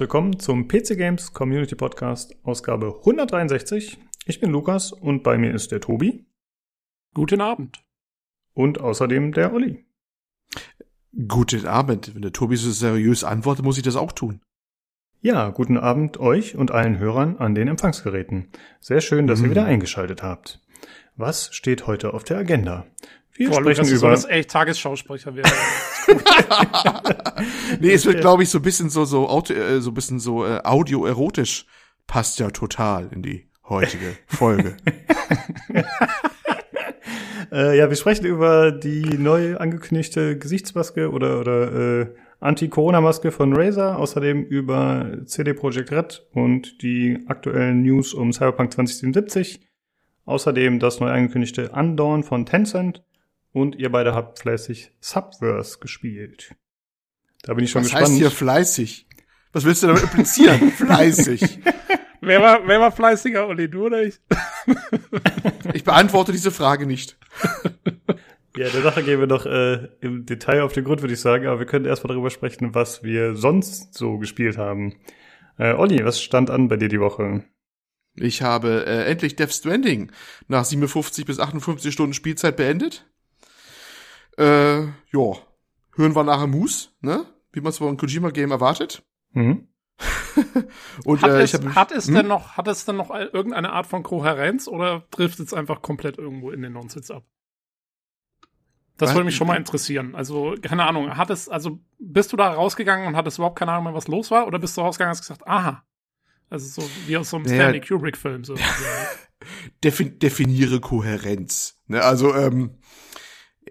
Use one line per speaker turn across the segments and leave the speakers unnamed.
herzlich willkommen zum PC Games Community Podcast, Ausgabe 163. Ich bin Lukas und bei mir ist der Tobi.
Guten Abend.
Und außerdem der Olli.
Guten Abend. Wenn der Tobi so seriös antwortet, muss ich das auch tun.
Ja, guten Abend euch und allen Hörern an den Empfangsgeräten. Sehr schön, dass mhm. ihr wieder eingeschaltet habt. Was steht heute auf der Agenda?
Wir Boah, sprechen Lukas, über. Das echt Tagesschausprecher werden.
nee, es wird, glaube ich, so ein bisschen so, so, Auto, äh, so ein bisschen so äh, audioerotisch. Passt ja total in die heutige Folge.
äh, ja, wir sprechen über die neu angekündigte Gesichtsmaske oder, oder äh, Anti-Corona-Maske von Razer, außerdem über CD Projekt Red und die aktuellen News um Cyberpunk 2077, außerdem das neu angekündigte Undawn von Tencent und ihr beide habt fleißig Subverse gespielt.
Da bin ich schon Was gespannt. Was heißt hier fleißig? Was willst du damit implizieren? fleißig.
Wer war, wer war fleißiger, Olli, du oder ich?
ich beantworte diese Frage nicht.
Ja, der Sache gehen wir noch äh, im Detail auf den Grund, würde ich sagen, aber wir können erstmal darüber sprechen, was wir sonst so gespielt haben. Äh, Olli, was stand an bei dir die Woche?
Ich habe äh, endlich Death Stranding nach 57 bis 58 Stunden Spielzeit beendet. Äh, ja, hören wir nachher Moose, ne? Wie man es von Kojima-Game erwartet. Mhm.
und hat, äh, es, hab, hat es hm? denn noch, hat es denn noch irgendeine Art von Kohärenz oder trifft es einfach komplett irgendwo in den Nonsens ab? Das würde mich schon mal interessieren. Also, keine Ahnung, hat es, also, bist du da rausgegangen und hattest überhaupt keine Ahnung mehr, was los war? Oder bist du rausgegangen und hast gesagt, aha. Also, so wie aus so einem naja, Stanley Kubrick-Film, so.
Defin definiere Kohärenz. Ne, also, ähm,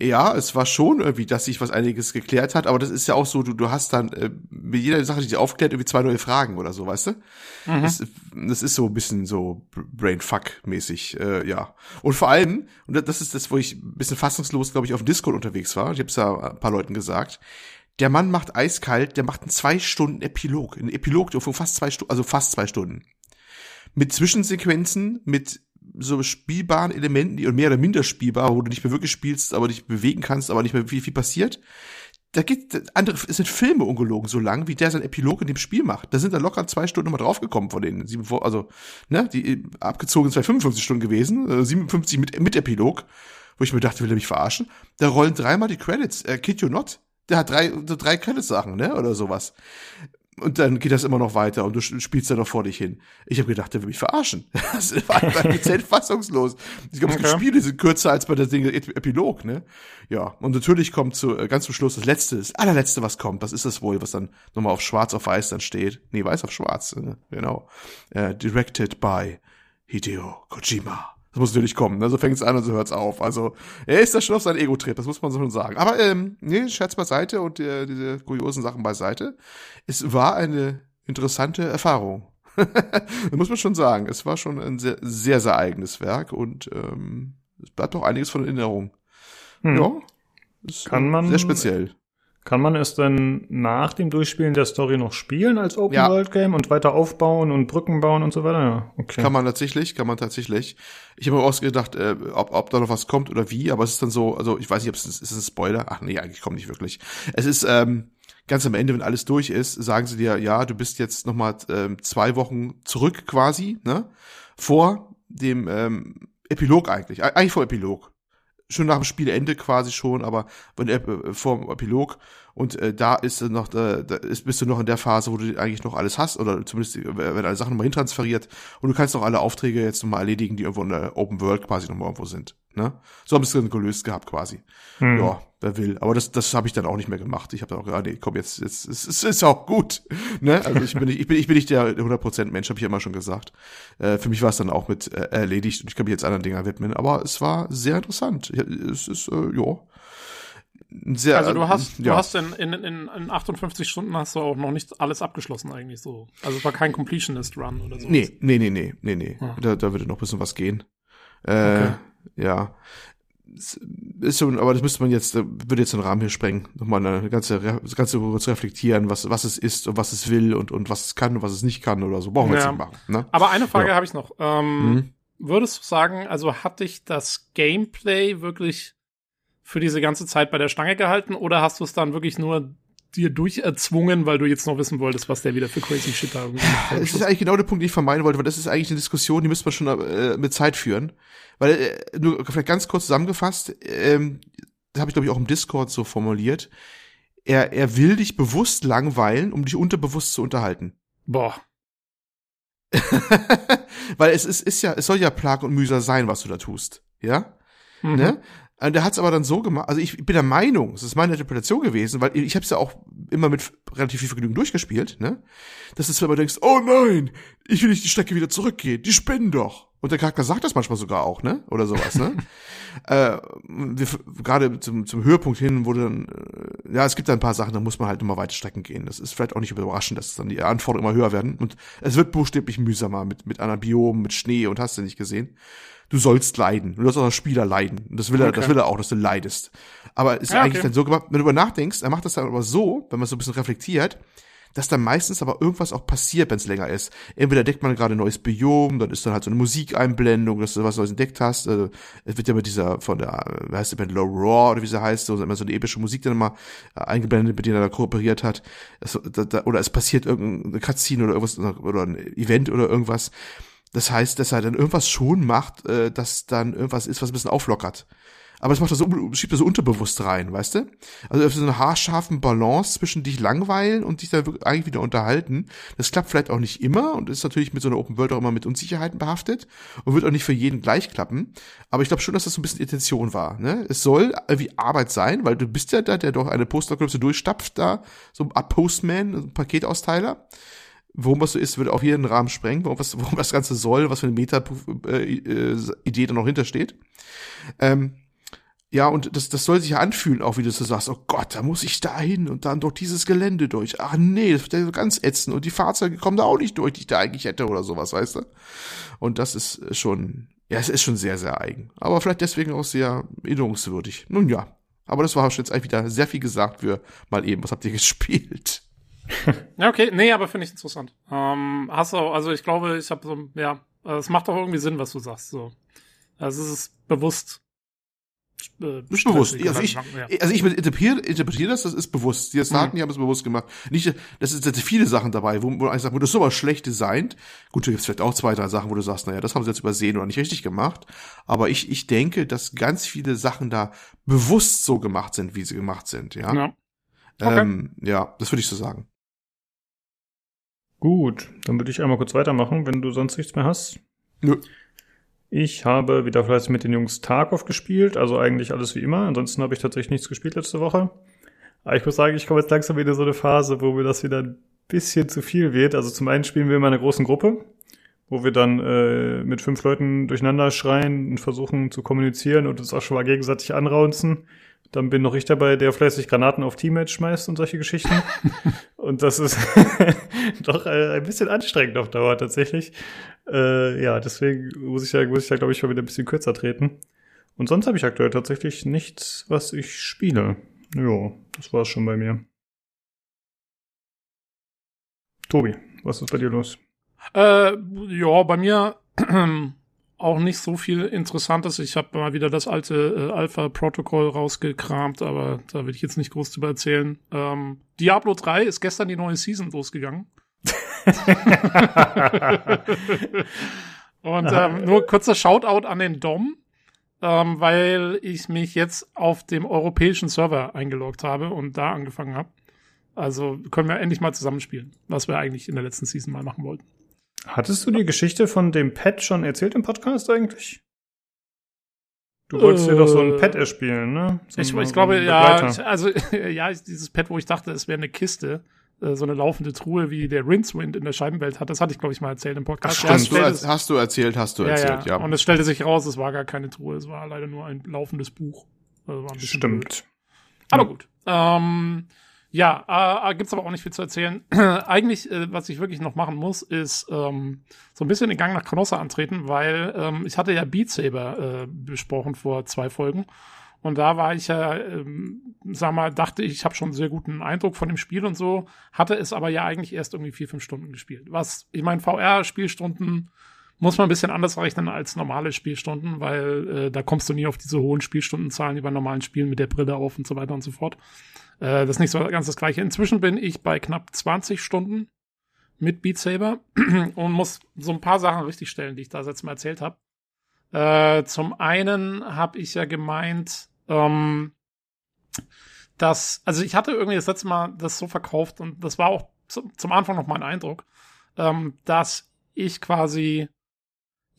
ja, es war schon irgendwie, dass sich was einiges geklärt hat, aber das ist ja auch so, du, du hast dann äh, mit jeder Sache, die sich aufklärt, irgendwie zwei neue Fragen oder so, weißt du? Mhm. Das, das ist so ein bisschen so Brainfuck-mäßig, äh, ja. Und vor allem, und das ist das, wo ich ein bisschen fassungslos, glaube ich, auf dem Discord unterwegs war, ich habe es ja ein paar Leuten gesagt, der Mann macht eiskalt, der macht einen zwei Stunden Epilog, einen Epilog von fast zwei Stunden, also fast zwei Stunden. Mit Zwischensequenzen, mit so spielbaren Elementen, die und mehr oder minder spielbar, wo du nicht mehr wirklich spielst, aber dich bewegen kannst, aber nicht mehr viel, viel passiert. Da geht andere, es sind Filme ungelogen so lang, wie der sein Epilog in dem Spiel macht. Da sind da locker zwei Stunden mal draufgekommen von denen. Also, ne, die abgezogen sind 55 Stunden gewesen, 57 äh, mit, mit Epilog, wo ich mir dachte, will er mich verarschen? Da rollen dreimal die Credits, äh, Kid You Not. Der hat drei, drei Credits-Sachen, ne, oder sowas. Und dann geht das immer noch weiter und du spielst da noch vor dich hin. Ich habe gedacht, der will mich verarschen. Das war einfach dezent fassungslos. Ich glaube, okay. die Spiele sind kürzer als bei der Ding Epilog, ne? Ja, und natürlich kommt zu, äh, ganz zum Schluss das letzte, das allerletzte, was kommt. Das ist das wohl, was dann nochmal auf schwarz auf weiß dann steht. Nee, weiß auf schwarz, ne? genau. Äh, directed by Hideo Kojima. Das muss natürlich kommen, ne? So fängt es an und so hört's auf. Also, er ist da schon auf seinen Ego-Trip, das muss man so schon sagen. Aber, ähm, nee, Scherz beiseite und äh, diese kuriosen Sachen beiseite. Es war eine interessante Erfahrung. das muss man schon sagen. Es war schon ein sehr, sehr, sehr eigenes Werk und ähm, es bleibt auch einiges von Erinnerung. Hm. Ja,
ist Kann man,
sehr speziell.
Kann man es denn nach dem Durchspielen der Story noch spielen als Open-World-Game und weiter aufbauen und Brücken bauen und so weiter? Ja,
okay. Kann man tatsächlich, kann man tatsächlich. Ich habe mir ausgedacht, äh, ob, ob da noch was kommt oder wie, aber es ist dann so, also ich weiß nicht, ob es ist, ist ein Spoiler? Ach nee, eigentlich kommt nicht wirklich. Es ist ähm, ganz am Ende, wenn alles durch ist, sagen sie dir, ja, du bist jetzt noch mal ähm, zwei Wochen zurück quasi, ne? Vor dem ähm, Epilog eigentlich, eigentlich vor Epilog schon nach dem Spielende quasi schon, aber wenn äh, vor dem Epilog und äh, da ist noch, äh, da ist, bist du noch in der Phase, wo du eigentlich noch alles hast oder zumindest äh, werden alle Sachen nochmal hintransferiert und du kannst noch alle Aufträge jetzt nochmal erledigen, die irgendwo in der Open World quasi nochmal irgendwo sind. Ne? So haben sie es dann gelöst gehabt quasi. Hm. Ja, wer will. Aber das, das habe ich dann auch nicht mehr gemacht. Ich habe dann auch gesagt, nee, komm, jetzt, jetzt es, es ist auch gut. Ne? Also ich bin nicht, ich bin, ich bin nicht der 100% Mensch, habe ich ja immer schon gesagt. Äh, für mich war es dann auch mit äh, erledigt und ich kann mich jetzt anderen Dingen widmen. Aber es war sehr interessant. Es ist, äh, ja.
Sehr, also du hast, ja. du hast in, in, in, in 58 Stunden hast du auch noch nicht alles abgeschlossen eigentlich so. Also es war kein Completionist Run oder so.
Nee, nee, nee, nee, nee, nee. Ah. Da, da würde noch ein bisschen was gehen. Äh, okay ja. Ist schon, aber das müsste man jetzt, würde jetzt den Rahmen hier sprengen, nochmal eine ganze, das ganze zu reflektieren, was, was es ist und was es will und, und was es kann und was es nicht kann oder so. Brauchen wir ja. jetzt nicht machen. Ne?
Aber eine Frage ja. habe ich noch. Ähm, mhm. Würdest du sagen, also hat dich das Gameplay wirklich für diese ganze Zeit bei der Stange gehalten oder hast du es dann wirklich nur dir durcherzwungen, weil du jetzt noch wissen wolltest, was der wieder für crazy Shit da irgendwie
macht. Das ist eigentlich genau der Punkt, den ich vermeiden wollte, weil das ist eigentlich eine Diskussion, die müsste man schon äh, mit Zeit führen. Weil, äh, nur vielleicht ganz kurz zusammengefasst, ähm, das habe ich, glaube ich, auch im Discord so formuliert. Er, er will dich bewusst langweilen, um dich unterbewusst zu unterhalten.
Boah.
weil es ist, ist ja, es soll ja Plag und Mühsal sein, was du da tust. Ja? Mhm. Ne? Und der hat es aber dann so gemacht, also ich bin der Meinung, es ist meine Interpretation gewesen, weil ich habe es ja auch immer mit relativ viel Vergnügen durchgespielt, ne? Dass du zwar immer denkst, oh nein, ich will nicht die Strecke wieder zurückgehen, die spinnen doch. Und der Charakter sagt das manchmal sogar auch, ne? Oder sowas, ne? äh, Gerade zum, zum Höhepunkt hin wurde dann, äh, ja, es gibt da ein paar Sachen, da muss man halt immer weite Strecken gehen. Das ist vielleicht auch nicht überraschend, dass dann die Anforderungen immer höher werden. Und es wird buchstäblich mühsamer mit, mit Biom, mit Schnee und hast du nicht gesehen du sollst leiden. Du sollst auch als Spieler leiden. Und das will er, okay. das will er auch, dass du leidest. Aber es ist ja, eigentlich okay. dann so gemacht, wenn du über nachdenkst, er macht das dann aber so, wenn man so ein bisschen reflektiert, dass dann meistens aber irgendwas auch passiert, wenn es länger ist. Entweder deckt man gerade ein neues Biom, dann ist dann halt so eine Musikeinblendung, dass du was Neues entdeckt hast. Also, es wird ja mit dieser von der, wie heißt die Band, Low Raw oder wie sie heißt, so immer so eine epische Musik dann immer äh, eingeblendet, mit denen er da kooperiert hat. Es, da, da, oder es passiert irgendeine Cutscene oder irgendwas oder ein Event oder irgendwas. Das heißt, dass er dann irgendwas schon macht, äh, dass dann irgendwas ist, was ein bisschen auflockert. Aber das macht er so, schiebt er so unterbewusst rein, weißt du? Also so eine haarscharfen Balance zwischen dich langweilen und dich dann eigentlich wieder unterhalten. Das klappt vielleicht auch nicht immer und ist natürlich mit so einer Open World auch immer mit Unsicherheiten behaftet und wird auch nicht für jeden gleich klappen. Aber ich glaube schon, dass das so ein bisschen Intention war. Ne? Es soll irgendwie Arbeit sein, weil du bist ja da, der doch eine Postapokalypse durchstapft da, so ein Postman, ein Paketausteiler worum was so ist, würde auch hier einen Rahmen sprengen, worum, was, worum das Ganze soll, was für eine Meta-Idee da noch hintersteht. Ähm, ja, und das, das soll sich ja anfühlen, auch wie du so sagst, oh Gott, da muss ich da hin und dann durch dieses Gelände durch. Ach nee, das wird ja ganz ätzend und die Fahrzeuge kommen da auch nicht durch, die ich da eigentlich hätte oder sowas, weißt du? Und das ist schon, ja, es ist schon sehr, sehr eigen. Aber vielleicht deswegen auch sehr erinnerungswürdig. Nun ja, aber das war jetzt eigentlich wieder sehr viel gesagt für mal eben, was habt ihr gespielt?
Ja, okay. Nee, aber finde ich interessant. Ähm, hast du also ich glaube, ich habe so, ja, es macht doch irgendwie Sinn, was du sagst. So. Also es ist bewusst.
Äh, ist bewusst. Also ich, ja. also ich interpretiere, interpretiere das, das ist bewusst. Die Daten, mhm. die haben es bewusst gemacht. Nicht, das sind viele Sachen dabei, wo, wo man sagt, wo das sowas schlecht designt. Gut, da gibt es vielleicht auch zwei, drei Sachen, wo du sagst, naja, das haben sie jetzt übersehen oder nicht richtig gemacht. Aber ich, ich denke, dass ganz viele Sachen da bewusst so gemacht sind, wie sie gemacht sind, ja. Ja, okay. ähm, ja das würde ich so sagen.
Gut, dann würde ich einmal kurz weitermachen, wenn du sonst nichts mehr hast. Nö. Ich habe wieder fleißig mit den Jungs Tarkov gespielt, also eigentlich alles wie immer. Ansonsten habe ich tatsächlich nichts gespielt letzte Woche. Aber ich muss sagen, ich komme jetzt langsam wieder in so eine Phase, wo mir das wieder ein bisschen zu viel wird. Also zum einen spielen wir in einer großen Gruppe, wo wir dann äh, mit fünf Leuten durcheinander schreien und versuchen zu kommunizieren und uns auch schon mal gegenseitig anraunzen. Dann bin noch ich dabei, der fleißig Granaten auf Teammates schmeißt und solche Geschichten. und das ist doch äh, ein bisschen anstrengend auf Dauer tatsächlich. Äh, ja, deswegen muss ich ja, muss ich ja, glaube ich, mal wieder ein bisschen kürzer treten. Und sonst habe ich aktuell tatsächlich nichts, was ich spiele. Jo, das war's schon bei mir. Tobi, was ist bei dir los?
Äh, ja, bei mir auch nicht so viel Interessantes. Ich habe mal wieder das alte äh, Alpha-Protokoll rausgekramt, aber da will ich jetzt nicht groß drüber erzählen. Ähm, Diablo 3 ist gestern die neue Season losgegangen. Und ähm, nur kurzer Shoutout an den Dom, ähm, weil ich mich jetzt auf dem europäischen Server eingeloggt habe und da angefangen habe. Also können wir endlich mal zusammenspielen, was wir eigentlich in der letzten Season mal machen wollten.
Hattest du die Geschichte von dem Pet schon erzählt im Podcast eigentlich? Du wolltest äh, dir doch so ein Pet erspielen, ne? So
ich, ich glaube, ja, also ja, dieses Pet, wo ich dachte, es wäre eine Kiste, äh, so eine laufende Truhe, wie der Rincewind in der Scheibenwelt hat. Das hatte ich, glaube ich, mal erzählt im Podcast.
Ach, stimmt, ja, du, hast du erzählt, hast du
ja,
erzählt, ja.
ja. Und es stellte sich raus, es war gar keine Truhe, es war leider nur ein laufendes Buch.
Also stimmt. Blöd.
Aber gut. Ähm, ja, äh, äh, gibt's aber auch nicht viel zu erzählen. Eigentlich, äh, was ich wirklich noch machen muss, ist ähm, so ein bisschen den Gang nach Canossa antreten, weil ähm, ich hatte ja Beat Saber äh, besprochen vor zwei Folgen. Und da war ich ja, ähm, sag mal, dachte ich, ich habe schon einen sehr guten Eindruck von dem Spiel und so, hatte es aber ja eigentlich erst irgendwie vier, fünf Stunden gespielt. Was, ich meine, VR-Spielstunden muss man ein bisschen anders rechnen als normale Spielstunden, weil äh, da kommst du nie auf diese hohen Spielstundenzahlen wie bei normalen Spielen mit der Brille auf und so weiter und so fort. Äh, das ist nicht so ganz das gleiche. Inzwischen bin ich bei knapp 20 Stunden mit Beat Saber und muss so ein paar Sachen richtig stellen, die ich da jetzt mal erzählt habe. Äh, zum einen habe ich ja gemeint, ähm, dass, also ich hatte irgendwie das letzte Mal das so verkauft und das war auch zum, zum Anfang noch mein Eindruck, ähm, dass ich quasi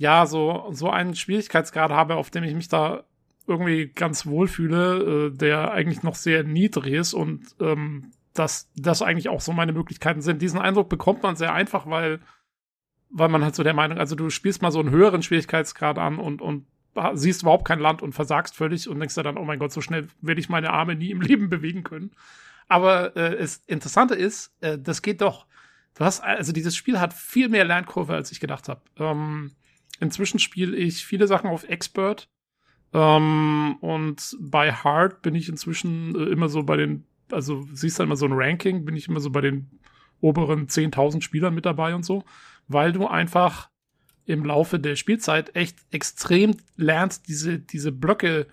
ja so so einen Schwierigkeitsgrad habe, auf dem ich mich da irgendwie ganz wohl fühle, äh, der eigentlich noch sehr niedrig ist und ähm, dass das eigentlich auch so meine Möglichkeiten sind. Diesen Eindruck bekommt man sehr einfach, weil weil man halt so der Meinung, also du spielst mal so einen höheren Schwierigkeitsgrad an und und siehst überhaupt kein Land und versagst völlig und denkst dir dann, oh mein Gott, so schnell werde ich meine Arme nie im Leben bewegen können. Aber äh, das Interessante ist, äh, das geht doch. Du hast, also dieses Spiel hat viel mehr Lernkurve, als ich gedacht habe. Ähm, inzwischen spiele ich viele Sachen auf Expert. Ähm, und bei Hard bin ich inzwischen äh, immer so bei den, also siehst du immer so ein Ranking, bin ich immer so bei den oberen 10.000 Spielern mit dabei und so, weil du einfach im Laufe der Spielzeit echt extrem lernst, diese, diese Blöcke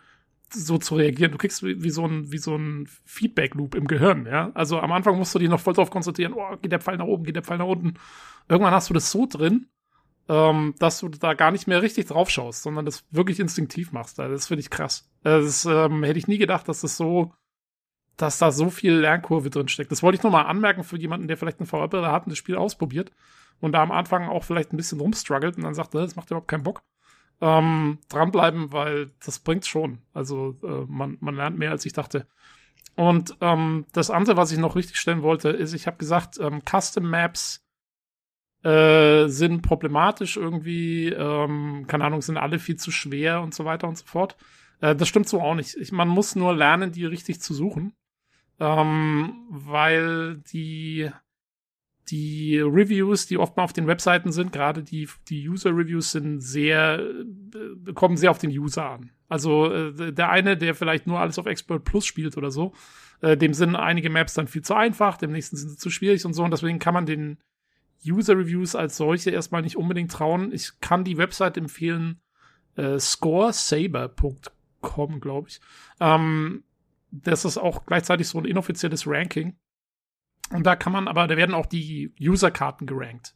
so zu reagieren. Du kriegst wie, wie so ein, wie so ein Feedback-Loop im Gehirn, ja. Also am Anfang musst du dich noch voll drauf konzentrieren, oh, geht der Pfeil nach oben, geht der Pfeil nach unten. Irgendwann hast du das so drin, ähm, dass du da gar nicht mehr richtig drauf schaust, sondern das wirklich instinktiv machst. Also das finde ich krass. Das ähm, hätte ich nie gedacht, dass das so, dass da so viel Lernkurve drin steckt. Das wollte ich nur mal anmerken für jemanden, der vielleicht eine VR-Brille hat und das Spiel ausprobiert und da am Anfang auch vielleicht ein bisschen rumstruggelt und dann sagt, das macht überhaupt keinen Bock ähm, dranbleiben, weil das bringt schon. Also äh, man, man lernt mehr, als ich dachte. Und ähm, das andere, was ich noch richtig stellen wollte, ist, ich habe gesagt, ähm, Custom Maps äh, sind problematisch irgendwie, ähm, keine Ahnung, sind alle viel zu schwer und so weiter und so fort. Äh, das stimmt so auch nicht. Ich, man muss nur lernen, die richtig zu suchen. Ähm, weil die die Reviews, die oft mal auf den Webseiten sind, gerade die, die User-Reviews sind sehr, äh, kommen sehr auf den User an. Also äh, der eine, der vielleicht nur alles auf Expert Plus spielt oder so, äh, dem sind einige Maps dann viel zu einfach, dem nächsten sind sie zu schwierig und so. Und deswegen kann man den User-Reviews als solche erstmal nicht unbedingt trauen. Ich kann die Website empfehlen, äh, scoresaber.com, glaube ich. Ähm, das ist auch gleichzeitig so ein inoffizielles Ranking und da kann man aber, da werden auch die User-Karten gerankt.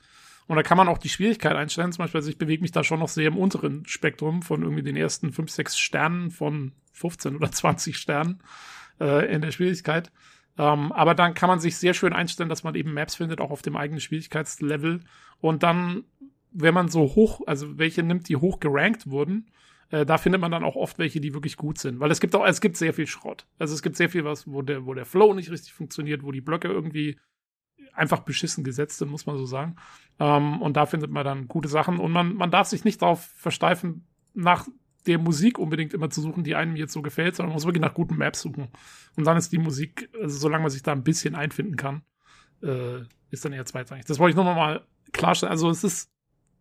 Und da kann man auch die Schwierigkeit einstellen. Zum Beispiel, also ich bewege mich da schon noch sehr im unteren Spektrum von irgendwie den ersten 5, 6 Sternen von 15 oder 20 Sternen äh, in der Schwierigkeit. Ähm, aber dann kann man sich sehr schön einstellen, dass man eben Maps findet, auch auf dem eigenen Schwierigkeitslevel. Und dann, wenn man so hoch, also welche nimmt, die hoch gerankt wurden, äh, da findet man dann auch oft welche, die wirklich gut sind. Weil es gibt auch, es gibt sehr viel Schrott. Also es gibt sehr viel was, wo der, wo der Flow nicht richtig funktioniert, wo die Blöcke irgendwie einfach beschissen gesetzt sind, muss man so sagen. Ähm, und da findet man dann gute Sachen. Und man, man darf sich nicht darauf versteifen, nach der Musik unbedingt immer zu suchen, die einem jetzt so gefällt, sondern man muss wirklich nach guten Maps suchen. Und dann ist die Musik, also solange man sich da ein bisschen einfinden kann, äh, ist dann eher zweitrangig. Das wollte ich nur noch mal klarstellen. Also es ist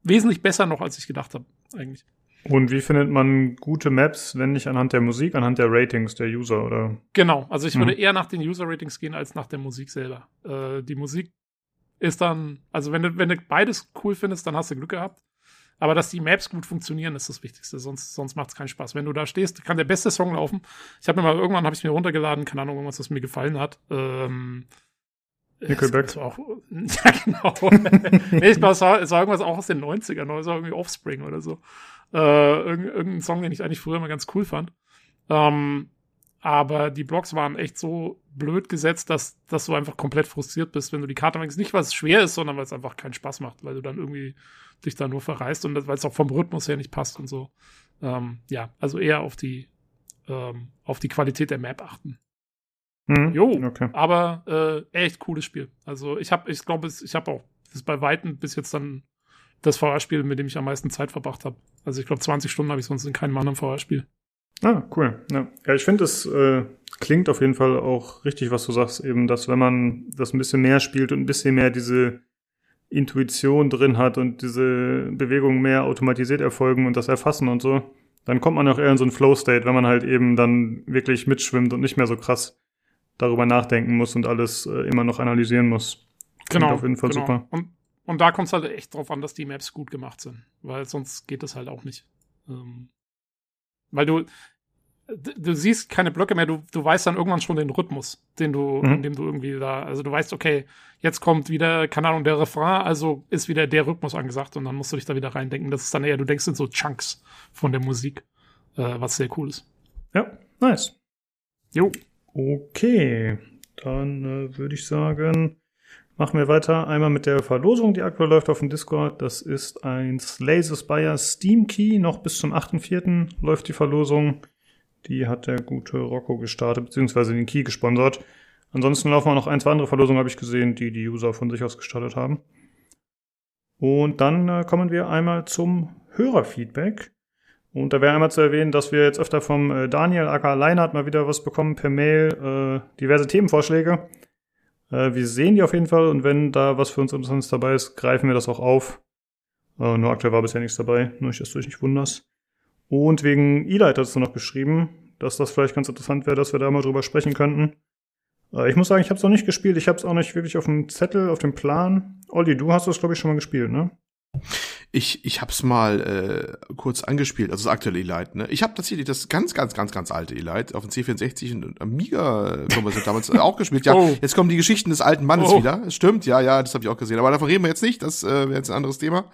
wesentlich besser noch, als ich gedacht habe, eigentlich.
Und wie findet man gute Maps, wenn nicht anhand der Musik, anhand der Ratings der User, oder?
Genau, also ich würde mhm. eher nach den User-Ratings gehen als nach der Musik selber. Äh, die Musik ist dann, also wenn du, wenn du beides cool findest, dann hast du Glück gehabt. Aber dass die Maps gut funktionieren, ist das Wichtigste. Sonst, sonst macht es keinen Spaß. Wenn du da stehst, kann der beste Song laufen. Ich habe mir mal irgendwann habe ich mir runtergeladen, keine Ahnung, irgendwas, was mir gefallen hat. Ähm,
Nickelback.
Auch, ja, genau. nee, ich glaube, es war, es war irgendwas auch aus den 90ern, oder es war irgendwie Offspring oder so. Äh, irgendein Song, den ich eigentlich früher immer ganz cool fand. Ähm, aber die Blocks waren echt so blöd gesetzt, dass, dass du einfach komplett frustriert bist, wenn du die Karte machst. Nicht, weil es schwer ist, sondern weil es einfach keinen Spaß macht, weil du dann irgendwie dich da nur verreißt und weil es auch vom Rhythmus her nicht passt und so. Ähm, ja, also eher auf die, ähm, auf die Qualität der Map achten. Mhm, jo, okay. aber äh, echt cooles Spiel. Also ich habe, ich glaube, ich habe auch das ist bei Weitem bis jetzt dann das VR-Spiel, mit dem ich am meisten Zeit verbracht habe. Also ich glaube, 20 Stunden habe ich sonst in keinem anderen VR-Spiel.
Ah, cool. Ja, ja ich finde, es äh, klingt auf jeden Fall auch richtig, was du sagst, eben, dass wenn man das ein bisschen mehr spielt und ein bisschen mehr diese Intuition drin hat und diese Bewegungen mehr automatisiert erfolgen und das Erfassen und so, dann kommt man auch eher in so einen Flow-State, wenn man halt eben dann wirklich mitschwimmt und nicht mehr so krass darüber nachdenken muss und alles äh, immer noch analysieren muss.
Klingt genau. auf jeden Fall genau. super. Und Und da kommt es halt echt drauf an, dass die Maps gut gemacht sind. Weil sonst geht das halt auch nicht. Ähm, weil du, du siehst keine Blöcke mehr, du, du weißt dann irgendwann schon den Rhythmus, den du, mhm. in dem du irgendwie da, also du weißt, okay, jetzt kommt wieder, keine Ahnung, der Refrain, also ist wieder der Rhythmus angesagt und dann musst du dich da wieder reindenken. Das ist dann eher, du denkst in so Chunks von der Musik, äh, was sehr cool ist.
Ja, nice. Jo. Okay, dann äh, würde ich sagen, machen wir weiter. Einmal mit der Verlosung, die aktuell läuft auf dem Discord. Das ist ein Slay the Spire Steam Key. Noch bis zum 8.4. läuft die Verlosung. Die hat der gute Rocco gestartet, beziehungsweise den Key gesponsert. Ansonsten laufen auch noch ein, zwei andere Verlosungen, habe ich gesehen, die die User von sich aus gestartet haben. Und dann äh, kommen wir einmal zum Hörerfeedback. Und da wäre einmal zu erwähnen, dass wir jetzt öfter vom äh, Daniel aka Leinhardt mal wieder was bekommen per Mail, äh, diverse Themenvorschläge. Äh, wir sehen die auf jeden Fall und wenn da was für uns Interessantes dabei ist, greifen wir das auch auf. Äh, nur aktuell war bisher nichts dabei, nur ich, dass du dich nicht wunderst. Und wegen E-Light hast du noch geschrieben, dass das vielleicht ganz interessant wäre, dass wir da mal drüber sprechen könnten. Äh, ich muss sagen, ich habe es noch nicht gespielt. Ich habe es auch nicht wirklich auf dem Zettel, auf dem Plan. Olli, du hast es, glaube ich, schon mal gespielt, ne?
Ich, ich hab's mal äh, kurz angespielt, also das aktuelle Elite. Ne? Ich habe tatsächlich das ganz, ganz, ganz, ganz alte Elite auf dem C64 und Amiga wir damals auch gespielt. Ja, oh. jetzt kommen die Geschichten des alten Mannes oh. wieder. Es stimmt, ja, ja, das habe ich auch gesehen. Aber davon reden wir jetzt nicht, das äh, wäre jetzt ein anderes Thema.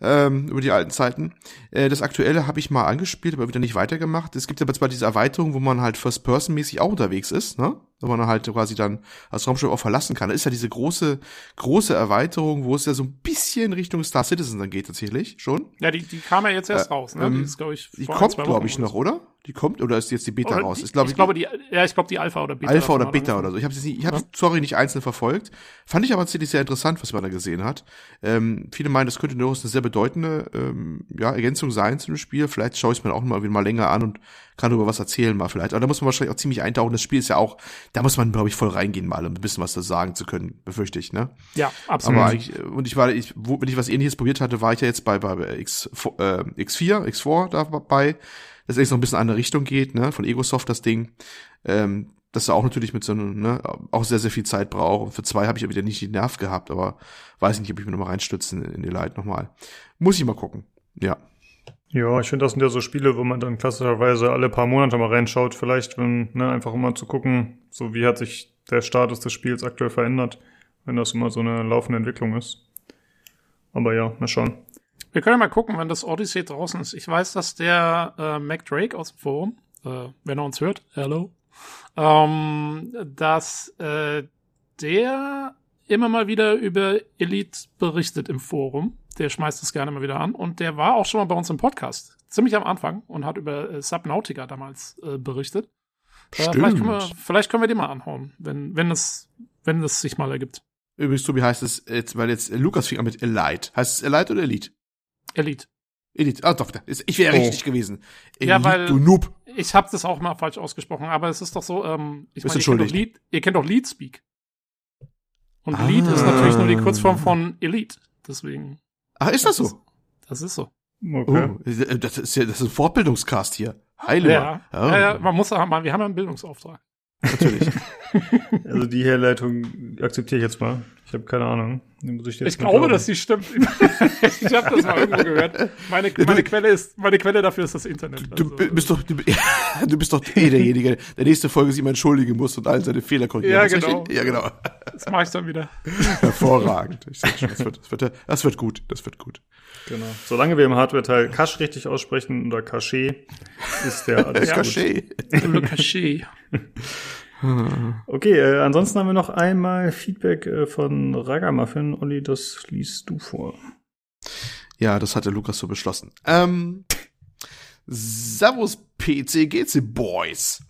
Ähm, über die alten Zeiten. Äh, das aktuelle habe ich mal angespielt, aber wieder nicht weitergemacht. Es gibt aber zwar diese Erweiterung, wo man halt First-Person-mäßig auch unterwegs ist, ne? Wenn man halt quasi dann als Raumschiff auch verlassen kann. Da ist ja diese große, große Erweiterung, wo es ja so ein bisschen Richtung Star Citizen dann geht tatsächlich schon.
Ja, die, die kam ja jetzt erst äh, raus, ne?
Die, ähm, ist, glaub ich, die kommt, glaube ich, noch, oder? Die kommt oder ist jetzt die Beta
oder
raus?
Ich, glaub, ich, glaube die, ja, ich glaube die Alpha oder
Beta. Alpha oder Beta oder so. Ich habe ich habe ja. sorry nicht einzeln verfolgt. Fand ich aber tatsächlich sehr interessant, was man da gesehen hat. Ähm, viele meinen, das könnte durchaus eine sehr bedeutende ähm, ja, Ergänzung sein zu dem Spiel. Vielleicht schaue ich es mir auch mal wieder mal länger an und kann darüber was erzählen mal vielleicht. Aber da muss man wahrscheinlich auch ziemlich eintauchen. Das Spiel ist ja auch, da muss man glaube ich voll reingehen mal, um ein bisschen was da sagen zu können, befürchte ich. Ne?
Ja, absolut.
Aber ich, und ich war, ich, wo, wenn ich was Ähnliches probiert hatte, war ich ja jetzt bei bei X, äh, X4, X4 dabei das echt so ein bisschen in eine Richtung geht, ne, von Egosoft das Ding, ähm, dass er auch natürlich mit so einem, ne, auch sehr, sehr viel Zeit braucht. Und für zwei habe ich ja wieder nicht den Nerv gehabt, aber weiß nicht, ob ich mir nochmal reinstützen in die Light nochmal. Muss ich mal gucken. Ja.
Ja, ich finde, das sind ja so Spiele, wo man dann klassischerweise alle paar Monate mal reinschaut, vielleicht, wenn, ne, einfach um mal zu gucken, so wie hat sich der Status des Spiels aktuell verändert, wenn das immer so eine laufende Entwicklung ist. Aber ja, mal schauen.
Wir können ja mal gucken, wenn das Odyssey draußen ist. Ich weiß, dass der äh, Mac Drake aus dem Forum, äh, wenn er uns hört, hello, ähm, dass äh, der immer mal wieder über Elite berichtet im Forum. Der schmeißt es gerne mal wieder an. Und der war auch schon mal bei uns im Podcast, ziemlich am Anfang, und hat über äh, Subnautica damals äh, berichtet. Äh, vielleicht, können wir, vielleicht können wir den mal anhauen, wenn, wenn es, wenn es sich mal ergibt.
Übrigens, Tobi, heißt es jetzt, weil jetzt Lukas fing an mit Elite. Heißt es Elite oder Elite?
Elite.
Elite. Ah, doch, ich wäre oh. richtig gewesen.
Elite, ja, weil du Noob. Ich habe das auch mal falsch ausgesprochen, aber es ist doch so, ähm, ich meine, ihr kennt doch Lead, ihr kennt doch Leadspeak. Und ah. Lead ist natürlich nur die Kurzform von Elite, deswegen.
Ach, ist das, das so?
Ist, das ist so.
Okay. Oh, das ist ja, das ist ein Fortbildungscast hier. Heile.
Ja, oh. ja, ja, man muss, wir haben ja einen Bildungsauftrag.
Natürlich.
also die Herleitung akzeptiere ich jetzt mal. Ich habe keine Ahnung.
Ich, ich glaube, dass sie stimmt. ich habe das mal irgendwo gehört. Meine, meine Quelle ist, meine Quelle dafür ist das Internet.
Also. Du bist doch, du, du, bist doch eh derjenige, der nächste Folge sich mal entschuldigen muss und all seine Fehler korrigieren
Ja, genau.
Ja, genau.
Das mache ich dann wieder.
Hervorragend. Ich sag schon, das wird, das wird, das wird gut. Das wird gut.
Genau. Solange wir im Hardware-Teil Cache richtig aussprechen oder Cache, ist der
alles Cache.
gut. Cache.
Okay, äh, ansonsten haben wir noch einmal Feedback äh, von Ragamuffin. Olli, das liest du vor.
Ja, das hat der Lukas so beschlossen. Ähm, Servus PCGC Boys.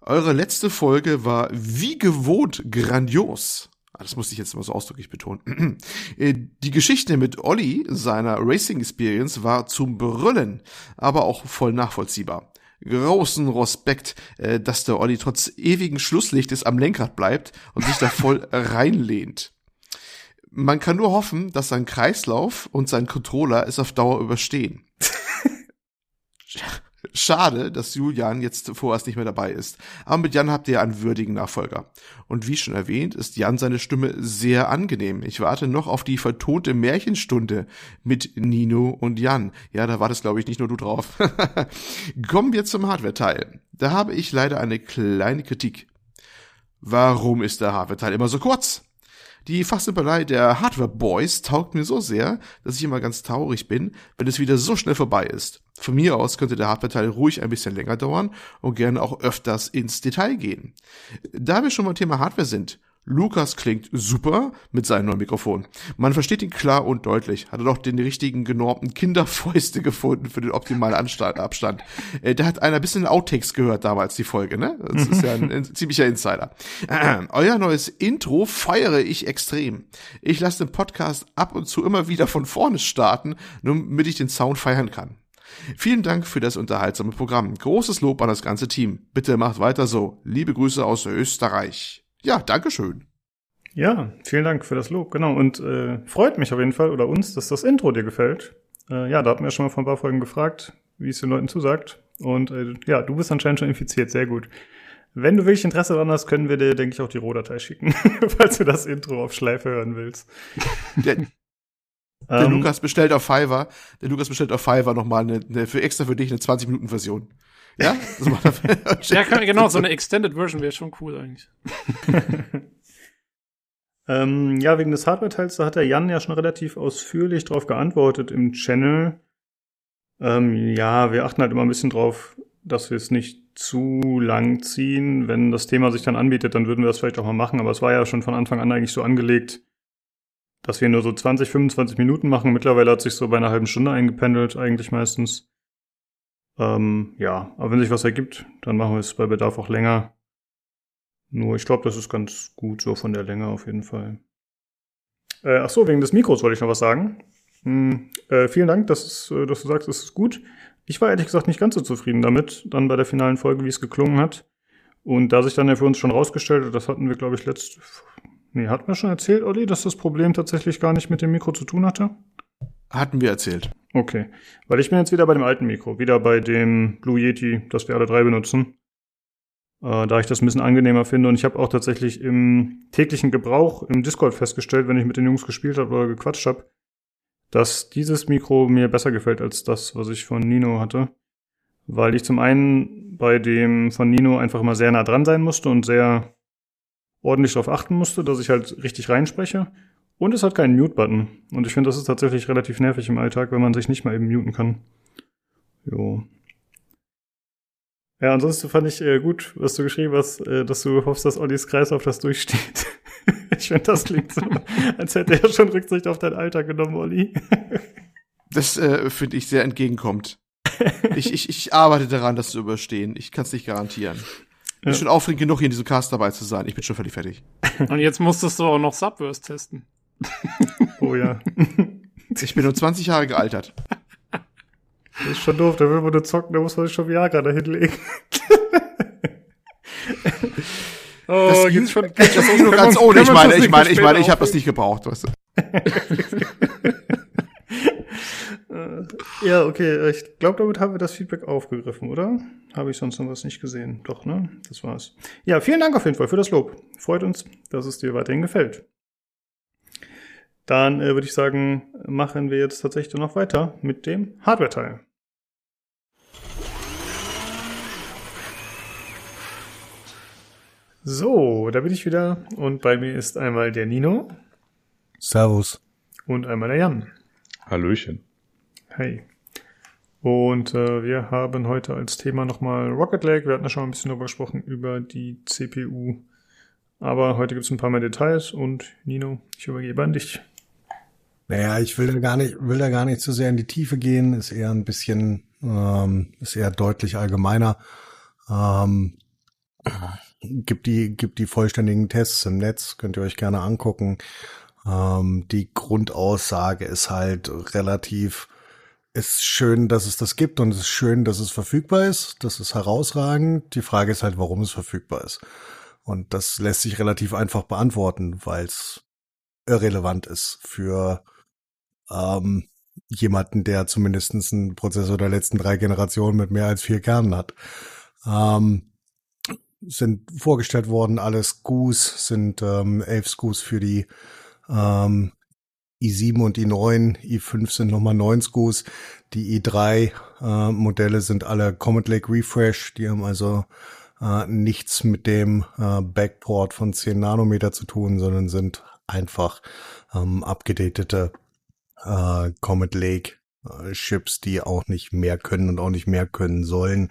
Eure letzte Folge war wie gewohnt grandios. Ah, das musste ich jetzt mal so ausdrücklich betonen. Äh, die Geschichte mit Olli, seiner Racing Experience, war zum Brüllen, aber auch voll nachvollziehbar großen Respekt, äh, dass der Olli trotz ewigen Schlusslichtes am Lenkrad bleibt und sich da voll reinlehnt. Man kann nur hoffen, dass sein Kreislauf und sein Controller es auf Dauer überstehen. Schade, dass Julian jetzt vorerst nicht mehr dabei ist. Aber mit Jan habt ihr einen würdigen Nachfolger. Und wie schon erwähnt, ist Jan seine Stimme sehr angenehm. Ich warte noch auf die vertonte Märchenstunde mit Nino und Jan. Ja, da wartest, glaube ich, nicht nur du drauf. Kommen wir zum Hardware-Teil. Da habe ich leider eine kleine Kritik. Warum ist der Hardware-Teil immer so kurz? Die Fachsimpelei der Hardware Boys taugt mir so sehr, dass ich immer ganz traurig bin, wenn es wieder so schnell vorbei ist. Von mir aus könnte der Hardware-Teil ruhig ein bisschen länger dauern und gerne auch öfters ins Detail gehen. Da wir schon beim Thema Hardware sind, Lukas klingt super mit seinem neuen Mikrofon. Man versteht ihn klar und deutlich. Hat er doch den richtigen genormten Kinderfäuste gefunden für den optimalen Anstand, Abstand. Äh, da hat einer ein bisschen Outtakes gehört damals, die Folge, ne? Das ist ja ein, ein ziemlicher Insider. Äh, euer neues Intro feiere ich extrem. Ich lasse den Podcast ab und zu immer wieder von vorne starten, nur damit ich den Sound feiern kann. Vielen Dank für das unterhaltsame Programm. Großes Lob an das ganze Team. Bitte macht weiter so. Liebe Grüße aus Österreich. Ja, Dankeschön.
Ja, vielen Dank für das Lob, genau. Und äh, freut mich auf jeden Fall oder uns, dass das Intro dir gefällt. Äh, ja, da hatten wir schon mal vor ein paar Folgen gefragt, wie es den Leuten zusagt. Und äh, ja, du bist anscheinend schon infiziert, sehr gut. Wenn du wirklich Interesse daran hast, können wir dir, denke ich, auch die Rohdatei schicken, falls du das Intro auf Schleife hören willst.
Der, der ähm, Lukas bestellt auf Fiverr, der Lukas bestellt auf Fiverr nochmal eine, eine, für extra für dich eine 20-Minuten-Version. Ja?
Er ja, kann, genau, so eine Extended Version wäre schon cool eigentlich.
ähm, ja, wegen des Hardware-Teils, da hat der Jan ja schon relativ ausführlich drauf geantwortet im Channel. Ähm, ja, wir achten halt immer ein bisschen drauf, dass wir es nicht zu lang ziehen. Wenn das Thema sich dann anbietet, dann würden wir das vielleicht auch mal machen. Aber es war ja schon von Anfang an eigentlich so angelegt, dass wir nur so 20, 25 Minuten machen. Mittlerweile hat sich so bei einer halben Stunde eingependelt, eigentlich meistens. Ähm, ja, aber wenn sich was ergibt, dann machen wir es bei Bedarf auch länger. Nur ich glaube, das ist ganz gut so von der Länge auf jeden Fall. Äh, ach so, wegen des Mikros wollte ich noch was sagen. Hm, äh, vielen Dank, dass, es, äh, dass du sagst, es ist gut. Ich war ehrlich gesagt nicht ganz so zufrieden damit, dann bei der finalen Folge, wie es geklungen hat. Und da sich dann ja für uns schon rausgestellt hat, das hatten wir, glaube ich, letzt. Nee, hatten wir schon erzählt, Olli, dass das Problem tatsächlich gar nicht mit dem Mikro zu tun hatte?
Hatten wir erzählt.
Okay. Weil ich bin jetzt wieder bei dem alten Mikro, wieder bei dem Blue Yeti, das wir alle drei benutzen. Äh, da ich das ein bisschen angenehmer finde. Und ich habe auch tatsächlich im täglichen Gebrauch im Discord festgestellt, wenn ich mit den Jungs gespielt habe oder gequatscht habe, dass dieses Mikro mir besser gefällt als das, was ich von Nino hatte. Weil ich zum einen bei dem von Nino einfach immer sehr nah dran sein musste und sehr ordentlich darauf achten musste, dass ich halt richtig reinspreche. Und es hat keinen Mute-Button. Und ich finde, das ist tatsächlich relativ nervig im Alltag, wenn man sich nicht mal eben muten kann. Jo. Ja, ansonsten fand ich äh, gut, was du geschrieben hast, äh, dass du hoffst, dass Ollis Kreis auf das durchsteht. ich finde, das klingt so, als hätte er schon Rücksicht auf dein Alter genommen, Olli.
das äh, finde ich sehr entgegenkommt. Ich, ich, ich arbeite daran, das zu überstehen. Ich kann es nicht garantieren. Ja. Ist schon aufregend genug, hier in diesem Cast dabei zu sein. Ich bin schon völlig fertig.
Und jetzt musstest du auch noch Subverse testen.
oh ja.
Ich bin nur 20 Jahre gealtert.
Das ist schon doof, da will man nur zocken, da muss man sich schon Viagra dahinlegen.
oh, das jetzt schon, das ist nur ganz ohne. Ich meine, ich meine, ich meine, ich habe das nicht gebraucht, weißt du.
ja, okay, ich glaube, damit haben wir das Feedback aufgegriffen, oder? Habe ich sonst noch was nicht gesehen? Doch, ne? Das war's. Ja, vielen Dank auf jeden Fall für das Lob. Freut uns, dass es dir weiterhin gefällt. Dann äh, würde ich sagen, machen wir jetzt tatsächlich noch weiter mit dem Hardware-Teil. So, da bin ich wieder und bei mir ist einmal der Nino.
Servus.
Und einmal der Jan.
Hallöchen.
Hey. Und äh, wir haben heute als Thema nochmal Rocket Lake. Wir hatten ja schon ein bisschen darüber gesprochen, über die CPU. Aber heute gibt es ein paar mehr Details und Nino, ich übergebe an dich.
Naja, ich will da gar nicht, will da gar nicht zu sehr in die Tiefe gehen, ist eher ein bisschen, ähm, ist eher deutlich allgemeiner. Ähm, gibt die, gibt die vollständigen Tests im Netz, könnt ihr euch gerne angucken. Ähm, die Grundaussage ist halt relativ, ist schön, dass es das gibt und es ist schön, dass es verfügbar ist. Das ist herausragend. Die Frage ist halt, warum es verfügbar ist. Und das lässt sich relativ einfach beantworten, weil es irrelevant ist für ähm, jemanden, der zumindestens einen Prozessor der letzten drei Generationen mit mehr als vier Kernen hat. Ähm, sind vorgestellt worden, alle SKUs sind ähm, elf SKUs für die ähm, i7 und i9, i5 sind nochmal neun SKUs. Die i3 äh, sind alle Comet Lake Refresh, die haben also äh, nichts mit dem äh, Backport von 10 Nanometer zu tun, sondern sind einfach ähm, abgedatete äh, Comet Lake äh, Chips, die auch nicht mehr können und auch nicht mehr können sollen.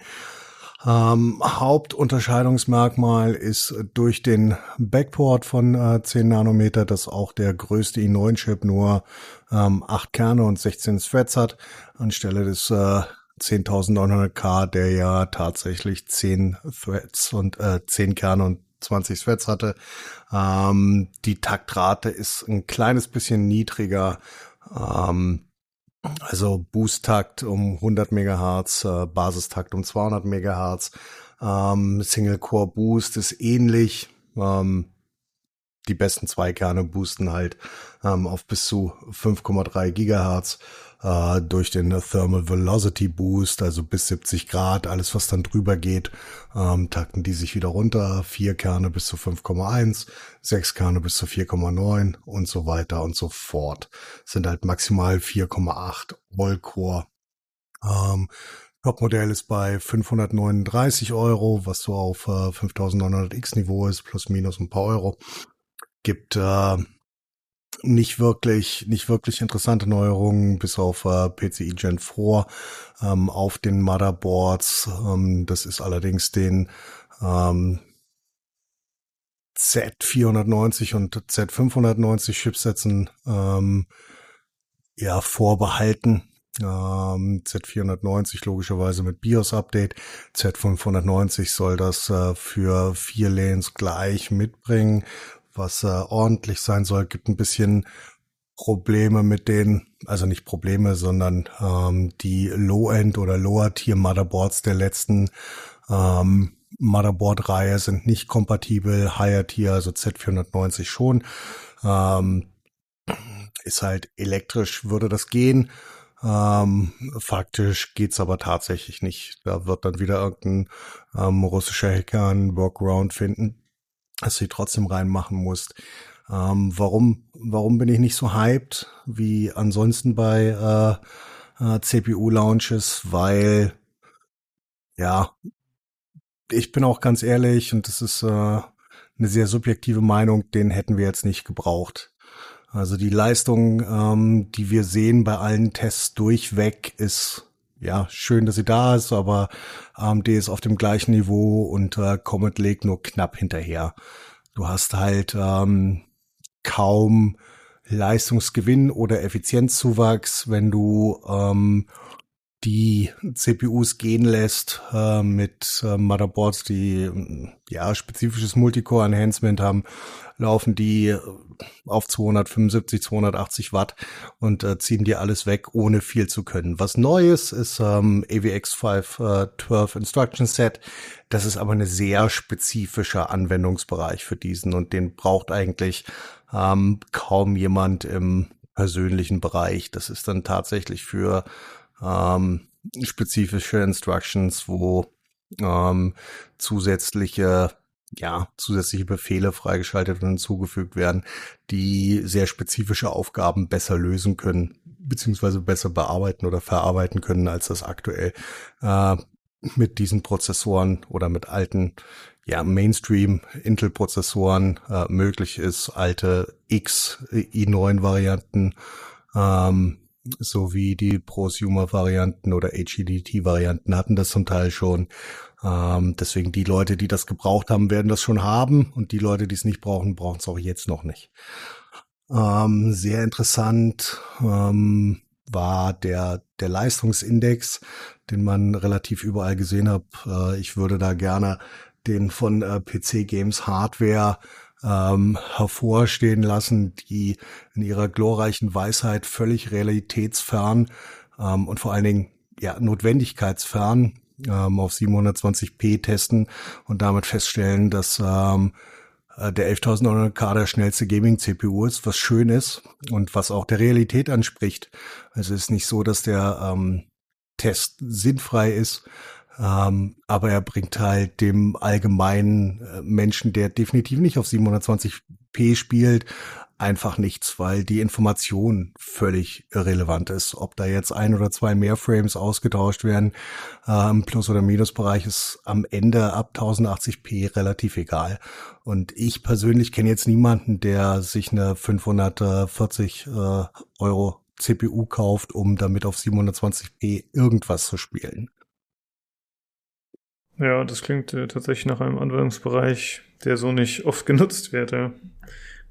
Ähm, Hauptunterscheidungsmerkmal ist durch den Backport von äh, 10 Nanometer, dass auch der größte i9-Chip nur ähm, 8 Kerne und 16 Threads hat, anstelle des äh, 10.900K, der ja tatsächlich 10 Threads und äh, 10 Kerne und 20 Threads hatte. Ähm, die Taktrate ist ein kleines bisschen niedriger. Ähm, also Boost-Takt um 100 Megahertz, äh, Basistakt um 200 Megahertz. Ähm, Single-Core-Boost ist ähnlich. Ähm, die besten zwei Kerne boosten halt ähm, auf bis zu 5,3 Gigahertz äh, durch den Thermal Velocity Boost, also bis 70 Grad, alles was dann drüber geht, ähm, takten die sich wieder runter, vier Kerne bis zu 5,1, sechs Kerne bis zu 4,9 und so weiter und so fort. sind halt maximal 4,8 All-Core. Ähm, Topmodell ist bei 539 Euro, was so auf äh, 5900X Niveau ist, plus minus ein paar Euro. Gibt äh, nicht wirklich, nicht wirklich interessante Neuerungen, bis auf äh, PCI Gen 4 ähm, auf den Motherboards. Ähm, das ist allerdings den ähm, Z490 und Z590 Chipsätzen ähm, ja vorbehalten. Ähm, Z490 logischerweise mit BIOS-Update. Z590 soll das äh, für vier Lanes gleich mitbringen was äh, ordentlich sein soll, gibt ein bisschen Probleme mit den, also nicht Probleme, sondern ähm, die Low-End oder Lower-Tier-Motherboards der letzten ähm, Motherboard-Reihe sind nicht kompatibel. Higher-Tier, also Z490 schon. Ähm, ist halt elektrisch, würde das gehen. Ähm, faktisch geht's aber tatsächlich nicht. Da wird dann wieder irgendein ähm, russischer Hacker einen Workaround finden, dass du sie trotzdem reinmachen musst. Ähm, warum, warum bin ich nicht so hyped wie ansonsten bei äh, äh, CPU-Launches? Weil, ja, ich bin auch ganz ehrlich und das ist äh, eine sehr subjektive Meinung, den hätten wir jetzt nicht gebraucht. Also die Leistung, ähm, die wir sehen bei allen Tests durchweg, ist ja schön, dass sie da ist, aber AMD ist auf dem gleichen Niveau und äh, Comet legt nur knapp hinterher. Du hast halt ähm, kaum Leistungsgewinn oder Effizienzzuwachs, wenn du ähm, die CPUs gehen lässt äh, mit äh, Motherboards, die ja spezifisches Multicore Enhancement haben, laufen die auf 275, 280 Watt und äh, ziehen dir alles weg, ohne viel zu können. Was Neues ist ähm, AVX 512 äh, Instruction Set. Das ist aber eine sehr spezifische Anwendungsbereich für diesen und den braucht eigentlich ähm, kaum jemand im persönlichen Bereich. Das ist dann tatsächlich für ähm, spezifische Instructions, wo ähm, zusätzliche ja, zusätzliche Befehle freigeschaltet und hinzugefügt werden, die sehr spezifische Aufgaben besser lösen können, beziehungsweise besser bearbeiten oder verarbeiten können, als das aktuell äh, mit diesen Prozessoren oder mit alten ja, Mainstream Intel-Prozessoren äh, möglich ist, alte X i9-Varianten ähm, sowie die Prosumer-Varianten oder HEDT-Varianten hatten das zum Teil schon. Ähm, deswegen die Leute, die das gebraucht haben, werden das schon haben und die Leute, die es nicht brauchen, brauchen es auch jetzt noch nicht. Ähm, sehr interessant ähm, war der, der Leistungsindex, den man relativ überall gesehen hat. Äh, ich würde da gerne den von äh, PC Games Hardware ähm, hervorstehen lassen, die in ihrer glorreichen Weisheit völlig realitätsfern ähm, und vor allen Dingen ja notwendigkeitsfern ähm, auf 720p testen und damit feststellen, dass ähm, äh, der 11900K der schnellste Gaming-CPU ist, was schön ist und was auch der Realität anspricht. Also es ist nicht so, dass der ähm, Test sinnfrei ist, ähm, aber er bringt halt dem allgemeinen äh, Menschen, der definitiv nicht auf 720p spielt, einfach nichts, weil die Information völlig irrelevant ist. Ob da jetzt ein oder zwei mehr Frames ausgetauscht werden, äh, im Plus- oder Minusbereich ist am Ende ab 1080p relativ egal. Und ich persönlich kenne jetzt niemanden, der sich eine 540 äh, Euro CPU kauft, um damit auf 720p irgendwas zu spielen.
Ja, das klingt äh, tatsächlich nach einem Anwendungsbereich, der so nicht oft genutzt wird. Ja.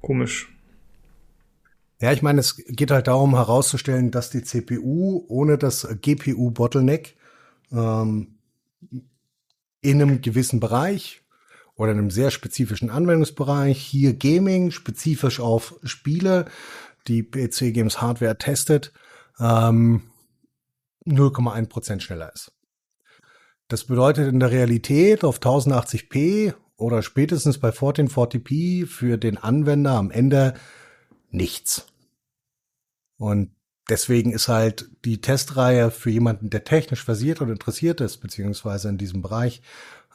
Komisch.
Ja, ich meine, es geht halt darum herauszustellen, dass die CPU ohne das GPU-Bottleneck ähm, in einem gewissen Bereich oder in einem sehr spezifischen Anwendungsbereich, hier Gaming, spezifisch auf Spiele, die PC Games Hardware testet, ähm, 0,1 Prozent schneller ist. Das bedeutet in der Realität auf 1080p oder spätestens bei 1440p für den Anwender am Ende nichts. Und deswegen ist halt die Testreihe für jemanden, der technisch versiert und interessiert ist, beziehungsweise in diesem Bereich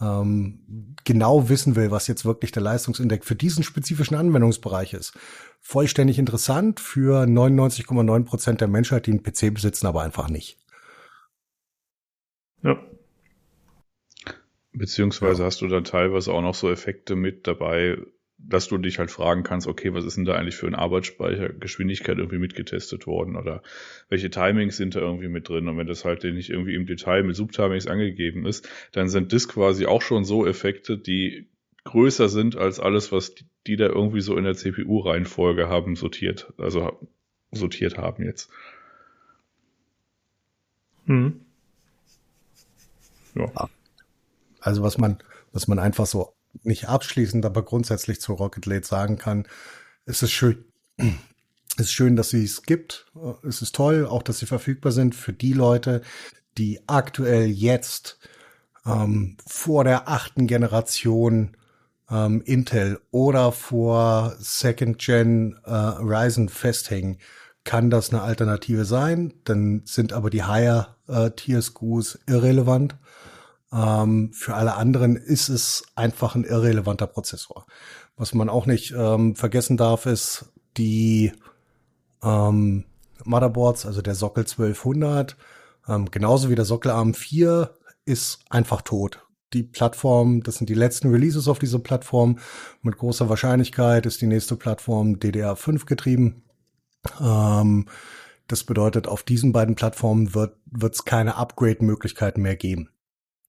ähm, genau wissen will, was jetzt wirklich der Leistungsindex für diesen spezifischen Anwendungsbereich ist. Vollständig interessant für 99,9 Prozent der Menschheit, die einen PC besitzen, aber einfach nicht.
Ja. Beziehungsweise ja. hast du dann teilweise auch noch so Effekte mit dabei, dass du dich halt fragen kannst, okay, was ist denn da eigentlich für ein Arbeitsspeicher, Geschwindigkeit irgendwie mitgetestet worden oder welche Timings sind da irgendwie mit drin und wenn das halt nicht irgendwie im Detail mit Subtimings angegeben ist, dann sind das quasi auch schon so Effekte, die größer sind als alles, was die da irgendwie so in der CPU-Reihenfolge haben sortiert, also sortiert haben jetzt.
Hm. Ja. Also was man, was man einfach so nicht abschließend, aber grundsätzlich zu Rocket League sagen kann, es ist schön, es ist schön, dass sie es gibt. Es ist toll, auch dass sie verfügbar sind für die Leute, die aktuell jetzt ähm, vor der achten Generation ähm, Intel oder vor Second Gen äh, Ryzen festhängen. Kann das eine Alternative sein? Dann sind aber die Higher äh, Tier SKUs irrelevant. Ähm, für alle anderen ist es einfach ein irrelevanter Prozessor. Was man auch nicht ähm, vergessen darf, ist die ähm, Motherboards, also der Sockel 1200, ähm, genauso wie der Sockel ARM4 ist einfach tot. Die Plattform, das sind die letzten Releases auf dieser Plattform. Mit großer Wahrscheinlichkeit ist die nächste Plattform DDR5 getrieben. Ähm, das bedeutet, auf diesen beiden Plattformen wird es keine Upgrade-Möglichkeiten mehr geben.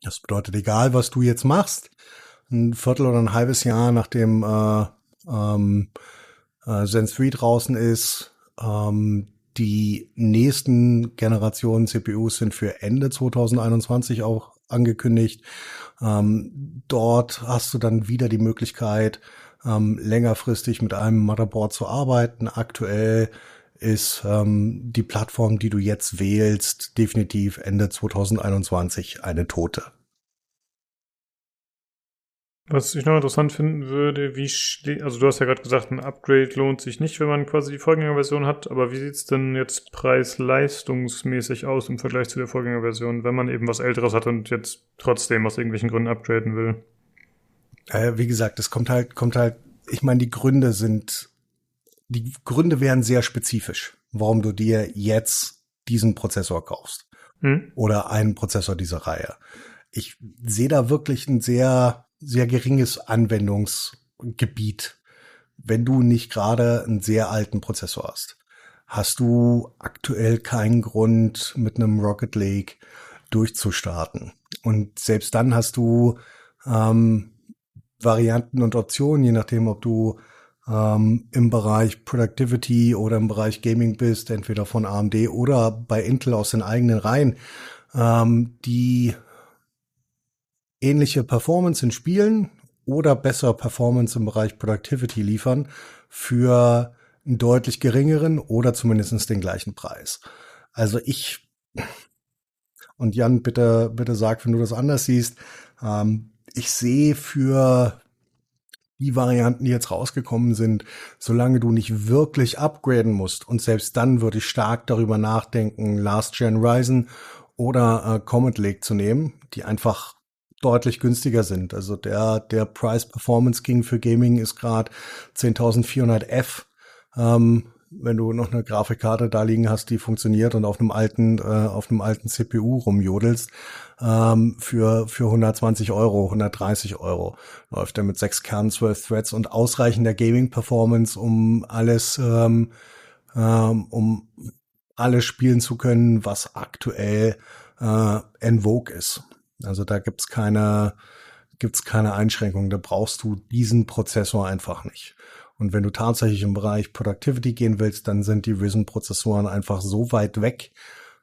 Das bedeutet, egal was du jetzt machst, ein Viertel oder ein halbes Jahr nachdem äh, ähm, äh, Zen 3 draußen ist, ähm, die nächsten Generationen CPUs sind für Ende 2021 auch angekündigt. Ähm, dort hast du dann wieder die Möglichkeit, ähm, längerfristig mit einem Motherboard zu arbeiten. Aktuell ist ähm, die Plattform, die du jetzt wählst, definitiv Ende 2021 eine tote.
Was ich noch interessant finden würde, wie also du hast ja gerade gesagt, ein Upgrade lohnt sich nicht, wenn man quasi die Vorgängerversion hat, aber wie sieht's denn jetzt preis-leistungsmäßig aus im Vergleich zu der Vorgängerversion, wenn man eben was älteres hat und jetzt trotzdem aus irgendwelchen Gründen upgraden will?
Äh, wie gesagt, es kommt halt, kommt halt, ich meine, die Gründe sind die Gründe wären sehr spezifisch, warum du dir jetzt diesen Prozessor kaufst. Hm? Oder einen Prozessor dieser Reihe. Ich sehe da wirklich ein sehr, sehr geringes Anwendungsgebiet, wenn du nicht gerade einen sehr alten Prozessor hast. Hast du aktuell keinen Grund, mit einem Rocket Lake durchzustarten. Und selbst dann hast du ähm, Varianten und Optionen, je nachdem, ob du ähm, im Bereich Productivity oder im Bereich Gaming bist, entweder von AMD oder bei Intel aus den eigenen Reihen, ähm, die ähnliche Performance in Spielen oder bessere Performance im Bereich Productivity liefern für einen deutlich geringeren oder zumindest den gleichen Preis. Also ich und Jan, bitte, bitte sag, wenn du das anders siehst. Ähm, ich sehe für die Varianten, die jetzt rausgekommen sind, solange du nicht wirklich upgraden musst und selbst dann würde ich stark darüber nachdenken, Last Gen Ryzen oder äh, Comet Lake zu nehmen, die einfach deutlich günstiger sind. Also der der Price Performance King für Gaming ist gerade 10.400F. Ähm, wenn du noch eine Grafikkarte da liegen hast, die funktioniert und auf einem alten, äh, auf einem alten CPU rumjodelst, ähm, für, für 120 Euro, 130 Euro. Läuft er mit sechs Kernen, zwölf Threads und ausreichender Gaming-Performance, um alles, ähm, ähm, um alles spielen zu können, was aktuell äh, en vogue ist. Also da gibt's keine, gibt's keine Einschränkungen. Da brauchst du diesen Prozessor einfach nicht. Und wenn du tatsächlich im Bereich Productivity gehen willst, dann sind die Risen-Prozessoren einfach so weit weg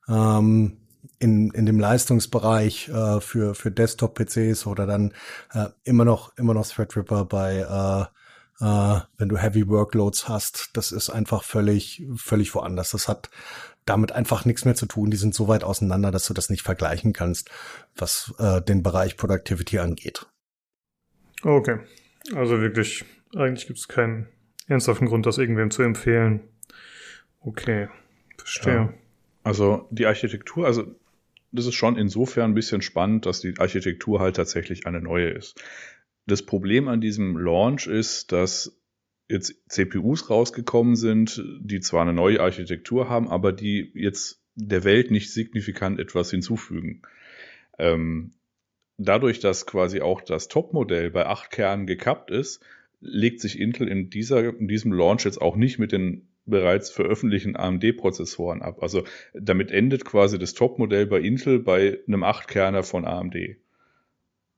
ähm, in, in dem Leistungsbereich äh, für, für Desktop-PCs oder dann äh, immer noch immer noch Threadripper bei äh, äh, wenn du Heavy Workloads hast, das ist einfach völlig völlig woanders. Das hat damit einfach nichts mehr zu tun. Die sind so weit auseinander, dass du das nicht vergleichen kannst, was äh, den Bereich Productivity angeht.
Okay, also wirklich eigentlich gibt es keinen ernsthaften Grund, das irgendwem zu empfehlen. Okay, verstehe. Ja.
Also die Architektur, also das ist schon insofern ein bisschen spannend, dass die Architektur halt tatsächlich eine neue ist. Das Problem an diesem Launch ist, dass jetzt CPUs rausgekommen sind, die zwar eine neue Architektur haben, aber die jetzt der Welt nicht signifikant etwas hinzufügen. Ähm, dadurch, dass quasi auch das Topmodell bei acht Kernen gekappt ist, legt sich Intel in, dieser, in diesem Launch jetzt auch nicht mit den bereits veröffentlichten AMD-Prozessoren ab. Also damit endet quasi das Topmodell bei Intel bei einem 8-Kerner von AMD.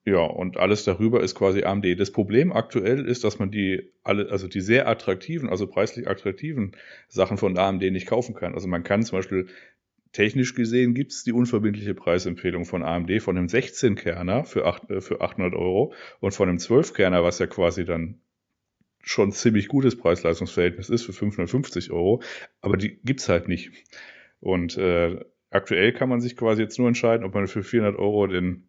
Ja, und alles darüber ist quasi AMD. Das Problem aktuell ist, dass man die alle, also die sehr attraktiven, also preislich attraktiven Sachen von AMD nicht kaufen kann. Also man kann zum Beispiel technisch gesehen gibt es die unverbindliche Preisempfehlung von AMD von einem 16-Kerner für, äh, für 800 Euro und von einem 12-Kerner, was ja quasi dann schon ziemlich gutes Preis-Leistungs-Verhältnis ist für 550 Euro, aber die gibt's halt nicht. Und äh, aktuell kann man sich quasi jetzt nur entscheiden, ob man für 400 Euro den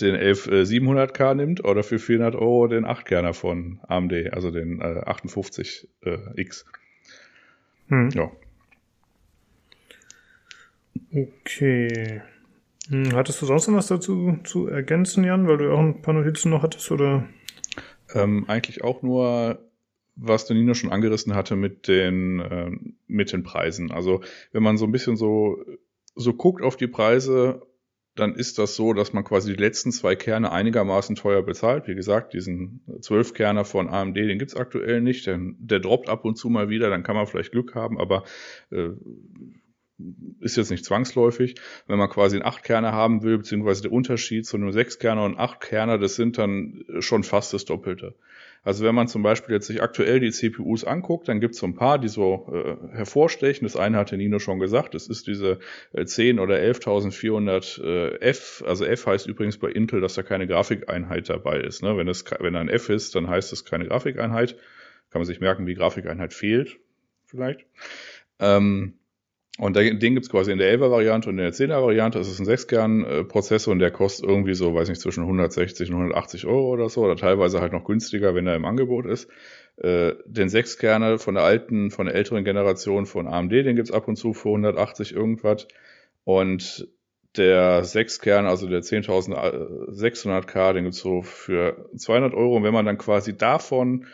den 11700K nimmt oder für 400 Euro den 8-Kerner von AMD, also den äh, 58X. Äh,
hm. Ja. Okay. Hm, hattest du sonst noch was dazu zu ergänzen, Jan, weil du auch ein paar Notizen noch hattest, oder?
Ähm, eigentlich auch nur, was der Nino schon angerissen hatte mit den, äh, mit den Preisen. Also wenn man so ein bisschen so, so guckt auf die Preise, dann ist das so, dass man quasi die letzten zwei Kerne einigermaßen teuer bezahlt. Wie gesagt, diesen zwölf Kerner von AMD, den gibt's aktuell nicht. Der, der droppt ab und zu mal wieder, dann kann man vielleicht Glück haben, aber äh, ist jetzt nicht zwangsläufig. Wenn man quasi einen Achtkerner haben will, beziehungsweise der Unterschied zu einem Sechskerner und Achtkerner, das sind dann schon fast das Doppelte. Also wenn man zum Beispiel jetzt sich aktuell die CPUs anguckt, dann gibt es so ein paar, die so äh, hervorstechen. Das eine hatte Nino schon gesagt, das ist diese äh, 10 oder 11.400 äh, F. Also F heißt übrigens bei Intel, dass da keine Grafikeinheit dabei ist. Ne? Wenn, es, wenn da ein F ist, dann heißt es keine Grafikeinheit. Kann man sich merken, wie Grafikeinheit fehlt, vielleicht. Ähm, und den gibt's quasi in der 11er Variante und in der 10er Variante. Das ist ein 6-Kern-Prozessor und der kostet irgendwie so, weiß nicht, zwischen 160 und 180 Euro oder so oder teilweise halt noch günstiger, wenn er im Angebot ist. Äh, den 6-Kerner von der alten, von der älteren Generation von AMD, den gibt's ab und zu für 180 irgendwas. Und der 6-Kern, also der 10.600K, den gibt's so für 200 Euro. Und wenn man dann quasi davon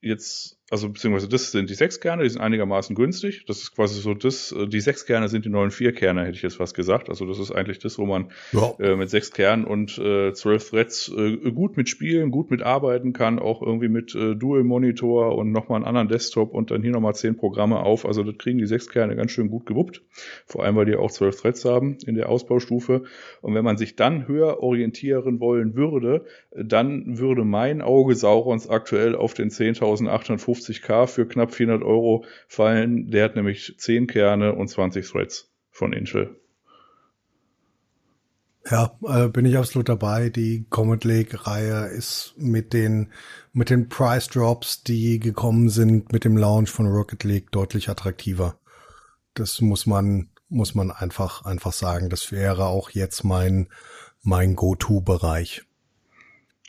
jetzt also beziehungsweise das sind die sechs Kerne, die sind einigermaßen günstig. Das ist quasi so das, äh, die sechs Kerne sind die neuen vier Kerne, hätte ich jetzt fast gesagt. Also das ist eigentlich das, wo man ja. äh, mit sechs Kernen und äh, zwölf Threads äh, gut mitspielen, gut mitarbeiten kann, auch irgendwie mit äh, Dual-Monitor und nochmal einen anderen Desktop und dann hier nochmal zehn Programme auf. Also das kriegen die sechs Kerne ganz schön gut gewuppt. Vor allem, weil die auch zwölf Threads haben in der Ausbaustufe. Und wenn man sich dann höher orientieren wollen würde, dann würde mein Auge Saurons aktuell auf den 10.850 50k für knapp 400 Euro fallen. Der hat nämlich 10 Kerne und 20 Threads von Intel.
Ja, äh, bin ich absolut dabei. Die Comet Lake Reihe ist mit den, mit den Price Drops, die gekommen sind mit dem Launch von Rocket League deutlich attraktiver. Das muss man, muss man einfach, einfach sagen. Das wäre auch jetzt mein, mein Go-To-Bereich.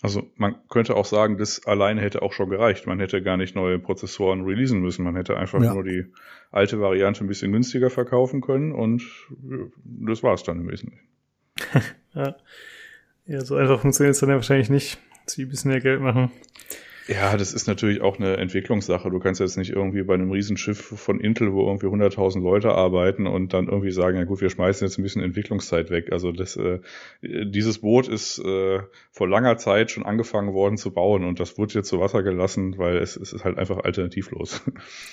Also man könnte auch sagen, das alleine hätte auch schon gereicht. Man hätte gar nicht neue Prozessoren releasen müssen. Man hätte einfach ja. nur die alte Variante ein bisschen günstiger verkaufen können und das war es dann im Wesentlichen.
ja. ja, so einfach funktioniert es dann ja wahrscheinlich nicht. Sie ein bisschen mehr Geld machen.
Ja, das ist natürlich auch eine Entwicklungssache. Du kannst jetzt nicht irgendwie bei einem Riesenschiff von Intel, wo irgendwie 100.000 Leute arbeiten und dann irgendwie sagen, ja gut, wir schmeißen jetzt ein bisschen Entwicklungszeit weg. Also das, äh, dieses Boot ist äh, vor langer Zeit schon angefangen worden zu bauen und das wurde jetzt zu Wasser gelassen, weil es, es ist halt einfach alternativlos.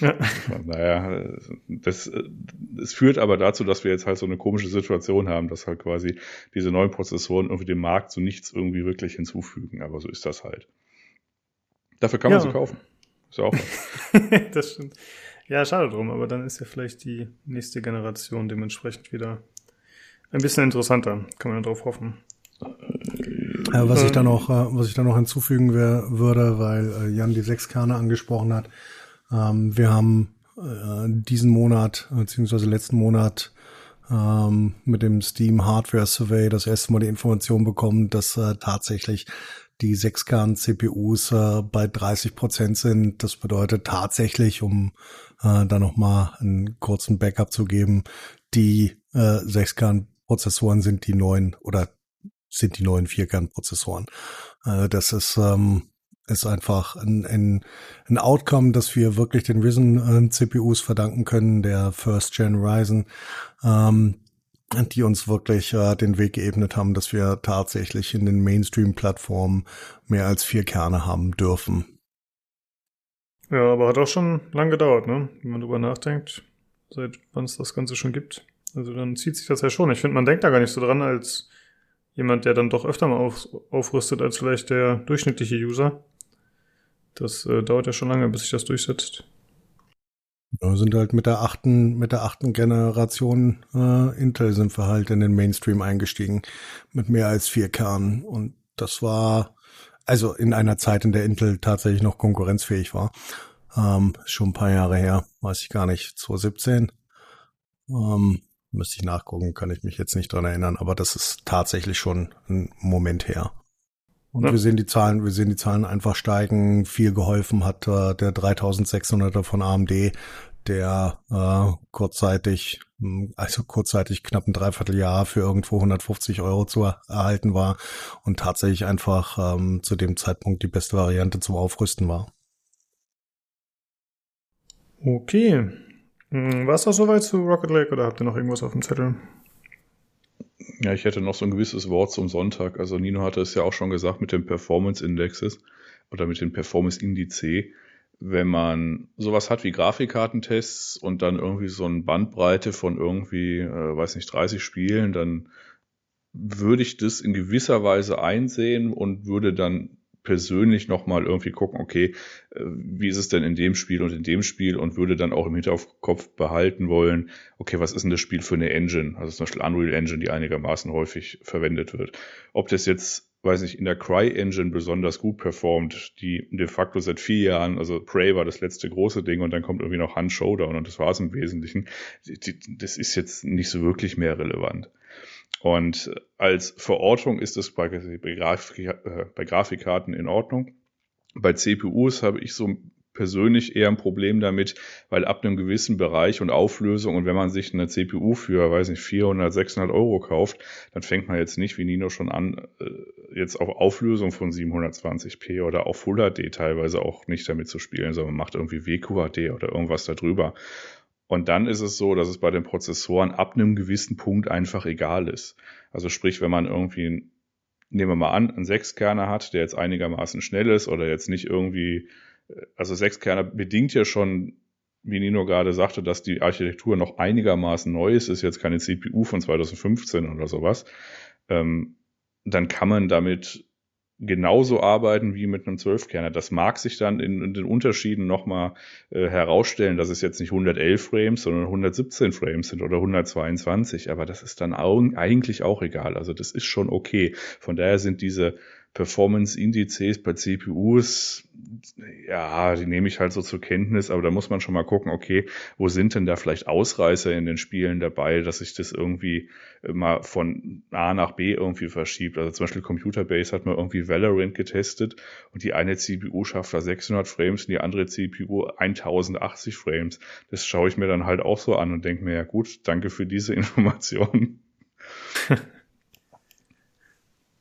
Ja. naja, das, das führt aber dazu, dass wir jetzt halt so eine komische Situation haben, dass halt quasi diese neuen Prozessoren irgendwie dem Markt so nichts irgendwie wirklich hinzufügen. Aber so ist das halt. Dafür kann man ja. sie kaufen. Ist ja auch
das stimmt. Ja, schade drum, aber dann ist ja vielleicht die nächste Generation dementsprechend wieder ein bisschen interessanter. Kann man darauf hoffen.
Ja, was ich da noch, äh, was ich da noch hinzufügen wär, würde, weil äh, Jan die Sechskerne angesprochen hat. Ähm, wir haben äh, diesen Monat, beziehungsweise letzten Monat, ähm, mit dem Steam Hardware Survey das erste Mal die Information bekommen, dass äh, tatsächlich die 6-Kern-CPUs äh, bei 30 Prozent sind. Das bedeutet tatsächlich, um äh, da nochmal einen kurzen Backup zu geben, die äh, 6-Kern-Prozessoren sind die neuen oder sind die neuen 4-Kern-Prozessoren. Äh, das ist ähm, ist einfach ein, ein, ein Outcome, das wir wirklich den Risen äh, verdanken können, der First Gen Ryzen. Ähm, die uns wirklich äh, den Weg geebnet haben, dass wir tatsächlich in den Mainstream-Plattformen mehr als vier Kerne haben dürfen.
Ja, aber hat auch schon lang gedauert, ne? Wenn man drüber nachdenkt, seit wann es das Ganze schon gibt. Also dann zieht sich das ja schon. Ich finde, man denkt da gar nicht so dran als jemand, der dann doch öfter mal auf, aufrüstet als vielleicht der durchschnittliche User. Das äh, dauert ja schon lange, bis sich das durchsetzt.
Wir sind halt mit der achten, mit der achten Generation äh, Intel sind wir halt in den Mainstream eingestiegen mit mehr als vier Kernen und das war also in einer Zeit, in der Intel tatsächlich noch konkurrenzfähig war. Ähm, schon ein paar Jahre her, weiß ich gar nicht, 2017. Ähm, müsste ich nachgucken, kann ich mich jetzt nicht dran erinnern, aber das ist tatsächlich schon ein Moment her. Und ja. wir sehen die Zahlen, wir sehen die Zahlen einfach steigen. Viel geholfen hat äh, der 3600er von AMD, der äh, kurzzeitig, hm, also kurzzeitig knapp ein Dreivierteljahr für irgendwo 150 Euro zu erhalten war und tatsächlich einfach ähm, zu dem Zeitpunkt die beste Variante zum Aufrüsten war.
Okay. Hm, war es das soweit zu Rocket Lake oder habt ihr noch irgendwas auf dem Zettel?
Ja, ich hätte noch so ein gewisses Wort zum Sonntag. Also Nino hatte es ja auch schon gesagt mit den Performance Indexes oder mit den Performance Indice. Wenn man sowas hat wie Grafikkartentests und dann irgendwie so eine Bandbreite von irgendwie, äh, weiß nicht, 30 Spielen, dann würde ich das in gewisser Weise einsehen und würde dann persönlich nochmal irgendwie gucken, okay, äh, wie ist es denn in dem Spiel und in dem Spiel und würde dann auch im Hinterkopf behalten wollen, okay, was ist denn das Spiel für eine Engine? Also zum Beispiel Unreal Engine, die einigermaßen häufig verwendet wird. Ob das jetzt, weiß nicht, in der Cry Engine besonders gut performt, die de facto seit vier Jahren, also Prey war das letzte große Ding und dann kommt irgendwie noch Hand Showdown und das war es im Wesentlichen. Das ist jetzt nicht so wirklich mehr relevant. Und als Verortung ist es bei, bei, Grafik, äh, bei Grafikkarten in Ordnung. Bei CPUs habe ich so persönlich eher ein Problem damit, weil ab einem gewissen Bereich und Auflösung und wenn man sich eine CPU für, weiß nicht, 400, 600 Euro kauft, dann fängt man jetzt nicht, wie Nino schon an, äh, jetzt auf Auflösung von 720p oder auf Full HD teilweise auch nicht damit zu spielen, sondern man macht irgendwie WQHD oder irgendwas darüber. Und dann ist es so, dass es bei den Prozessoren ab einem gewissen Punkt einfach egal ist. Also sprich, wenn man irgendwie, nehmen wir mal an, einen Sechskerner hat, der jetzt einigermaßen schnell ist oder jetzt nicht irgendwie, also Sechskerner bedingt ja schon, wie Nino gerade sagte, dass die Architektur noch einigermaßen neu ist, ist jetzt keine CPU von 2015 oder sowas. Ähm, dann kann man damit genauso arbeiten wie mit einem Zwölfkerner. Das mag sich dann in, in den Unterschieden nochmal äh, herausstellen, dass es jetzt nicht 111 Frames, sondern 117 Frames sind oder 122, aber das ist dann auch, eigentlich auch egal. Also das ist schon okay. Von daher sind diese Performance-Indizes bei CPUs, ja, die nehme ich halt so zur Kenntnis, aber da muss man schon mal gucken, okay, wo sind denn da vielleicht Ausreißer in den Spielen dabei, dass sich das irgendwie mal von A nach B irgendwie verschiebt. Also zum Beispiel Computerbase hat mal irgendwie Valorant getestet und die eine CPU schafft da 600 Frames und die andere CPU 1080 Frames. Das schaue ich mir dann halt auch so an und denke mir, ja gut, danke für diese Information.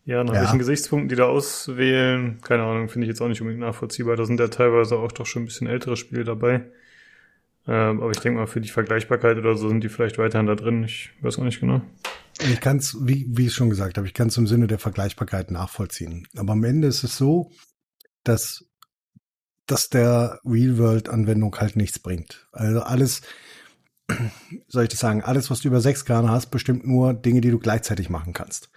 Ja, nach ja. welchen Gesichtspunkten die da auswählen, keine Ahnung, finde ich jetzt auch nicht unbedingt nachvollziehbar. Da sind ja teilweise auch doch schon ein bisschen ältere Spiele dabei. Ähm, aber ich denke mal, für die Vergleichbarkeit oder so sind die vielleicht weiterhin da drin. Ich weiß auch nicht genau.
Ich kann es, wie, wie ich schon gesagt habe, ich kann es im Sinne der Vergleichbarkeit nachvollziehen. Aber am Ende ist es so, dass, dass der Real-World-Anwendung halt nichts bringt. Also alles, soll ich das sagen, alles, was du über sechs Kerne hast, bestimmt nur Dinge, die du gleichzeitig machen kannst.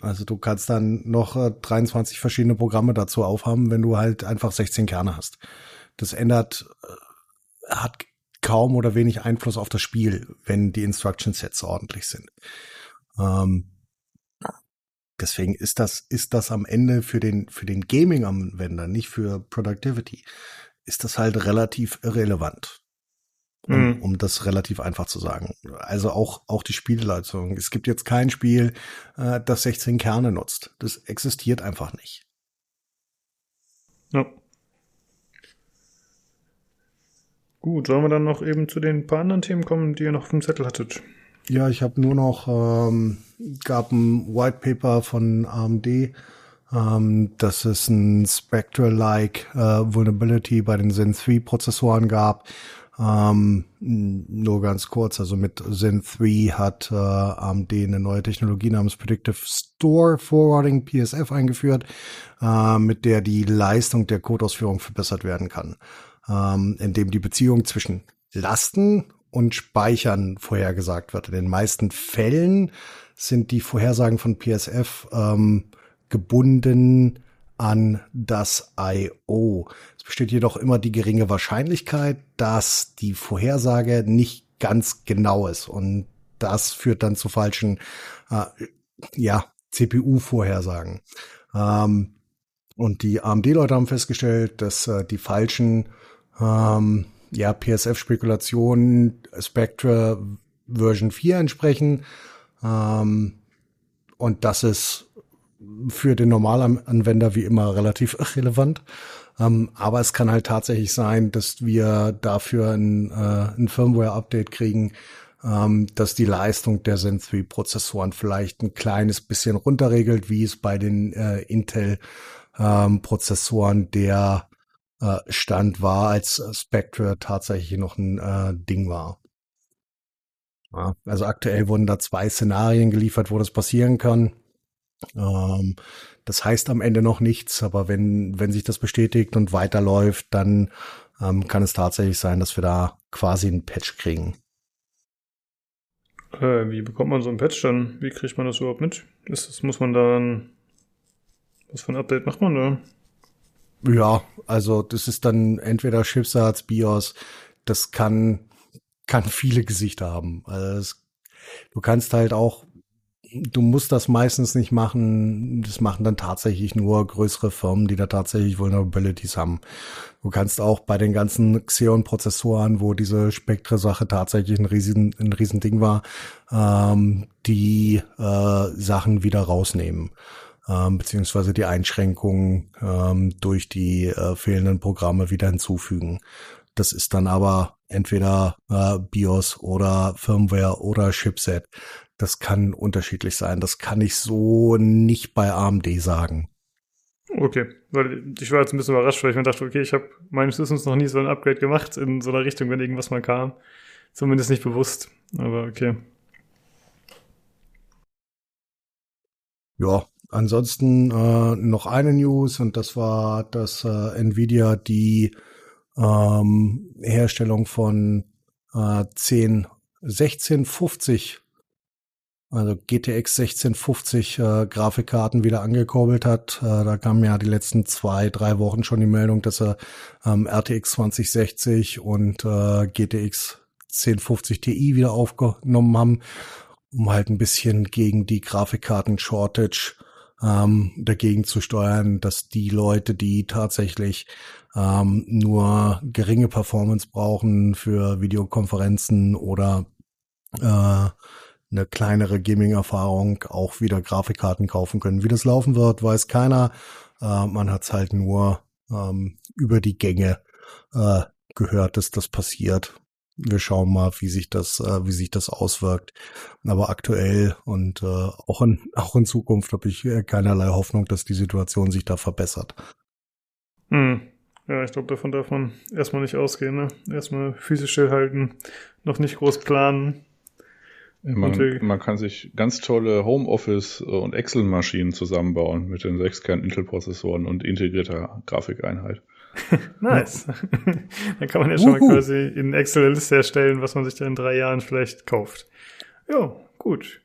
Also du kannst dann noch 23 äh, verschiedene Programme dazu aufhaben, wenn du halt einfach 16 Kerne hast. Das ändert, äh, hat kaum oder wenig Einfluss auf das Spiel, wenn die Instruction Sets ordentlich sind. Ähm, deswegen ist das, ist das am Ende für den, für den Gaming-Anwender, nicht für Productivity, ist das halt relativ irrelevant. Um, mhm. um das relativ einfach zu sagen. Also auch, auch die Spielleitung. Es gibt jetzt kein Spiel, äh, das 16 Kerne nutzt. Das existiert einfach nicht.
Ja. Gut, sollen wir dann noch eben zu den paar anderen Themen kommen, die ihr noch auf dem Zettel hattet?
Ja, ich habe nur noch, ähm, gab ein White Paper von AMD, ähm, dass es ein Spectral-like äh, Vulnerability bei den Zen 3 Prozessoren gab ähm, nur ganz kurz, also mit Zen 3 hat äh, AMD eine neue Technologie namens Predictive Store Forwarding PSF eingeführt, äh, mit der die Leistung der Codeausführung verbessert werden kann, ähm, indem die Beziehung zwischen Lasten und Speichern vorhergesagt wird. In den meisten Fällen sind die Vorhersagen von PSF ähm, gebunden an das I.O. Es besteht jedoch immer die geringe Wahrscheinlichkeit, dass die Vorhersage nicht ganz genau ist und das führt dann zu falschen, äh, ja, CPU-Vorhersagen. Ähm, und die AMD-Leute haben festgestellt, dass äh, die falschen ähm, ja, PSF-Spekulationen Spectre Version 4 entsprechen. Ähm, und das ist für den Normalanwender wie immer relativ irrelevant. Ähm, aber es kann halt tatsächlich sein, dass wir dafür ein, äh, ein Firmware-Update kriegen, ähm, dass die Leistung der Zen 3 Prozessoren vielleicht ein kleines bisschen runterregelt, wie es bei den äh, Intel ähm, Prozessoren der äh, Stand war, als Spectre tatsächlich noch ein äh, Ding war. Also aktuell wurden da zwei Szenarien geliefert, wo das passieren kann. Ähm, das heißt am Ende noch nichts, aber wenn, wenn sich das bestätigt und weiterläuft, dann ähm, kann es tatsächlich sein, dass wir da quasi einen Patch kriegen.
Äh, wie bekommt man so einen Patch dann? Wie kriegt man das überhaupt mit? Ist das, muss man dann, was für ein Update macht man da?
Ja, also das ist dann entweder Chipsatz, BIOS, das kann, kann viele Gesichter haben. Also das, du kannst halt auch du musst das meistens nicht machen. Das machen dann tatsächlich nur größere Firmen, die da tatsächlich Vulnerabilities haben. Du kannst auch bei den ganzen Xeon-Prozessoren, wo diese Spektre-Sache tatsächlich ein riesen, ein riesen Ding war, ähm, die äh, Sachen wieder rausnehmen. Ähm, beziehungsweise die Einschränkungen ähm, durch die äh, fehlenden Programme wieder hinzufügen. Das ist dann aber entweder äh, BIOS oder Firmware oder Chipset. Das kann unterschiedlich sein. Das kann ich so nicht bei AMD sagen.
Okay, weil ich war jetzt ein bisschen überrascht, weil ich mir dachte, okay, ich habe meines Wissens noch nie so ein Upgrade gemacht in so einer Richtung, wenn irgendwas mal kam. Zumindest nicht bewusst, aber okay.
Ja, ansonsten äh, noch eine News und das war, dass äh, Nvidia die ähm, Herstellung von äh, 10 1650 also GTX 1650 äh, Grafikkarten wieder angekurbelt hat. Äh, da kam ja die letzten zwei, drei Wochen schon die Meldung, dass er ähm, RTX 2060 und äh, GTX 1050 Ti wieder aufgenommen haben, um halt ein bisschen gegen die Grafikkarten-Shortage ähm, dagegen zu steuern, dass die Leute, die tatsächlich ähm, nur geringe Performance brauchen für Videokonferenzen oder äh, eine kleinere Gaming-Erfahrung auch wieder Grafikkarten kaufen können. Wie das laufen wird, weiß keiner. Äh, man hat es halt nur ähm, über die Gänge äh, gehört, dass das passiert. Wir schauen mal, wie sich das, äh, wie sich das auswirkt. Aber aktuell und äh, auch in auch in Zukunft habe ich äh, keinerlei Hoffnung, dass die Situation sich da verbessert.
Hm. Ja, ich glaube, davon darf man erstmal nicht ausgehen. Ne? Erstmal physisch stillhalten, noch nicht groß planen.
Man, man, kann sich ganz tolle Homeoffice- und Excel-Maschinen zusammenbauen mit den 6-Kern-Intel-Prozessoren und integrierter Grafikeinheit.
nice. Dann kann man ja schon Uhu. mal quasi in Excel eine Liste erstellen, was man sich da in drei Jahren vielleicht kauft. Ja, gut.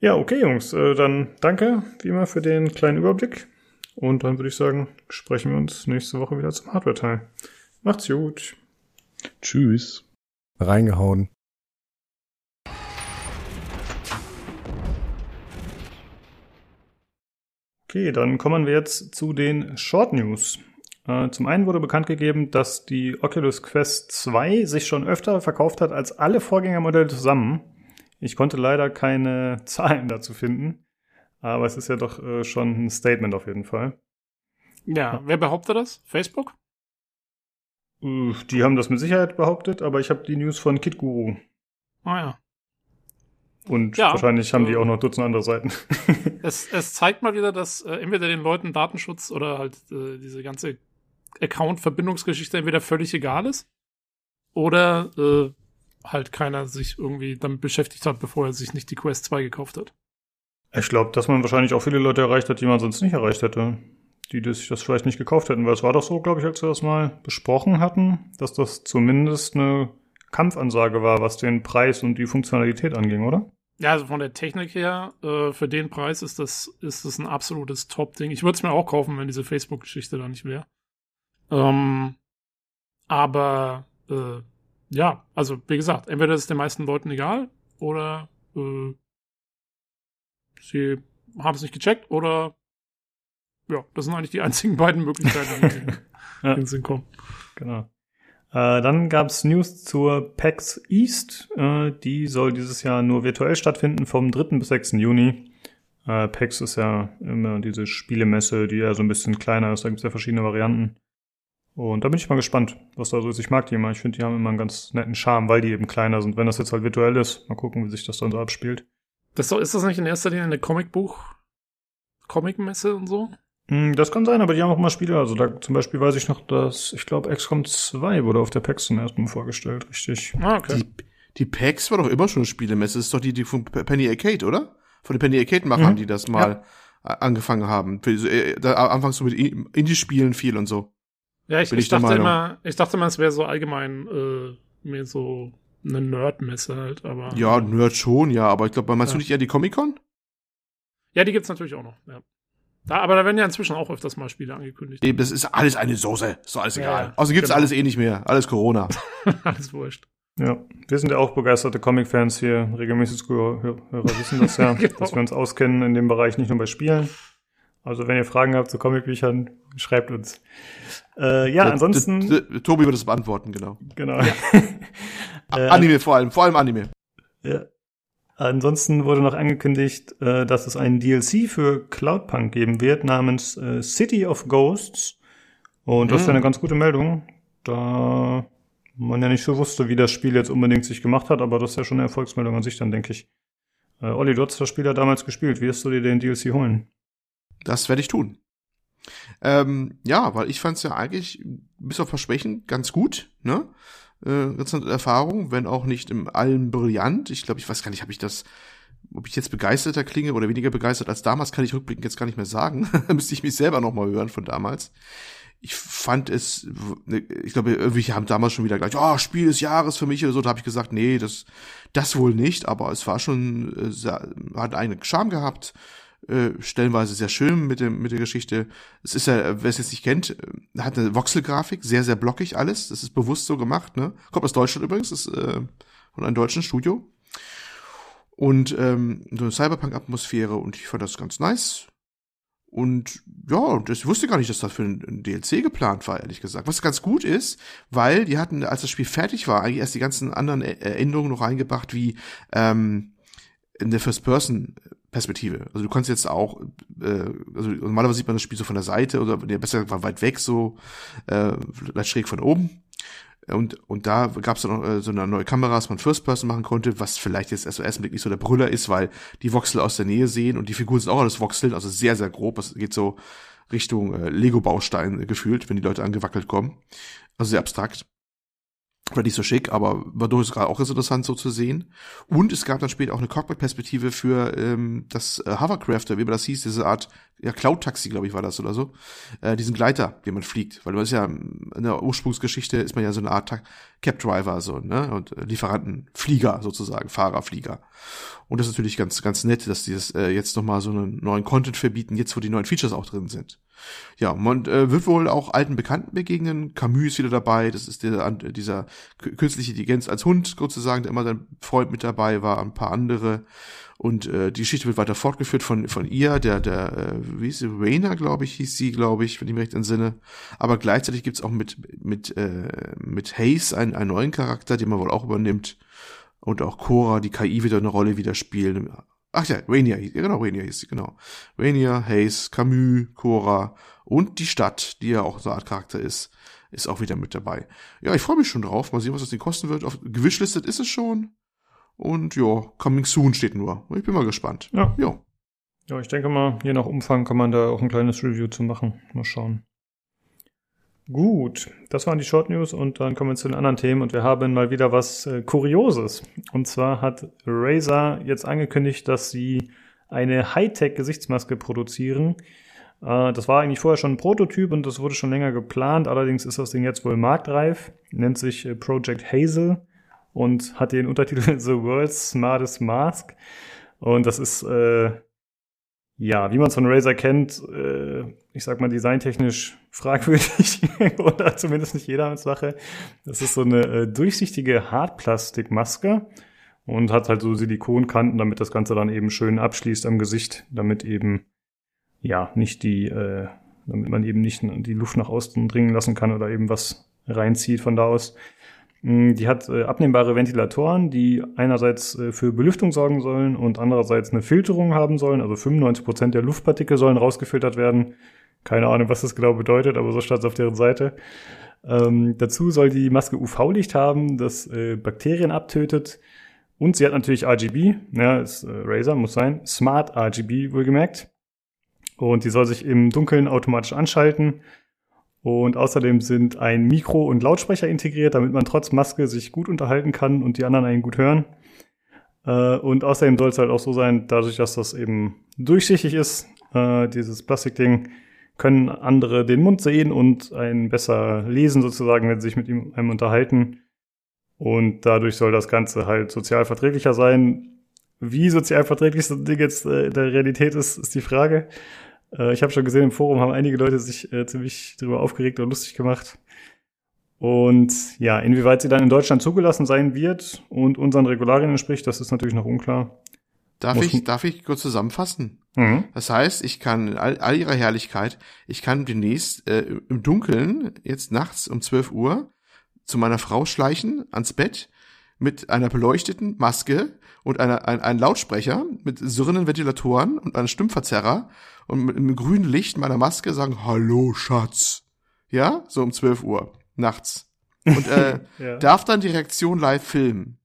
Ja, okay, Jungs. Äh, dann danke, wie immer, für den kleinen Überblick. Und dann würde ich sagen, sprechen wir uns nächste Woche wieder zum Hardware-Teil. Macht's gut.
Tschüss.
Reingehauen.
Okay, dann kommen wir jetzt zu den Short News. Äh, zum einen wurde bekannt gegeben, dass die Oculus Quest 2 sich schon öfter verkauft hat als alle Vorgängermodelle zusammen. Ich konnte leider keine Zahlen dazu finden, aber es ist ja doch äh, schon ein Statement auf jeden Fall.
Ja, wer behauptet das? Facebook?
Äh, die haben das mit Sicherheit behauptet, aber ich habe die News von KitGuru.
Ah ja.
Und ja, wahrscheinlich haben die auch noch Dutzend andere Seiten.
es, es zeigt mal wieder, dass äh, entweder den Leuten Datenschutz oder halt äh, diese ganze Account-Verbindungsgeschichte entweder völlig egal ist oder äh, halt keiner sich irgendwie damit beschäftigt hat, bevor er sich nicht die Quest 2 gekauft hat.
Ich glaube, dass man wahrscheinlich auch viele Leute erreicht hat, die man sonst nicht erreicht hätte, die sich das vielleicht nicht gekauft hätten, weil es war doch so, glaube ich, als wir das mal besprochen hatten, dass das zumindest eine Kampfansage war, was den Preis und die Funktionalität anging, oder?
Ja, also von der Technik her, äh, für den Preis ist das, ist das ein absolutes Top-Ding. Ich würde es mir auch kaufen, wenn diese Facebook-Geschichte da nicht wäre. Ähm, aber äh, ja, also wie gesagt, entweder ist es den meisten Leuten egal oder äh, sie haben es nicht gecheckt oder ja, das sind eigentlich die einzigen beiden Möglichkeiten, die ja. in den Sinn kommen.
Genau. Äh, dann gab es News zur PAX East. Äh, die soll dieses Jahr nur virtuell stattfinden vom 3. bis 6. Juni. Äh, PAX ist ja immer diese Spielemesse, die ja so ein bisschen kleiner ist. Da gibt es ja verschiedene Varianten. Und da bin ich mal gespannt, was da so ist. Ich mag die immer. Ich finde, die haben immer einen ganz netten Charme, weil die eben kleiner sind. Wenn das jetzt halt virtuell ist, mal gucken, wie sich das dann so abspielt.
Das ist, das nicht in erster Linie eine Comicbuch, Comicmesse und so?
Hm, das kann sein, aber die haben auch mal Spiele. Also da zum Beispiel weiß ich noch, dass ich glaube, XCOM 2 wurde auf der PAX zum ersten Mal vorgestellt, richtig.
Ah, okay. Die, die PAX war doch immer schon eine Spielemesse. Das ist doch die, die von Penny Arcade, oder? Von den Penny Arcade-Machern, mhm. die das mal ja. angefangen haben. Äh, da, anfangs so mit Indie-Spielen viel und so.
Ja, ich, ich, dachte immer, ich dachte immer, es wäre so allgemein äh, mehr so eine Nerd-Messe halt, aber.
Ja, Nerd schon, ja, aber ich glaube, meinst ja. du nicht eher die Comic-Con?
Ja, die gibt's natürlich auch noch, ja. Da, aber da werden ja inzwischen auch öfters mal Spiele angekündigt.
Eben, das ist alles eine Soße. Ist doch alles egal. Ja, Außerdem gibt's genau. alles eh nicht mehr. Alles Corona.
alles wurscht.
Ja, wir sind ja auch begeisterte Comic-Fans hier. Regelmäßig Hörer wissen das ja, genau. dass wir uns auskennen in dem Bereich, nicht nur bei Spielen. Also wenn ihr Fragen habt zu Comicbüchern, schreibt uns. Äh, ja, der, ansonsten.
Der, Tobi wird es beantworten, genau.
Genau.
äh, Anime vor allem, vor allem Anime.
Ja. Ansonsten wurde noch angekündigt, äh, dass es einen DLC für Cloudpunk geben wird namens äh, City of Ghosts. Und das mhm. ist eine ganz gute Meldung, da man ja nicht so wusste, wie das Spiel jetzt unbedingt sich gemacht hat, aber das ist ja schon eine Erfolgsmeldung an sich, dann denke ich. Äh, Olli, du hast das Spiel ja damals gespielt. Wirst du dir den DLC holen?
Das werde ich tun. Ähm, ja, weil ich fand es ja eigentlich bis auf Versprechen ganz gut, ne? Äh, Erfahrung, wenn auch nicht im allen brillant. Ich glaube, ich weiß gar nicht, habe ich das, ob ich jetzt begeisterter klinge oder weniger begeistert als damals, kann ich rückblickend jetzt gar nicht mehr sagen. Müsste ich mich selber noch mal hören von damals. Ich fand es, ne, ich glaube, irgendwie haben damals schon wieder gleich, oh, Spiel des Jahres für mich oder so. Da habe ich gesagt, nee, das, das wohl nicht. Aber es war schon, äh, hat einen Charme gehabt äh, stellenweise sehr schön mit dem mit der Geschichte. Es ist ja, wer es jetzt nicht kennt, äh, hat eine Voxel-Grafik, sehr sehr blockig alles. Das ist bewusst so gemacht. Ne, kommt aus Deutschland übrigens, ist äh, von einem deutschen Studio. und ähm, so eine Cyberpunk-Atmosphäre und ich fand das ganz nice. Und ja, das wusste gar nicht, dass das für ein DLC geplant war, ehrlich gesagt. Was ganz gut ist, weil die hatten, als das Spiel fertig war, eigentlich erst die ganzen anderen Änderungen noch reingebracht, wie ähm, in der First-Person-Perspektive. Also du kannst jetzt auch, äh, also normalerweise sieht man das Spiel so von der Seite oder besser gesagt war weit weg, so äh, vielleicht schräg von oben. Und, und da gab es dann noch äh, so eine neue Kamera, dass man First Person machen konnte, was vielleicht jetzt erst Blick nicht so der Brüller ist, weil die Voxel aus der Nähe sehen und die Figuren sind auch alles Voxeln, also sehr, sehr grob. Es geht so Richtung äh, Lego-Baustein gefühlt, wenn die Leute angewackelt kommen. Also sehr abstrakt. War nicht so schick, aber war durchaus auch interessant so zu sehen. Und es gab dann später auch eine Cockpit-Perspektive für ähm, das äh, Hovercrafter, wie man das hieß, diese Art ja, Cloud-Taxi, glaube ich, war das oder so. Äh, diesen Gleiter, den man fliegt. Weil man ist ja in der Ursprungsgeschichte ist man ja so eine Art Cap-Driver, so, ne? Und äh, Lieferanten, Flieger sozusagen, Fahrer, Flieger. Und das ist natürlich ganz, ganz nett, dass die das äh, jetzt nochmal so einen neuen Content verbieten, jetzt wo die neuen Features auch drin sind. Ja, man äh, wird wohl auch alten Bekannten begegnen. Camus ist wieder dabei. Das ist der, dieser künstliche Intelligenz als Hund sozusagen, der immer sein Freund mit dabei war. Ein paar andere. Und äh, die Geschichte wird weiter fortgeführt von von ihr, der der äh, wie ist sie, Rainer, glaube ich, hieß sie, glaube ich, wenn ich mich recht entsinne. Aber gleichzeitig gibt's auch mit mit äh, mit Hayes einen, einen neuen Charakter, den man wohl auch übernimmt. Und auch Cora, die KI wieder eine Rolle wieder spielen. Ach ja, Rainier, genau, Rainier hieß sie, genau. Rainier, Hayes, Camus, Cora und die Stadt, die ja auch so eine Art Charakter ist, ist auch wieder mit dabei. Ja, ich freue mich schon drauf. Mal sehen, was das denn kosten wird. Auf, gewischlistet ist es schon. Und ja, Coming Soon steht nur. Ich bin mal gespannt.
Ja. Ja, ja ich denke mal, je nach Umfang kann man da auch ein kleines Review zu machen. Mal schauen. Gut, das waren die Short News und dann kommen wir zu den anderen Themen und wir haben mal wieder was äh, Kurioses. Und zwar hat Razer jetzt angekündigt, dass sie eine Hightech-Gesichtsmaske produzieren. Äh, das war eigentlich vorher schon ein Prototyp und das wurde schon länger geplant. Allerdings ist das Ding jetzt wohl marktreif, nennt sich äh, Project Hazel und hat den Untertitel The World's Smartest Mask. Und das ist äh, ja, wie man es von Razer kennt, äh, ich sag mal designtechnisch fragwürdig oder zumindest nicht jeder Sache. Das ist so eine äh, durchsichtige Hartplastikmaske und hat halt so Silikonkanten, damit das Ganze dann eben schön abschließt am Gesicht, damit eben ja nicht die, äh, damit man eben nicht die Luft nach außen dringen lassen kann oder eben was reinzieht von da aus. Mm, die hat äh, abnehmbare Ventilatoren, die einerseits äh, für Belüftung sorgen sollen und andererseits eine Filterung haben sollen. Also 95 Prozent der Luftpartikel sollen rausgefiltert werden. Keine Ahnung, was das genau bedeutet, aber so stand es auf deren Seite. Ähm, dazu soll die Maske UV-Licht haben, das äh, Bakterien abtötet. Und sie hat natürlich RGB, ja, ist, äh, Razer muss sein, Smart RGB wohlgemerkt. Und die soll sich im Dunkeln automatisch anschalten und außerdem sind ein Mikro und Lautsprecher integriert, damit man trotz Maske sich gut unterhalten kann und die anderen einen gut hören. Äh, und außerdem soll es halt auch so sein, dadurch, dass das eben durchsichtig ist, äh, dieses Plastikding, können andere den Mund sehen und einen besser lesen sozusagen, wenn sie sich mit ihm einem unterhalten. Und dadurch soll das Ganze halt sozial verträglicher sein. Wie sozial verträglich das Ding jetzt äh, in der Realität ist, ist die Frage. Äh, ich habe schon gesehen, im Forum haben einige Leute sich äh, ziemlich darüber aufgeregt und lustig gemacht. Und ja, inwieweit sie dann in Deutschland zugelassen sein wird und unseren Regularien entspricht, das ist natürlich noch unklar.
Darf ich, darf ich kurz zusammenfassen? Mhm. Das heißt, ich kann in all, all ihrer Herrlichkeit, ich kann demnächst äh, im Dunkeln, jetzt nachts um 12 Uhr, zu meiner Frau schleichen, ans Bett, mit einer beleuchteten Maske und einer, ein, ein Lautsprecher mit surrenden Ventilatoren und einem Stimmverzerrer und mit einem grünen Licht meiner Maske sagen, Hallo, Schatz. Ja, so um 12 Uhr nachts. Und äh, ja. darf dann die Reaktion live filmen.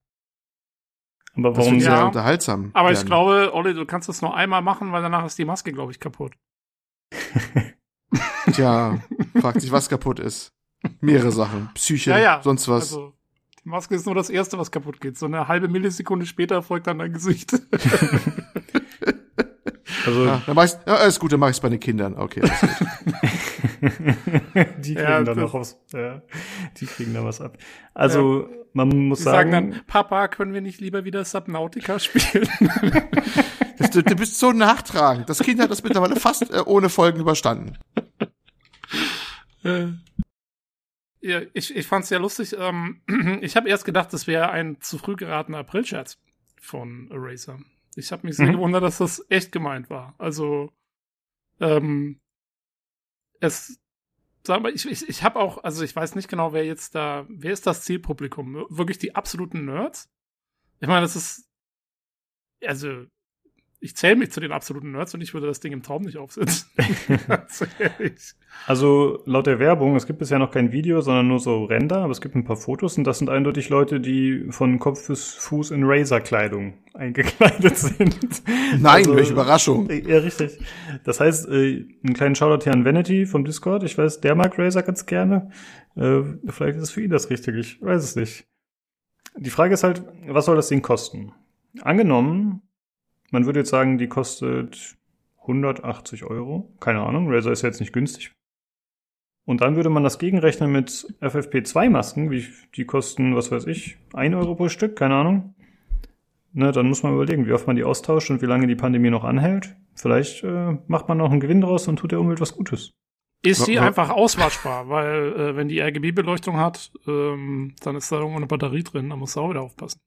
Aber warum das sehr ja, unterhaltsam? Aber werden. ich glaube, Olli, du kannst das nur einmal machen, weil danach ist die Maske, glaube ich, kaputt.
Tja, fragt sich, was kaputt ist. Mehrere Sachen. Psyche, ja, ja. sonst was. Also,
die Maske ist nur das Erste, was kaputt geht. So eine halbe Millisekunde später folgt dann dein Gesicht.
Also, ja, dann mach ich's, ja, alles gut, dann mach ich's bei den Kindern. Okay.
die kriegen ja, dann noch was. Ja, die kriegen da was ab. Also, ja. Man muss
die
sagen.
sagen dann, Papa, können wir nicht lieber wieder Subnautica spielen?
das, du, du, bist so nachtragend. Das Kind hat das mittlerweile fast äh, ohne Folgen überstanden.
Äh. Ja, ich, ich fand's ja lustig. Ähm, ich habe erst gedacht, das wäre ein zu früh geratener Aprilscherz. von Eraser. Ich habe mich sehr mhm. gewundert, dass das echt gemeint war. Also, ähm, es, sag mal, ich, ich, ich habe auch, also ich weiß nicht genau, wer jetzt da, wer ist das Zielpublikum? Wirklich die absoluten Nerds? Ich meine, das ist, also ich zähle mich zu den absoluten Nerds und ich würde das Ding im Traum nicht aufsetzen.
also laut der Werbung, es gibt bisher noch kein Video, sondern nur so Render, aber es gibt ein paar Fotos und das sind eindeutig Leute, die von Kopf bis Fuß in Razer-Kleidung eingekleidet sind.
Nein, also, welche Überraschung.
Ja, richtig. Das heißt, äh, einen kleinen Shoutout hier an Vanity vom Discord. Ich weiß, der mag Razer ganz gerne. Äh, vielleicht ist es für ihn das Richtige, ich weiß es nicht. Die Frage ist halt, was soll das Ding kosten? Angenommen, man würde jetzt sagen, die kostet 180 Euro. Keine Ahnung, Razer ist jetzt nicht günstig. Und dann würde man das gegenrechnen mit FFP2-Masken, wie die kosten, was weiß ich, 1 Euro pro Stück, keine Ahnung. Ne, dann muss man überlegen, wie oft man die austauscht und wie lange die Pandemie noch anhält. Vielleicht äh, macht man noch einen Gewinn draus und tut der Umwelt was Gutes.
Ist sie einfach auswaschbar, weil äh, wenn die RGB-Beleuchtung hat, ähm, dann ist da irgendwo eine Batterie drin, da muss du auch wieder aufpassen.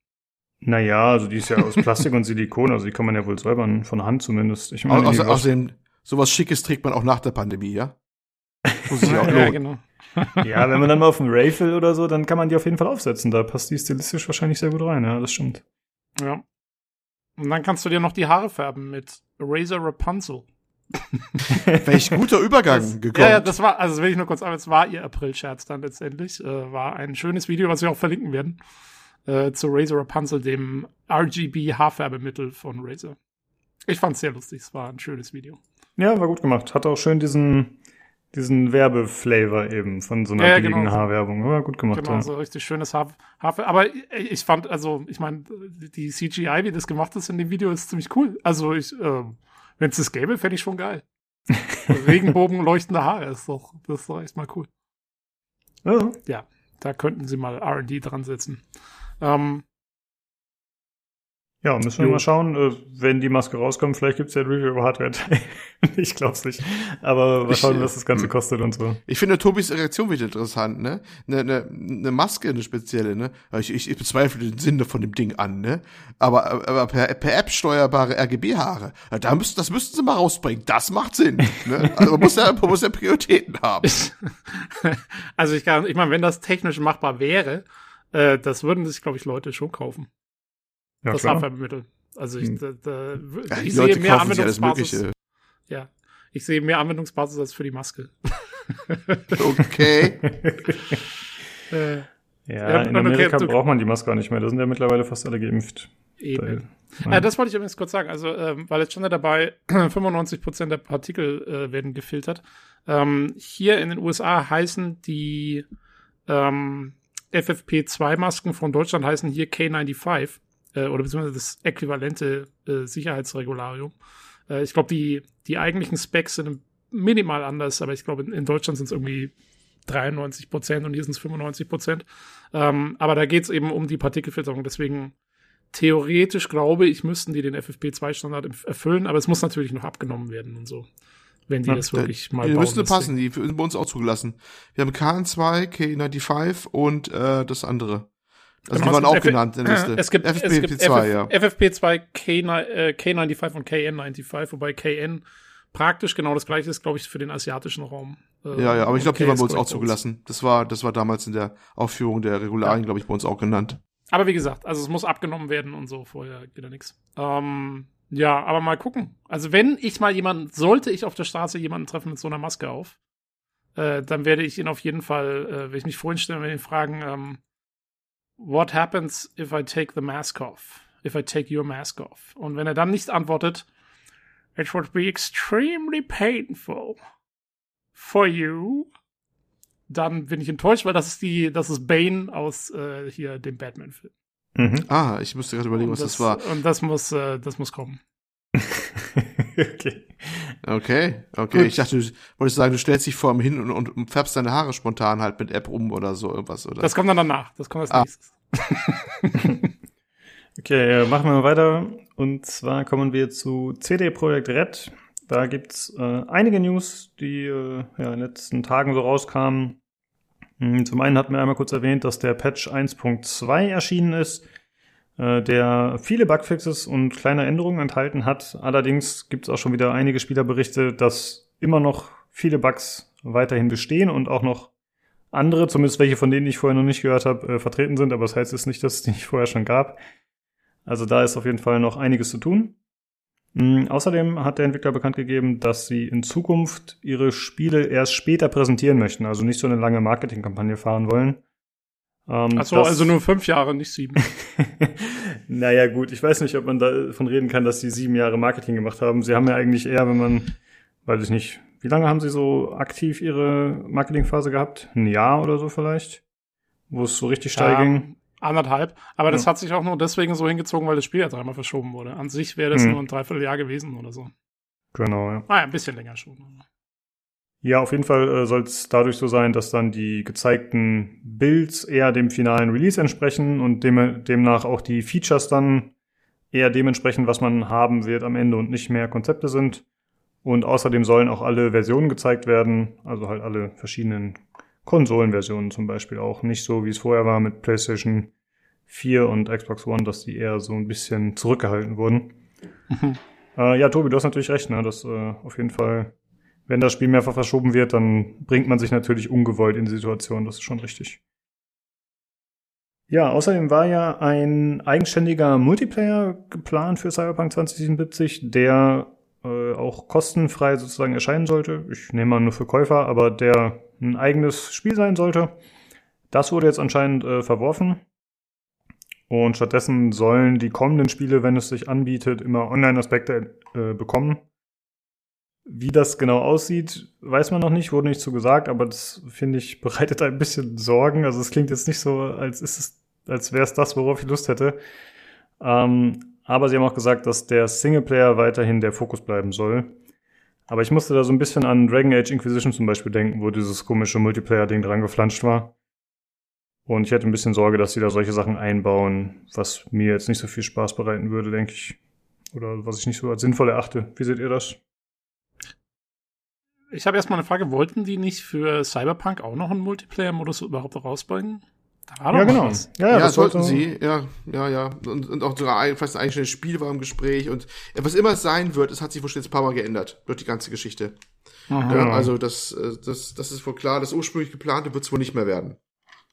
Naja, also die ist ja aus Plastik und Silikon, also die kann man ja wohl säubern, von Hand zumindest.
Ich meine, Außer, außerdem, sowas Schickes trägt man auch nach der Pandemie, ja?
Muss sich auch ja, genau. ja, wenn man dann mal auf dem Rayfill oder so, dann kann man die auf jeden Fall aufsetzen. Da passt die stilistisch wahrscheinlich sehr gut rein, ja, das stimmt.
Ja. Und dann kannst du dir noch die Haare färben mit Razor Rapunzel.
Welch guter Übergang
das,
gekommen.
Ja, ja, das war, also will ich nur kurz sagen, es war ihr April-Scherz dann letztendlich. Äh, war ein schönes Video, was wir auch verlinken werden äh, zu Razor Rapunzel, dem RGB Haarfärbemittel von Razor. Ich fand es sehr lustig, es war ein schönes Video.
Ja, war gut gemacht. Hat auch schön diesen, diesen Werbeflavor eben von so einer ja, billigen genau. Haarwerbung. War gut gemacht.
Genau, ja. so richtig schönes Haar, Haarfärbe. Aber ich fand, also, ich meine, die CGI, wie das gemacht ist in dem Video, ist ziemlich cool. Also, ich, äh, wenn es das gäbe, fände ich schon geil. Regenbogen leuchtende Haare ist doch, das ist doch echt mal cool. Ja. ja, da könnten sie mal R&D dran setzen. Ähm,
ja, müssen wir jo. mal schauen, äh, wenn die Maske rauskommt, vielleicht gibt's ja ein Review über Hardware. ich glaub's nicht. Aber mal schauen, ich, was das Ganze hm. kostet und so.
Ich finde Tobis Reaktion wieder interessant, ne? Eine, eine, eine Maske, eine spezielle, ne? Ich, ich, ich bezweifle den Sinn von dem Ding an, ne? Aber, aber per, per App steuerbare RGB-Haare, da müssen, das müssten sie mal rausbringen. Das macht Sinn. Ne? Also man muss ja, man muss ja Prioritäten haben.
also ich kann, ich meine, wenn das technisch machbar wäre, äh, das würden sich, glaube ich, Leute schon kaufen. Ja, das Abwehrmittel. Also ich, hm. da, da, ja, ich sehe Leute mehr Anwendungsbasis. Ja, ich sehe mehr Anwendungsbasis als für die Maske.
okay.
äh, ja, in Amerika okay, braucht man die Maske gar nicht mehr. Da sind ja mittlerweile fast alle geimpft.
Eben. Da, ja. äh, das wollte ich übrigens kurz sagen. Also, ähm, weil jetzt schon dabei 95% der Partikel äh, werden gefiltert. Ähm, hier in den USA heißen die ähm, FFP2-Masken von Deutschland heißen hier K95 äh, oder beziehungsweise das äquivalente äh, Sicherheitsregularium. Äh, ich glaube, die, die eigentlichen Specs sind minimal anders, aber ich glaube, in, in Deutschland sind es irgendwie 93 Prozent und hier sind es 95 Prozent. Ähm, aber da geht es eben um die Partikelfilterung. Deswegen theoretisch glaube ich, müssten die den FFP2-Standard erfüllen, aber es muss natürlich noch abgenommen werden und so wenn die ja, das wirklich mal
die bauen. Die müssten passen, die sind bei uns auch zugelassen. Wir haben KN2, K95 und äh, das andere. Also genau, die waren auch F genannt in der Liste.
Es gibt FFP2, ja. FFP2, K, äh, K95 und KN95, wobei KN praktisch genau das gleiche ist, glaube ich, für den asiatischen Raum.
Äh, ja, ja, aber ich glaube, die waren bei uns auch zugelassen. Das war, das war damals in der Aufführung der Regularien, ja. glaube ich, bei uns auch genannt.
Aber wie gesagt, also es muss abgenommen werden und so, vorher geht da nichts. Ähm, ja, aber mal gucken. Also wenn ich mal jemanden, sollte ich auf der Straße jemanden treffen mit so einer Maske auf, äh, dann werde ich ihn auf jeden Fall, äh, werde ich mich vorhin stellen, wenn ihn fragen, ähm, what happens if I take the mask off? If I take your mask off? Und wenn er dann nicht antwortet, it would be extremely painful for you, dann bin ich enttäuscht, weil das ist die, das ist Bane aus äh, hier dem Batman-Film.
Mhm. Ah, ich musste gerade überlegen, was das, das, war.
Und das muss, äh, das muss kommen.
okay. Okay, okay. Gut. Ich dachte, du wolltest sagen, du stellst dich vor ihm hin und, und, färbst deine Haare spontan halt mit App um oder so irgendwas, oder?
Das kommt dann danach. Das kommt als ah. nächstes.
okay, machen wir mal weiter. Und zwar kommen wir zu CD Projekt Red. Da gibt's äh, einige News, die äh, ja, in den letzten Tagen so rauskamen. Hm, zum einen hatten wir einmal kurz erwähnt, dass der Patch 1.2 erschienen ist. äh, der viele Bugfixes und kleine Änderungen enthalten hat. Allerdings gibt es auch schon wieder einige Spielerberichte, dass immer noch viele Bugs weiterhin bestehen und auch noch andere, zumindest welche von denen ich vorher noch nicht gehört habe, äh, vertreten sind. Aber das heißt jetzt nicht, dass es die nicht vorher schon gab. Also da ist auf jeden Fall noch einiges zu tun. Mhm, außerdem hat der Entwickler bekannt gegeben, dass sie in Zukunft ihre Spiele erst später präsentieren möchten, also nicht so eine lange Marketingkampagne fahren wollen.
Ähm, Ach so, also nur fünf Jahre, nicht sieben.
naja, gut, ich weiß nicht, ob man davon reden kann, dass sie sieben Jahre Marketing gemacht haben. Sie haben ja eigentlich eher, wenn man, weiß ich nicht, wie lange haben sie so aktiv ihre Marketingphase gehabt? Ein Jahr oder so vielleicht? Wo es so richtig steil ja, ging?
Anderthalb. Aber das hat sich auch nur deswegen so hingezogen, weil das Spiel ja dreimal verschoben wurde. An sich wäre das hm. nur ein Dreivierteljahr gewesen oder so.
Genau, ja.
Ah, ja, ein bisschen länger schon.
Ja, auf jeden Fall äh, soll es dadurch so sein, dass dann die gezeigten Builds eher dem finalen Release entsprechen und dem, demnach auch die Features dann eher dementsprechend, was man haben wird am Ende und nicht mehr Konzepte sind. Und außerdem sollen auch alle Versionen gezeigt werden, also halt alle verschiedenen Konsolenversionen zum Beispiel auch. Nicht so, wie es vorher war mit PlayStation 4 und Xbox One, dass die eher so ein bisschen zurückgehalten wurden. Mhm. Äh, ja, Tobi, du hast natürlich recht, ne? dass äh, auf jeden Fall wenn das Spiel mehrfach verschoben wird, dann bringt man sich natürlich ungewollt in die Situation. Das ist schon richtig. Ja, außerdem war ja ein eigenständiger Multiplayer geplant für Cyberpunk 2077, der äh, auch kostenfrei sozusagen erscheinen sollte. Ich nehme mal nur für Käufer, aber der ein eigenes Spiel sein sollte. Das wurde jetzt anscheinend äh, verworfen. Und stattdessen sollen die kommenden Spiele, wenn es sich anbietet, immer Online-Aspekte äh, bekommen. Wie das genau aussieht, weiß man noch nicht, wurde nicht so gesagt, aber das finde ich bereitet ein bisschen Sorgen. Also es klingt jetzt nicht so, als ist es, als wäre es das, worauf ich Lust hätte. Ähm, aber sie haben auch gesagt, dass der Singleplayer weiterhin der Fokus bleiben soll. Aber ich musste da so ein bisschen an Dragon Age Inquisition zum Beispiel denken, wo dieses komische Multiplayer-Ding dran geflanscht war. Und ich hätte ein bisschen Sorge, dass sie da solche Sachen einbauen, was mir jetzt nicht so viel Spaß bereiten würde, denke ich. Oder was ich nicht so als sinnvoll erachte. Wie seht ihr das?
Ich habe erstmal eine Frage, wollten die nicht für Cyberpunk auch noch einen Multiplayer-Modus überhaupt rausbringen?
Da war ja, genau. Was. Ja, ja, ja das sollten sie. Ja, ja, ja. Und, und auch sogar ein, fast ein eigenes Spiel war im Gespräch. Und was immer es sein wird, es hat sich wohl schon jetzt ein paar Mal geändert durch die ganze Geschichte. Aha. Ja, also das, äh, das, das ist wohl klar. Das ursprünglich geplante wird es wohl nicht mehr werden.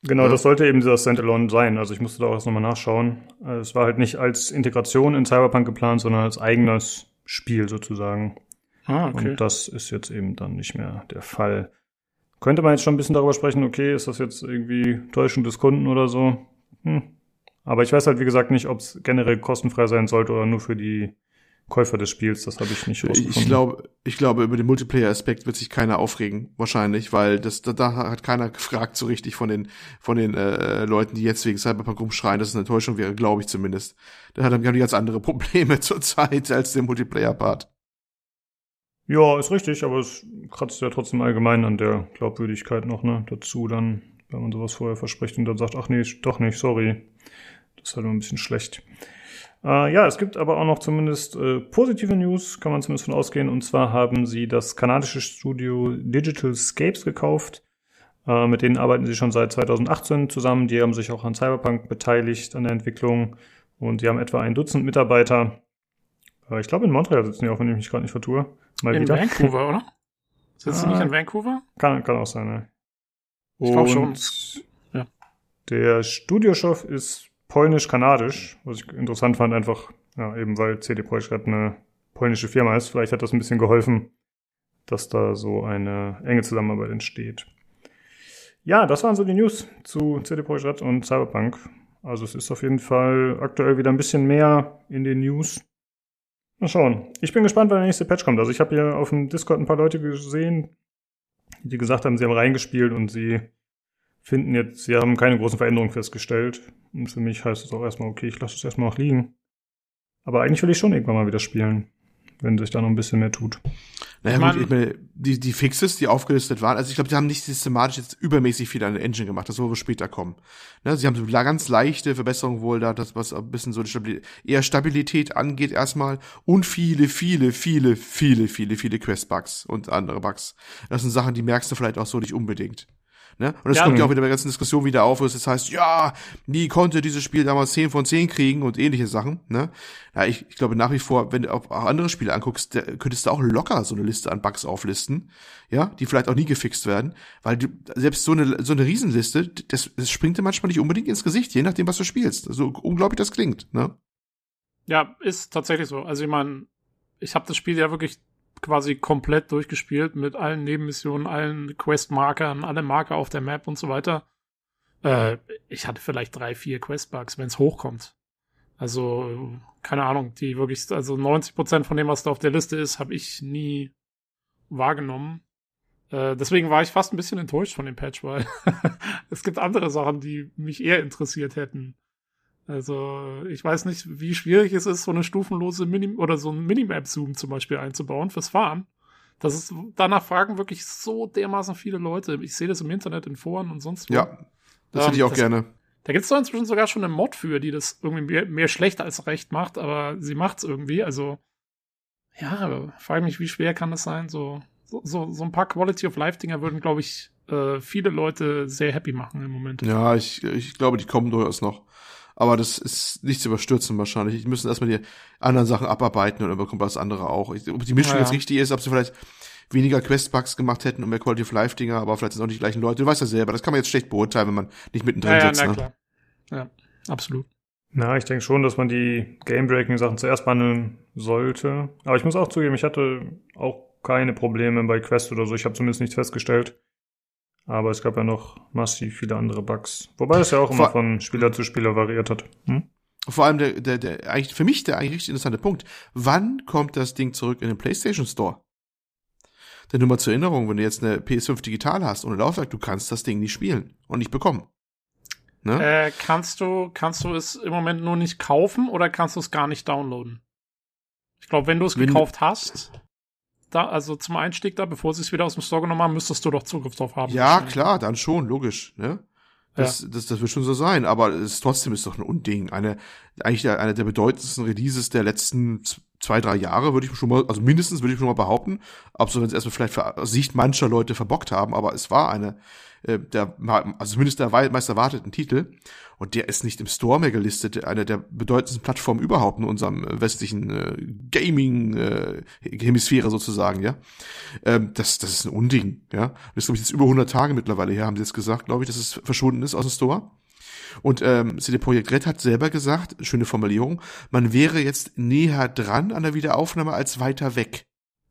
Genau, ja. das sollte eben dieser Standalone sein. Also ich musste da auch erst nochmal nachschauen. Äh, es war halt nicht als Integration in Cyberpunk geplant, sondern als eigenes Spiel sozusagen. Ah, okay. Und das ist jetzt eben dann nicht mehr der Fall. Könnte man jetzt schon ein bisschen darüber sprechen, okay, ist das jetzt irgendwie Täuschung des Kunden oder so? Hm. Aber ich weiß halt, wie gesagt, nicht, ob es generell kostenfrei sein sollte oder nur für die Käufer des Spiels. Das habe ich nicht
rausgefunden. Ich glaube, ich glaube, über den Multiplayer-Aspekt wird sich keiner aufregen, wahrscheinlich, weil das da, da hat keiner gefragt so richtig von den von den äh, Leuten, die jetzt wegen Cyberpunk rumschreien, dass es eine Enttäuschung wäre, glaube ich zumindest. Da hat haben die ganz andere Probleme zurzeit als der Multiplayer-Part.
Ja, ist richtig, aber es kratzt ja trotzdem allgemein an der Glaubwürdigkeit noch, ne? Dazu dann, wenn man sowas vorher verspricht und dann sagt, ach nee, doch nicht, sorry. Das ist halt immer ein bisschen schlecht. Äh, ja, es gibt aber auch noch zumindest äh, positive News, kann man zumindest von ausgehen. Und zwar haben sie das kanadische Studio Digital Scapes gekauft. Äh, mit denen arbeiten sie schon seit 2018 zusammen. Die haben sich auch an Cyberpunk beteiligt, an der Entwicklung. Und die haben etwa ein Dutzend Mitarbeiter. Äh, ich glaube, in Montreal sitzen die auch, wenn ich mich gerade nicht vertue.
Mal in wieder. Vancouver, oder? Sitzen ah, nicht in Vancouver?
Kann, kann auch sein, ne?
Ich glaube schon.
Ja. Der Studiochef ist polnisch-kanadisch, was ich interessant fand, einfach, ja, eben weil CD Projekt gerade eine polnische Firma ist. Vielleicht hat das ein bisschen geholfen, dass da so eine enge Zusammenarbeit entsteht. Ja, das waren so die News zu CD Projekt und Cyberpunk. Also es ist auf jeden Fall aktuell wieder ein bisschen mehr in den News. Mal schauen. Ich bin gespannt, wann der nächste Patch kommt. Also ich habe hier auf dem Discord ein paar Leute gesehen, die gesagt haben, sie haben reingespielt und sie finden jetzt, sie haben keine großen Veränderungen festgestellt. Und für mich heißt es auch erstmal, okay, ich lasse es erstmal noch liegen. Aber eigentlich will ich schon irgendwann mal wieder spielen, wenn sich da noch ein bisschen mehr tut.
Naja, gut, ich meine, die, die Fixes, die aufgelistet waren, also ich glaube, die haben nicht systematisch jetzt übermäßig viel an der Engine gemacht, das soll wohl später kommen. Ne, sie haben so ganz leichte Verbesserungen wohl da, das was ein bisschen so die Stabilität, eher Stabilität angeht erstmal und viele, viele, viele, viele, viele, viele Quest-Bugs und andere Bugs. Das sind Sachen, die merkst du vielleicht auch so nicht unbedingt. Ne? Und das ja, kommt ja auch wieder bei der ganzen Diskussion wieder auf, wo es jetzt heißt, ja, nie konnte dieses Spiel damals 10 von 10 kriegen und ähnliche Sachen. Ne? Ja, ich, ich glaube nach wie vor, wenn du auch andere Spiele anguckst, da könntest du auch locker so eine Liste an Bugs auflisten, ja, die vielleicht auch nie gefixt werden, weil du selbst so eine so eine Riesenliste, das, das springt dir manchmal nicht unbedingt ins Gesicht, je nachdem, was du spielst. So also, unglaublich das klingt, ne?
Ja, ist tatsächlich so. Also ich meine, ich habe das Spiel ja wirklich quasi komplett durchgespielt mit allen Nebenmissionen, allen Quest-Markern, alle Marker auf der Map und so weiter. Äh, ich hatte vielleicht drei, vier Quest-Bugs, wenn es hochkommt. Also, keine Ahnung, die wirklich, also 90 Prozent von dem, was da auf der Liste ist, habe ich nie wahrgenommen. Äh, deswegen war ich fast ein bisschen enttäuscht von dem Patch, weil es gibt andere Sachen, die mich eher interessiert hätten. Also ich weiß nicht, wie schwierig es ist, so eine stufenlose Mini oder so ein Minimap-Zoom zum Beispiel einzubauen fürs Fahren. Das ist, danach fragen wirklich so dermaßen viele Leute. Ich sehe das im Internet, in Foren und sonst
wo. Ja, das hätte ich auch das, gerne.
Da gibt es doch inzwischen sogar schon eine Mod für, die das irgendwie mehr, mehr schlecht als recht macht, aber sie macht es irgendwie. Also, ja, frage mich, wie schwer kann das sein? So, so, so, so ein paar Quality of Life-Dinger würden, glaube ich, äh, viele Leute sehr happy machen im Moment.
Ja, ich, ich glaube, die kommen durchaus noch. Aber das ist nicht zu überstürzen wahrscheinlich. Die müssen erstmal die anderen Sachen abarbeiten und dann bekommt das andere auch. Ich, ob die Mischung ja, jetzt richtig ist, ob sie vielleicht weniger Questbugs gemacht hätten und mehr Quality of Life Dinger, aber vielleicht sind auch nicht die gleichen Leute. Du weißt ja selber, das kann man jetzt schlecht beurteilen, wenn man nicht mittendrin ja, ja, sitzt. Na, ne? klar.
Ja, absolut.
Na, ich denke schon, dass man die Game-Breaking-Sachen zuerst behandeln sollte. Aber ich muss auch zugeben, ich hatte auch keine Probleme bei Quest oder so. Ich habe zumindest nichts festgestellt. Aber es gab ja noch massiv viele andere Bugs. Wobei es ja auch immer Vor von Spieler zu Spieler variiert hat. Hm?
Vor allem der, der, der, eigentlich für mich der eigentlich richtig interessante Punkt. Wann kommt das Ding zurück in den PlayStation Store? Denn nur mal zur Erinnerung, wenn du jetzt eine PS5 digital hast ohne Laufwerk, du kannst das Ding nicht spielen und nicht bekommen.
Ne? Äh, kannst du, kannst du es im Moment nur nicht kaufen oder kannst du es gar nicht downloaden? Ich glaube, wenn du es gekauft hast, da, also zum Einstieg da, bevor sie es wieder aus dem Store genommen haben, müsstest du doch Zugriff drauf haben.
Ja, klar, dann schon, logisch, ne? Das, ja. das, das wird schon so sein, aber es ist trotzdem ist doch ein Unding. Eine, eigentlich einer der bedeutendsten Releases der letzten zwei, drei Jahre, würde ich schon mal, also mindestens würde ich schon mal behaupten. Absolut, wenn es erstmal vielleicht für Sicht mancher Leute verbockt haben, aber es war eine, äh, der, also zumindest der meist erwarteten Titel. Und der ist nicht im Store mehr gelistet, einer der bedeutendsten Plattformen überhaupt in unserem äh, westlichen äh, Gaming-Hemisphäre äh, sozusagen, ja. Ähm, das, das ist ein Unding, ja. Das ist, glaube ich, jetzt über 100 Tage mittlerweile her, haben sie jetzt gesagt, glaube ich, dass es verschwunden ist aus dem Store. Und ähm, CD Projekt Red hat selber gesagt, schöne Formulierung, man wäre jetzt näher dran an der Wiederaufnahme als weiter weg.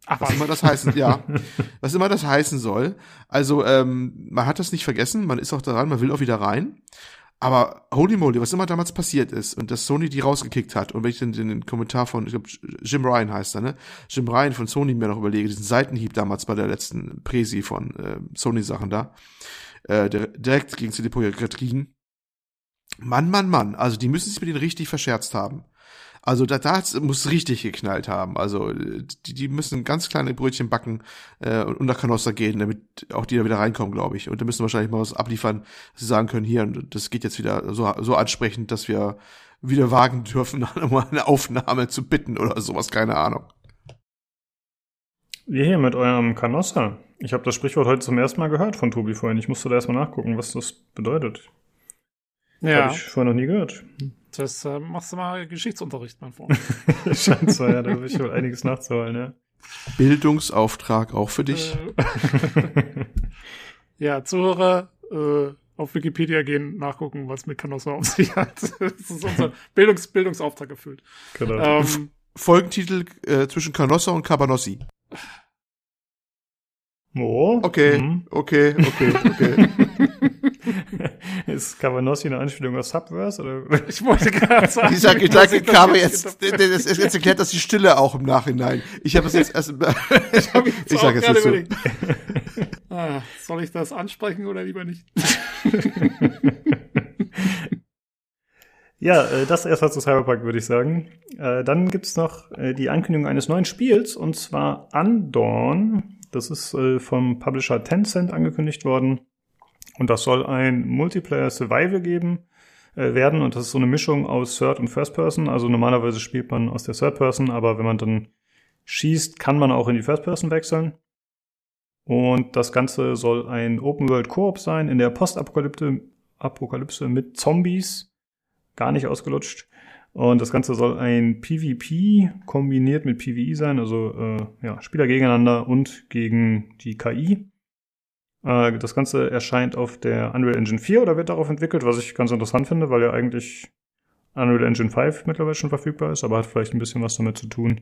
Ach, was immer das heißen, ja, was immer das heißen soll. Also ähm, man hat das nicht vergessen, man ist auch daran, man will auch wieder rein. Aber holy moly, was immer damals passiert ist und dass Sony die rausgekickt hat und wenn ich den, den Kommentar von, ich glaube, Jim Ryan heißt er, ne? Jim Ryan von Sony mir noch überlege, diesen Seitenhieb damals bei der letzten Presi von äh, Sony-Sachen da, äh, direkt gegen CD Projekt. Mann, Mann, Mann, also die müssen sich mit denen richtig verscherzt haben. Also da, da muss richtig geknallt haben. Also die, die müssen ganz kleine Brötchen backen äh, und unter Canossa gehen, damit auch die da wieder reinkommen, glaube ich. Und da müssen wahrscheinlich mal was abliefern, dass sie sagen können, hier, das geht jetzt wieder so, so ansprechend, dass wir wieder wagen dürfen, mal eine Aufnahme zu bitten oder sowas, keine Ahnung.
Wie hier mit eurem Canossa. Ich habe das Sprichwort heute zum ersten Mal gehört von Tobi vorhin. Ich musste da erstmal nachgucken, was das bedeutet. Ja. Habe ich vorher noch nie gehört.
Das äh, machst du mal Geschichtsunterricht, mein Freund.
Scheint so, ja, da habe ich wohl einiges nachzuholen, ja.
Bildungsauftrag auch für dich.
Äh, ja, Zuhörer äh, auf Wikipedia gehen, nachgucken, was mit Canossa auf sich hat. das ist unser Bildungs Bildungsauftrag erfüllt.
Genau. Ähm, Folgentitel äh, zwischen Canossa und Cabanossi.
Oh.
Okay, mhm. okay, okay, okay.
Ist Cavanossi eine Anspielung auf Subverse? Oder?
Ich wollte gerade sagen.
Ich sag, ich sag, ich habe jetzt, das, das, jetzt erklärt das die Stille auch im Nachhinein. Ich habe es jetzt erst,
ich, hab ich sag jetzt nicht so. ah, soll ich das ansprechen oder lieber nicht?
Ja, äh, das erstmal zu Cyberpunk, würde ich sagen. Äh, dann gibt's noch äh, die Ankündigung eines neuen Spiels, und zwar Undawn. Das ist vom Publisher Tencent angekündigt worden. Und das soll ein Multiplayer Survival geben äh, werden. Und das ist so eine Mischung aus Third und First Person. Also normalerweise spielt man aus der Third Person, aber wenn man dann schießt, kann man auch in die First Person wechseln. Und das Ganze soll ein Open-World-Koop sein in der Postapokalypse Apokalypse mit Zombies. Gar nicht ausgelutscht. Und das Ganze soll ein PvP kombiniert mit PvE sein, also äh, ja, Spieler gegeneinander und gegen die KI. Äh, das Ganze erscheint auf der Unreal Engine 4 oder wird darauf entwickelt, was ich ganz interessant finde, weil ja eigentlich Unreal Engine 5 mittlerweile schon verfügbar ist, aber hat vielleicht ein bisschen was damit zu tun,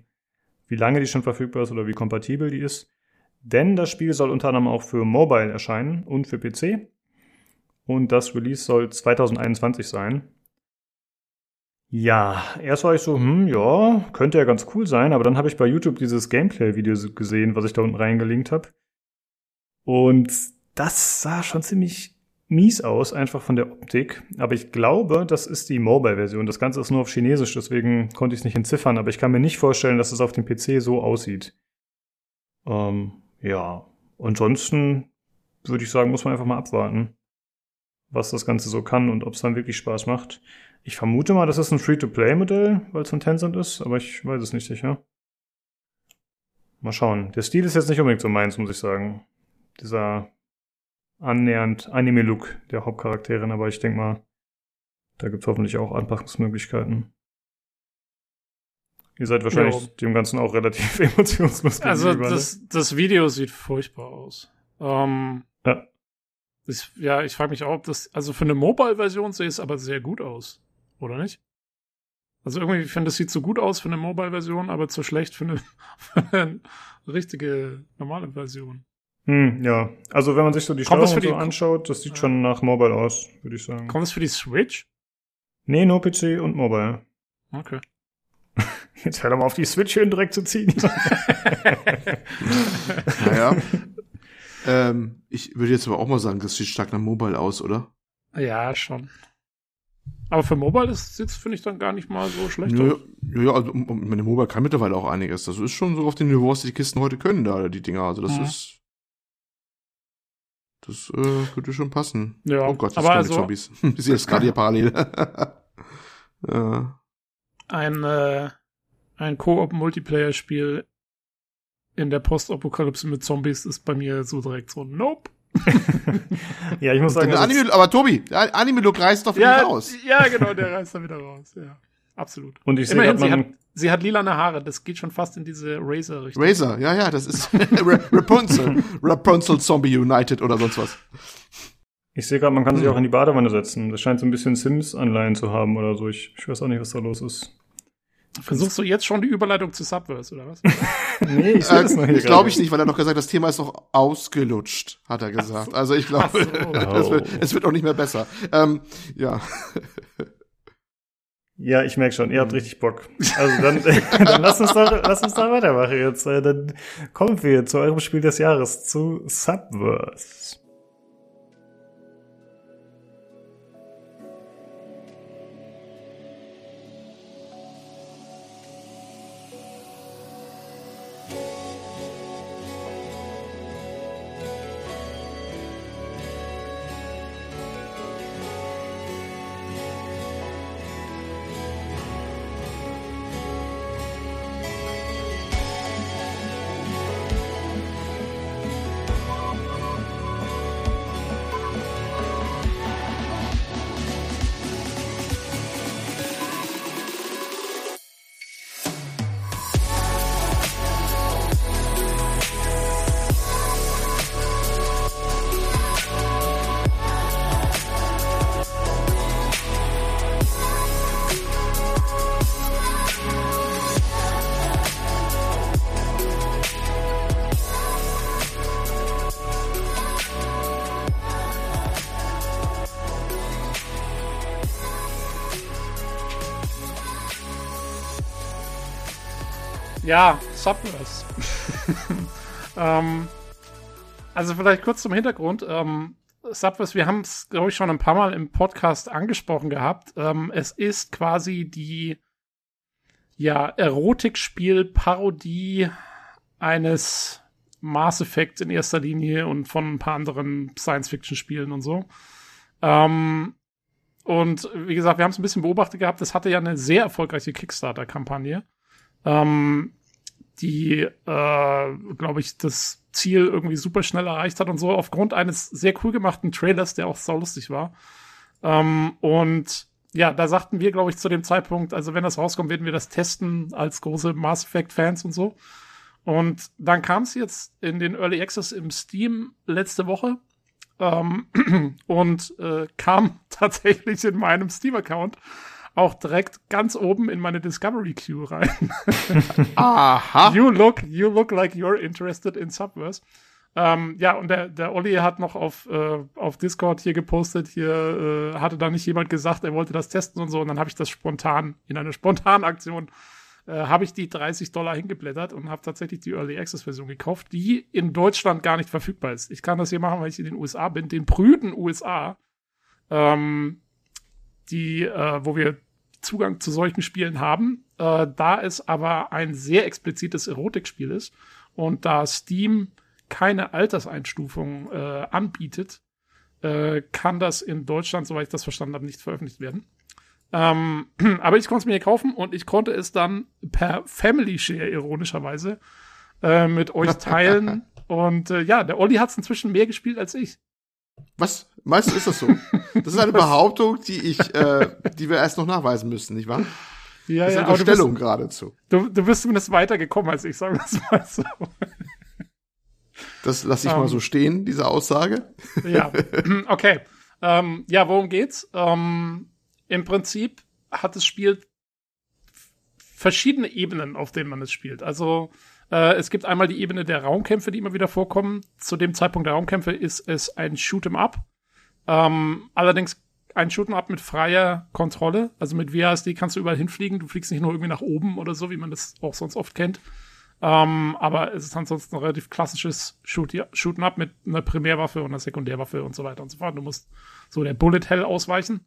wie lange die schon verfügbar ist oder wie kompatibel die ist. Denn das Spiel soll unter anderem auch für Mobile erscheinen und für PC. Und das Release soll 2021 sein. Ja, erst war ich so, hm, ja, könnte ja ganz cool sein, aber dann habe ich bei YouTube dieses Gameplay-Video gesehen, was ich da unten reingelinkt habe. Und das sah schon ziemlich mies aus, einfach von der Optik. Aber ich glaube, das ist die Mobile-Version. Das Ganze ist nur auf Chinesisch, deswegen konnte ich es nicht entziffern, aber ich kann mir nicht vorstellen, dass es auf dem PC so aussieht. Ähm, ja, ansonsten würde ich sagen, muss man einfach mal abwarten, was das Ganze so kann und ob es dann wirklich Spaß macht. Ich vermute mal, das ist ein Free-to-Play-Modell, weil es von Tencent ist, aber ich weiß es nicht sicher. Mal schauen. Der Stil ist jetzt nicht unbedingt so meins, muss ich sagen. Dieser annähernd Anime-Look der Hauptcharakterin, aber ich denke mal, da gibt es hoffentlich auch Anpassungsmöglichkeiten. Ihr seid wahrscheinlich ja. dem Ganzen auch relativ emotionslos
Also das, ne? das Video sieht furchtbar aus. Ähm, ja. Ich, ja, ich frage mich auch, ob das, also für eine Mobile-Version sieht es aber sehr gut aus, oder nicht? Also irgendwie, ich finde, das sieht so gut aus für eine Mobile-Version, aber zu schlecht für eine, für eine richtige normale Version.
Hm, ja. Also wenn man sich so die Steuerung so anschaut, das sieht schon nach Mobile aus, würde ich sagen.
Kommt es für die Switch?
Nee, nur PC und Mobile.
Okay.
Jetzt hör doch mal auf, die Switch hin direkt zu ziehen.
naja. Ähm, ich würde jetzt aber auch mal sagen, das sieht stark nach Mobile aus, oder?
Ja, schon. Aber für Mobile ist es finde ich, dann gar nicht mal so schlecht.
Ja, ja, also meine Mobile kann mittlerweile auch einiges. Das ist schon so auf dem Niveau, was die Kisten heute können, da, die Dinger. Also das mhm. ist. Das äh, könnte schon passen.
Ja,
oh Gott, das
aber
kommen
also,
Zombies. Ich sehe das gerade hier parallel.
ja. Ein, äh, ein Koop-Multiplayer-Spiel in der Postapokalypse mit Zombies ist bei mir so direkt so, nope.
ja, ich muss sagen.
Anime, aber Tobi, der Anime-Look reißt doch wieder
ja,
raus.
Ja, genau, der reißt da wieder raus, ja. Absolut.
Und ich sehe,
sie hat, sie hat lilane Haare, das geht schon fast in diese Razer-Richtung.
Razer, ja, ja, das ist Rapunzel. Rapunzel Zombie United oder sonst was.
Ich sehe gerade, man kann sich hm. auch in die Badewanne setzen. Das scheint so ein bisschen Sims-Anleihen zu haben oder so. Ich, ich weiß auch nicht, was da los ist.
Versuchst du jetzt schon die Überleitung zu Subverse, oder was?
nee, ich sehe das noch hier. Äh, glaube ich nicht, weil er noch gesagt das Thema ist noch ausgelutscht, hat er gesagt. So. Also ich glaube, so. es, wird, es wird auch nicht mehr besser. Ähm, ja.
Ja, ich merke schon, ihr habt hm. richtig Bock. Also dann, dann lass uns doch, lass uns da weitermachen jetzt. Dann kommen wir zu eurem Spiel des Jahres, zu Subverse.
Ja, Subverse. ähm, also vielleicht kurz zum Hintergrund. Ähm, Subverse, wir haben es, glaube ich, schon ein paar Mal im Podcast angesprochen gehabt. Ähm, es ist quasi die ja, Erotikspiel-Parodie eines Mass Effect in erster Linie und von ein paar anderen Science-Fiction-Spielen und so. Ähm, und wie gesagt, wir haben es ein bisschen beobachtet gehabt. Es hatte ja eine sehr erfolgreiche Kickstarter-Kampagne. Ähm, die, äh, glaube ich, das Ziel irgendwie super schnell erreicht hat und so aufgrund eines sehr cool gemachten Trailers, der auch sau lustig war. Ähm, und ja, da sagten wir, glaube ich, zu dem Zeitpunkt, also wenn das rauskommt, werden wir das testen als große Mass Effect Fans und so. Und dann kam es jetzt in den Early Access im Steam letzte Woche ähm, und äh, kam tatsächlich in meinem Steam-Account auch direkt ganz oben in meine Discovery Queue rein.
Aha.
You look, you look like you're interested in Subverse. Ähm, ja, und der, der Olli hat noch auf, äh, auf Discord hier gepostet, hier äh, hatte da nicht jemand gesagt, er wollte das testen und so, und dann habe ich das spontan, in einer spontanen Aktion, äh, habe ich die 30 Dollar hingeblättert und habe tatsächlich die Early Access Version gekauft, die in Deutschland gar nicht verfügbar ist. Ich kann das hier machen, weil ich in den USA bin, den prüden USA, ähm, die, äh, wo wir Zugang zu solchen Spielen haben, äh, da es aber ein sehr explizites Erotikspiel ist und da Steam keine Alterseinstufung äh, anbietet, äh, kann das in Deutschland, soweit ich das verstanden habe, nicht veröffentlicht werden. Ähm, aber ich konnte es mir hier kaufen und ich konnte es dann per Family Share ironischerweise äh, mit euch teilen. und äh, ja, der Olli hat es inzwischen mehr gespielt als ich.
Was? Meistens ist das so. Das ist eine Behauptung, die ich, äh, die wir erst noch nachweisen müssen, nicht wahr?
Ja,
das ist
ja,
eine Stellung geradezu.
Du, du bist zumindest weitergekommen als ich, sagen wir es mal so.
Das lasse ich um, mal so ähm. stehen, diese Aussage.
Ja, okay. Ähm, ja, worum geht's? Ähm, Im Prinzip hat das Spiel verschiedene Ebenen, auf denen man es spielt. Also äh, es gibt einmal die Ebene der Raumkämpfe, die immer wieder vorkommen. Zu dem Zeitpunkt der Raumkämpfe ist es ein Shoot'em Up. Ähm, allerdings ein Shoot'em Up mit freier Kontrolle. Also mit WASD kannst du überall hinfliegen. Du fliegst nicht nur irgendwie nach oben oder so, wie man das auch sonst oft kennt, ähm, aber es ist ansonsten ein relativ klassisches Shoot Up mit einer Primärwaffe und einer Sekundärwaffe und so weiter und so fort. Du musst so der Bullet Hell ausweichen.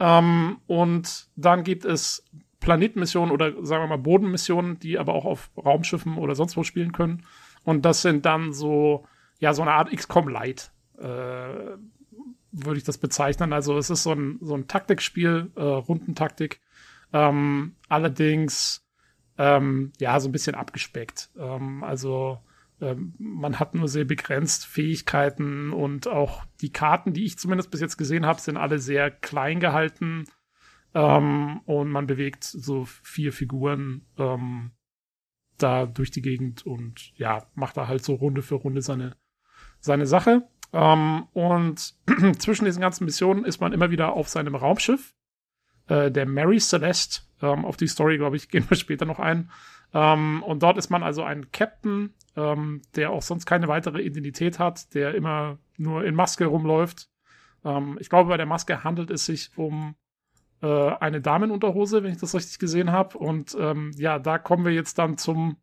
Ähm, und dann gibt es Planetenmissionen oder sagen wir mal Bodenmissionen, die aber auch auf Raumschiffen oder sonst wo spielen können. Und das sind dann so, ja, so eine Art XCOM Light, äh, würde ich das bezeichnen. Also es ist so ein, so ein Taktikspiel, äh, Rundentaktik. Ähm, allerdings ähm, ja, so ein bisschen abgespeckt. Ähm, also ähm, man hat nur sehr begrenzt Fähigkeiten und auch die Karten, die ich zumindest bis jetzt gesehen habe, sind alle sehr klein gehalten. Ähm, und man bewegt so vier Figuren ähm, da durch die Gegend und ja, macht da halt so Runde für Runde seine, seine Sache. Ähm, und zwischen diesen ganzen Missionen ist man immer wieder auf seinem Raumschiff, äh, der Mary Celeste, ähm, auf die Story, glaube ich, gehen wir später noch ein. Ähm, und dort ist man also ein Captain, ähm, der auch sonst keine weitere Identität hat, der immer nur in Maske rumläuft. Ich glaube, bei der Maske handelt es sich um äh, eine Damenunterhose, wenn ich das richtig gesehen habe. Und ähm, ja, da kommen wir jetzt dann zum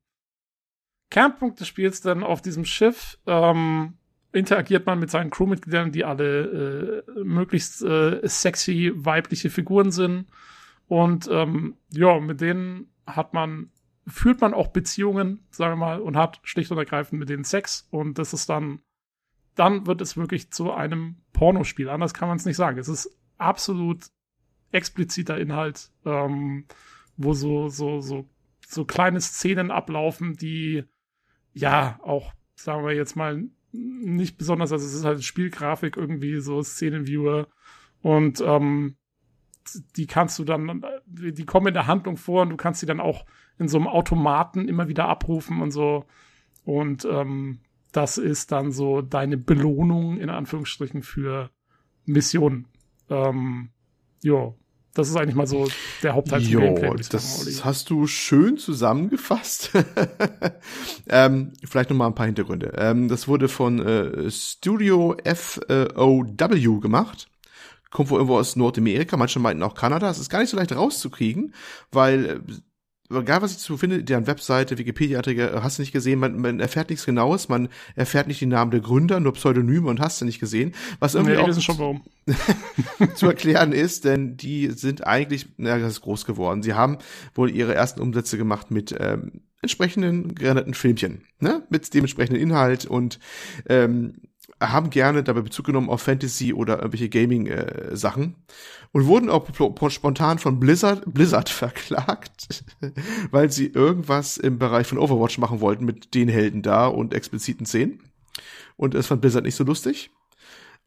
Kernpunkt des Spiels, denn auf diesem Schiff ähm, interagiert man mit seinen Crewmitgliedern, die alle äh, möglichst äh, sexy weibliche Figuren sind. Und ähm, ja, mit denen hat man, führt man auch Beziehungen, sagen wir mal, und hat schlicht und ergreifend mit denen Sex. Und das ist dann, dann wird es wirklich zu einem Pornospiel. Anders kann man es nicht sagen. Es ist absolut expliziter Inhalt, ähm, wo so, so, so, so kleine Szenen ablaufen, die ja auch, sagen wir jetzt mal, nicht besonders, also es ist halt Spielgrafik irgendwie, so Szenenviewer und ähm, die kannst du dann, die kommen in der Handlung vor und du kannst sie dann auch in so einem Automaten immer wieder abrufen und so. Und ähm, das ist dann so deine Belohnung in Anführungsstrichen für Missionen. Ähm, ja, das ist eigentlich mal so der Hauptteil
jo, Gameplay. Das hast du schön zusammengefasst. ähm, vielleicht noch mal ein paar Hintergründe. Ähm, das wurde von äh, Studio FOW gemacht kommt wohl irgendwo aus Nordamerika, manche meinten auch Kanada. Es ist gar nicht so leicht rauszukriegen, weil äh, egal was ich zu finde, deren Webseite, Wikipedia-Artikel, äh, hast du nicht gesehen, man, man erfährt nichts Genaues, man erfährt nicht die Namen der Gründer, nur Pseudonyme und hast du nicht gesehen. Was irgendwie nee, auch
schon warum.
zu erklären ist, denn die sind eigentlich, naja, das ist groß geworden. Sie haben wohl ihre ersten Umsätze gemacht mit ähm, entsprechenden gerenderten Filmchen, ne? Mit dementsprechenden Inhalt und ähm, haben gerne dabei Bezug genommen auf Fantasy oder irgendwelche Gaming-Sachen äh, und wurden auch spontan von Blizzard, Blizzard verklagt, weil sie irgendwas im Bereich von Overwatch machen wollten mit den Helden da und expliziten Szenen. Und es fand Blizzard nicht so lustig.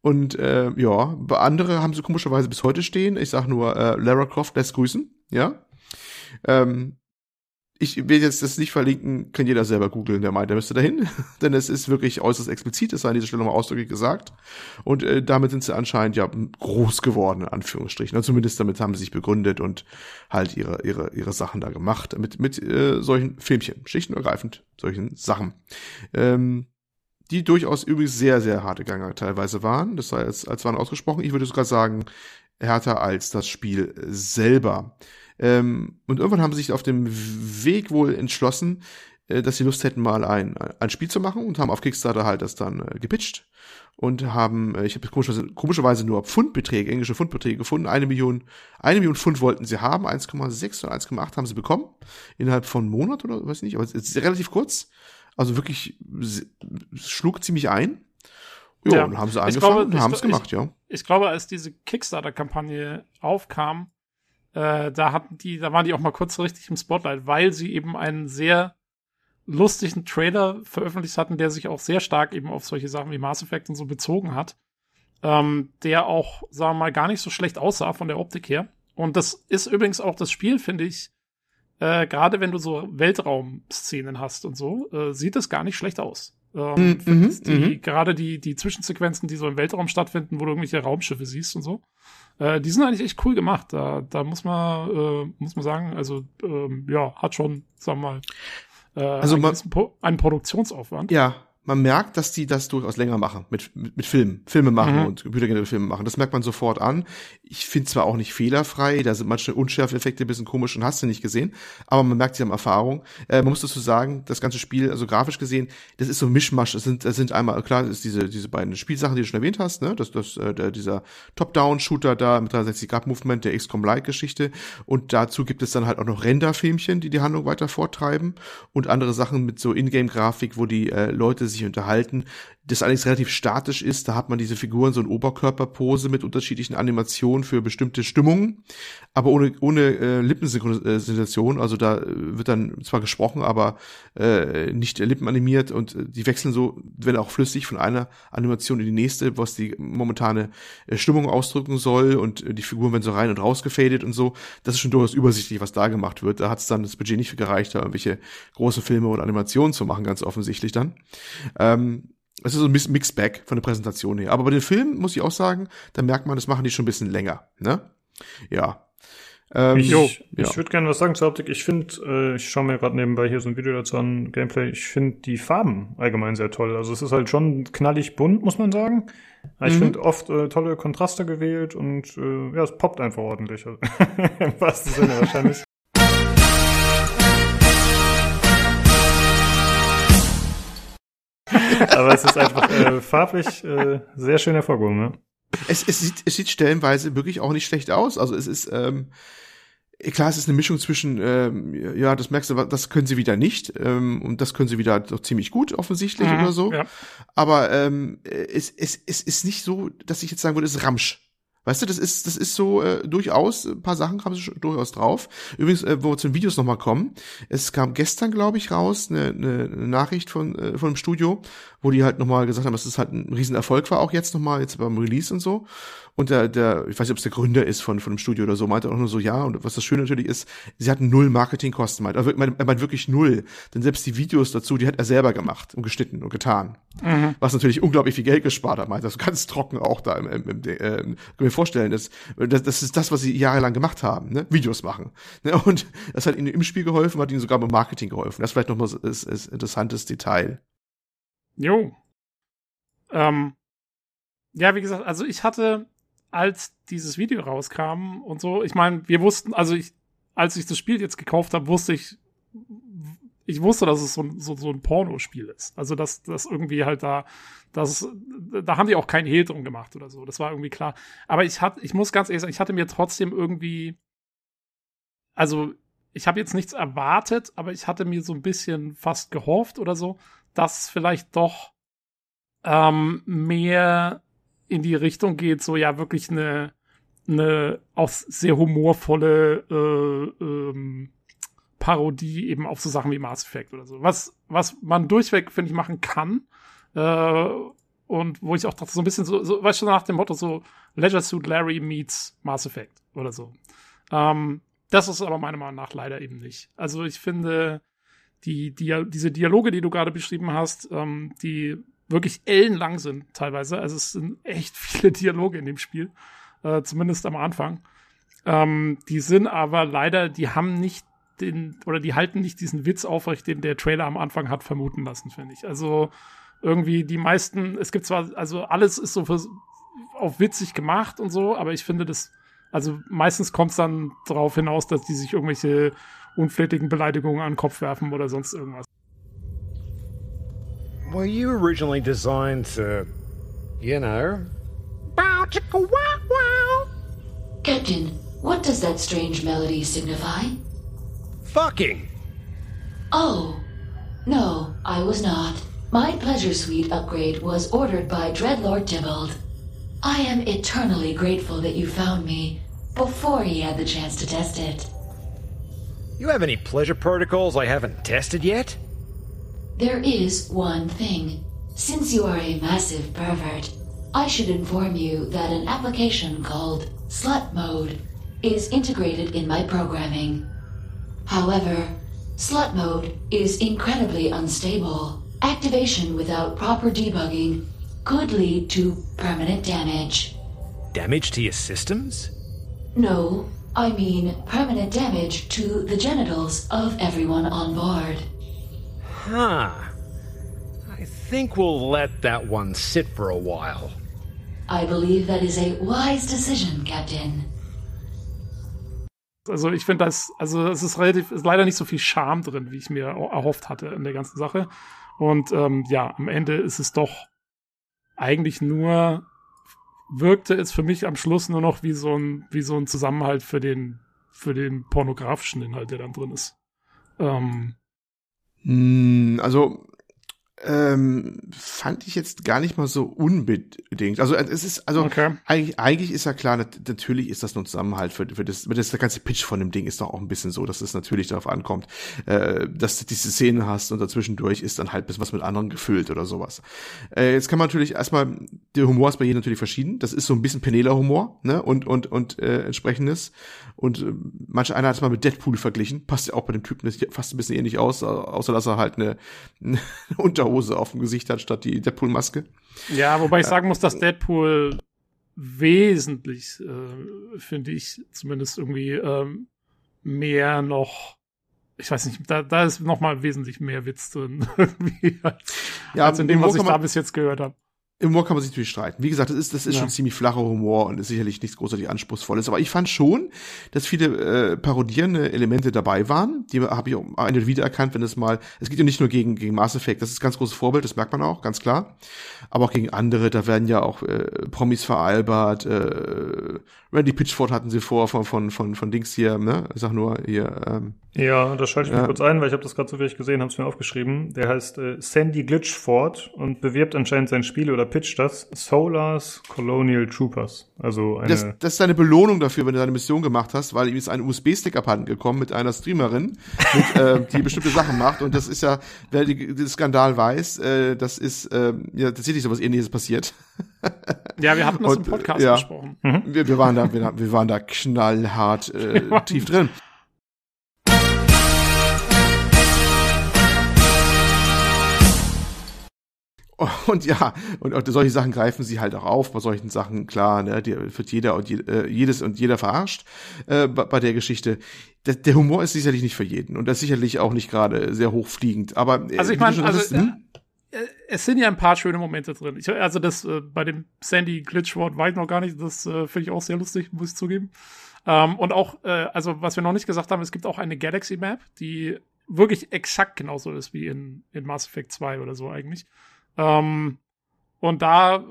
Und äh, ja, andere haben sie komischerweise bis heute stehen. Ich sag nur, äh, Lara Croft lässt grüßen, ja. Ähm, ich will jetzt das nicht verlinken, kann jeder selber googeln, der meint, der müsste dahin. Denn es ist wirklich äußerst explizit, das sei an dieser Stelle nochmal ausdrücklich gesagt. Und äh, damit sind sie anscheinend ja groß geworden, in Anführungsstrichen. Und zumindest damit haben sie sich begründet und halt ihre, ihre, ihre Sachen da gemacht. Mit, mit äh, solchen Filmchen, schlicht und ergreifend, solchen Sachen. Ähm, die durchaus übrigens sehr, sehr harte Ganger teilweise waren. Das sei als, als waren ausgesprochen. Ich würde sogar sagen, härter als das Spiel selber. Ähm, und irgendwann haben sie sich auf dem Weg wohl entschlossen, äh, dass sie Lust hätten, mal ein, ein Spiel zu machen und haben auf Kickstarter halt das dann äh, gepitcht und haben, äh, ich habe komischerweise, komischerweise nur Pfundbeträge, englische Pfundbeträge gefunden. Eine Million, eine Million Pfund wollten sie haben, 1,6 oder 1,8 haben sie bekommen. Innerhalb von einem Monat oder weiß ich nicht, aber es ist relativ kurz. Also wirklich schlug ziemlich ein. Jo, ja, und haben sie angefangen glaube, und haben es gemacht,
ich,
ja.
Ich glaube, als diese Kickstarter-Kampagne aufkam, äh, da hatten die, da waren die auch mal kurz richtig im Spotlight, weil sie eben einen sehr lustigen Trailer veröffentlicht hatten, der sich auch sehr stark eben auf solche Sachen wie Mass Effect und so bezogen hat. Ähm, der auch, sagen wir mal, gar nicht so schlecht aussah von der Optik her. Und das ist übrigens auch das Spiel, finde ich, äh, gerade wenn du so Weltraumszenen hast und so, äh, sieht es gar nicht schlecht aus. Ähm, mhm, die, mhm. Gerade die, die Zwischensequenzen, die so im Weltraum stattfinden, wo du irgendwelche Raumschiffe siehst und so, äh, die sind eigentlich echt cool gemacht. Da, da muss man, äh, muss man sagen, also ähm, ja, hat schon, sagen wir mal, äh, also man, einen Produktionsaufwand.
Ja, man merkt, dass die das durchaus länger machen mit, mit, mit Filmen, Filme machen mhm. und computergenerierte Filme machen. Das merkt man sofort an. Ich finde zwar auch nicht fehlerfrei, da sind manche Unschärfeffekte ein bisschen komisch und hast du nicht gesehen, aber man merkt, sie haben Erfahrung. Äh, man muss dazu sagen, das ganze Spiel, also grafisch gesehen, das ist so ein Mischmasch. Das sind, das sind einmal, klar, das ist diese, diese beiden Spielsachen, die du schon erwähnt hast, ne? Das, das, äh, der, dieser Top-Down-Shooter da mit 360-Grad-Movement, der XCOM-like-Geschichte. Und dazu gibt es dann halt auch noch Render-Filmchen, die die Handlung weiter vortreiben und andere Sachen mit so Ingame-Grafik, wo die äh, Leute sich sich unterhalten, das allerdings relativ statisch ist. Da hat man diese Figuren so in Oberkörperpose mit unterschiedlichen Animationen für bestimmte Stimmungen, aber ohne, ohne äh, Lippensynchronisation. Also da wird dann zwar gesprochen, aber äh, nicht Lippen animiert und äh, die wechseln so, wenn auch flüssig von einer Animation in die nächste, was die momentane äh, Stimmung ausdrücken soll und äh, die Figuren werden so rein und raus gefadet und so. Das ist schon durchaus übersichtlich, was da gemacht wird. Da hat es dann das Budget nicht gereicht, da irgendwelche große Filme oder Animationen zu machen, ganz offensichtlich dann. Ähm, es ist so ein Mixed Bag von der Präsentation her. Aber bei den Filmen muss ich auch sagen, da merkt man, das machen die schon ein bisschen länger. Ne? Ja.
Ähm, ich jo, ich würde gerne was sagen zur Optik. Ich finde, äh, ich schaue mir gerade nebenbei hier so ein Video dazu an, Gameplay. Ich finde die Farben allgemein sehr toll. Also es ist halt schon knallig bunt, muss man sagen. Ich mhm. finde oft äh, tolle Kontraste gewählt und äh, ja, es poppt einfach ordentlich. Im wahrsten Sinne wahrscheinlich. Aber es ist einfach äh, farblich äh, sehr schön hervorgehoben, ne?
Es, es, sieht, es sieht stellenweise wirklich auch nicht schlecht aus. Also es ist, ähm, klar, es ist eine Mischung zwischen, ähm, ja, das merkst du, das können sie wieder nicht ähm, und das können sie wieder doch ziemlich gut offensichtlich mhm, oder so. Ja. Aber ähm, es, es, es ist nicht so, dass ich jetzt sagen würde, es ist Ramsch. Weißt du, das ist, das ist so äh, durchaus, ein paar Sachen schon durchaus drauf. Übrigens, äh, wo wir zu den Videos nochmal kommen, es kam gestern, glaube ich, raus, eine, eine Nachricht von, äh, von dem Studio, wo die halt nochmal gesagt haben, dass es das halt ein Riesenerfolg war, auch jetzt nochmal, jetzt beim Release und so. Und der, der, ich weiß nicht, ob es der Gründer ist von, von dem Studio oder so, meinte auch nur so, ja, und was das Schöne natürlich ist, sie hatten null Marketingkosten, meint. Also, er meint wirklich null. Denn selbst die Videos dazu, die hat er selber gemacht und geschnitten und getan. Mhm. Was natürlich unglaublich viel Geld gespart hat, meint. Das ganz trocken auch da im, im, im äh, kann mir vorstellen, das, das, das ist das, was sie jahrelang gemacht haben, ne? Videos machen. Ne? Und das hat ihnen im Spiel geholfen, hat ihnen sogar beim Marketing geholfen. Das ist vielleicht nochmal ein interessantes Detail.
Jo. Ähm, ja, wie gesagt, also ich hatte als dieses Video rauskam und so, ich meine, wir wussten, also ich, als ich das Spiel jetzt gekauft habe, wusste ich, ich wusste, dass es so, so, so ein Pornospiel ist. Also, dass das irgendwie halt da, das, da haben die auch keinen Hehl drum gemacht oder so. Das war irgendwie klar. Aber ich hatte, ich muss ganz ehrlich sagen, ich hatte mir trotzdem irgendwie, also, ich habe jetzt nichts erwartet, aber ich hatte mir so ein bisschen fast gehofft oder so, dass vielleicht doch ähm, mehr in die Richtung geht, so ja wirklich eine, eine auch sehr humorvolle äh, ähm, Parodie eben auf so Sachen wie Mass Effect oder so. Was, was man durchweg, finde ich, machen kann. Äh, und wo ich auch dachte, so ein bisschen so, so weißt du, nach dem Motto so Leisure Suit Larry meets Mass Effect oder so. Ähm, das ist aber meiner Meinung nach leider eben nicht. Also ich finde, die, die diese Dialoge, die du gerade beschrieben hast, ähm, die wirklich ellenlang sind teilweise. Also es sind echt viele Dialoge in dem Spiel, äh, zumindest am Anfang. Ähm, die sind aber leider, die haben nicht den, oder die halten nicht diesen Witz aufrecht, den der Trailer am Anfang hat vermuten lassen, finde ich. Also irgendwie die meisten, es gibt zwar, also alles ist so für, auf witzig gemacht und so, aber ich finde das, also meistens kommt es dann darauf hinaus, dass die sich irgendwelche unflätigen Beleidigungen an den Kopf werfen oder sonst irgendwas.
Were you originally designed to, you know, bow chicka wow wow?
Captain, what does that strange melody signify?
Fucking.
Oh, no, I was not. My pleasure suite upgrade was ordered by Dreadlord Tybalt. I am eternally grateful that you found me before he had the chance to test it.
You have any pleasure protocols I haven't tested yet?
There is one thing. Since you are a massive pervert, I should inform you that an application called Slut Mode is integrated in my programming. However, Slut Mode is incredibly unstable. Activation without proper debugging could lead to permanent damage.
Damage to your systems?
No, I mean permanent damage to the genitals of everyone on board.
Huh. I think we'll let that one sit for a while.
I believe that is a wise decision, Captain.
Also ich finde das, also es ist relativ, ist leider nicht so viel Charme drin, wie ich mir erhofft hatte in der ganzen Sache. Und ähm, ja, am Ende ist es doch eigentlich nur wirkte es für mich am Schluss nur noch wie so ein, wie so ein Zusammenhalt für den, für den pornografischen Inhalt, der dann drin ist. Ähm,
hm, also ähm, fand ich jetzt gar nicht mal so unbedingt. Also es ist, also okay. eigentlich, eigentlich ist ja klar, natürlich ist das nur Zusammenhalt für, für das, für das der ganze Pitch von dem Ding ist doch auch ein bisschen so, dass es natürlich darauf ankommt, äh, dass du diese Szenen hast und dazwischendurch ist dann halt bisschen was mit anderen gefüllt oder sowas. Äh, jetzt kann man natürlich erstmal, der Humor ist bei jedem natürlich verschieden. Das ist so ein bisschen Penela-Humor, ne, und, und, und äh, entsprechendes. Und äh, manche einer hat es mal mit Deadpool verglichen, passt ja auch bei dem Typen fast ein bisschen ähnlich aus, außer dass er halt eine, eine Unterhose auf dem Gesicht hat statt die Deadpool-Maske.
Ja, wobei ich sagen muss, dass Deadpool wesentlich, äh, finde ich, zumindest irgendwie ähm, mehr noch ich weiß nicht, da, da ist noch mal wesentlich mehr Witz drin, irgendwie, als, ja, als in dem, was ich da bis jetzt gehört habe.
Im Humor kann man sich natürlich streiten. Wie gesagt, das ist, das ist ja. schon ziemlich flacher Humor und ist sicherlich nichts großartig Anspruchsvolles. Aber ich fand schon, dass viele äh, parodierende Elemente dabei waren. Die habe ich auch eine wiedererkannt, wenn es mal, es geht ja nicht nur gegen, gegen Mass Effect, das ist ein ganz großes Vorbild, das merkt man auch, ganz klar. Aber auch gegen andere, da werden ja auch äh, Promis veralbert, äh, Randy Pitchford hatten sie vor von, von, von, von Dings hier, ne? Ich sag nur hier, ähm,
ja, das schalte ich mir ja. kurz ein, weil ich habe das gerade zufällig gesehen, habe es mir aufgeschrieben. Der heißt äh, Sandy Glitchford und bewirbt anscheinend sein Spiel oder pitcht das Solars Colonial Troopers. Also eine
das, das ist deine Belohnung dafür, wenn du deine Mission gemacht hast, weil ihm ist ein USB-Stick abhanden gekommen mit einer Streamerin, mit, äh, die bestimmte Sachen macht. Und das ist ja, wer die, den Skandal weiß, äh, das ist äh, ja tatsächlich sowas ähnliches passiert.
Ja, wir hatten das und, im Podcast ja, besprochen.
Mhm. Wir, wir, waren da, wir, wir waren da knallhart äh, tief drin. Und ja, und auch solche Sachen greifen sie halt auch auf. Bei solchen Sachen, klar, ne, die wird jeder und je, äh, jedes und jeder verarscht äh, bei, bei der Geschichte. Der, der Humor ist sicherlich nicht für jeden und das ist sicherlich auch nicht gerade sehr hochfliegend. Aber
äh, also ich meine, also, hm? Äh, es sind ja ein paar schöne Momente drin. Ich, also das äh, bei dem Sandy Glitchwort weiß ich noch gar nicht. Das äh, finde ich auch sehr lustig, muss ich zugeben. Ähm, und auch, äh, also was wir noch nicht gesagt haben, es gibt auch eine Galaxy Map, die wirklich exakt genauso ist wie in, in Mass Effect 2 oder so eigentlich. Ähm, und da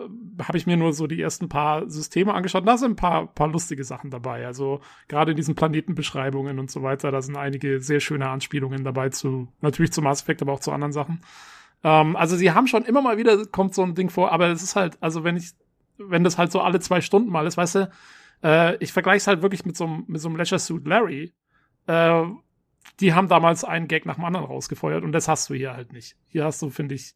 habe ich mir nur so die ersten paar Systeme angeschaut. Da sind ein paar, paar lustige Sachen dabei. Also gerade in diesen Planetenbeschreibungen und so weiter, da sind einige sehr schöne Anspielungen dabei zu, natürlich zu Mass Effect, aber auch zu anderen Sachen. Ähm, also sie haben schon immer mal wieder kommt so ein Ding vor, aber es ist halt, also wenn ich, wenn das halt so alle zwei Stunden mal ist, weißt du, äh, ich vergleiche es halt wirklich mit so einem mit so einem Leisure Suit Larry. Äh, die haben damals einen Gag nach dem anderen rausgefeuert und das hast du hier halt nicht. Hier hast du, finde ich,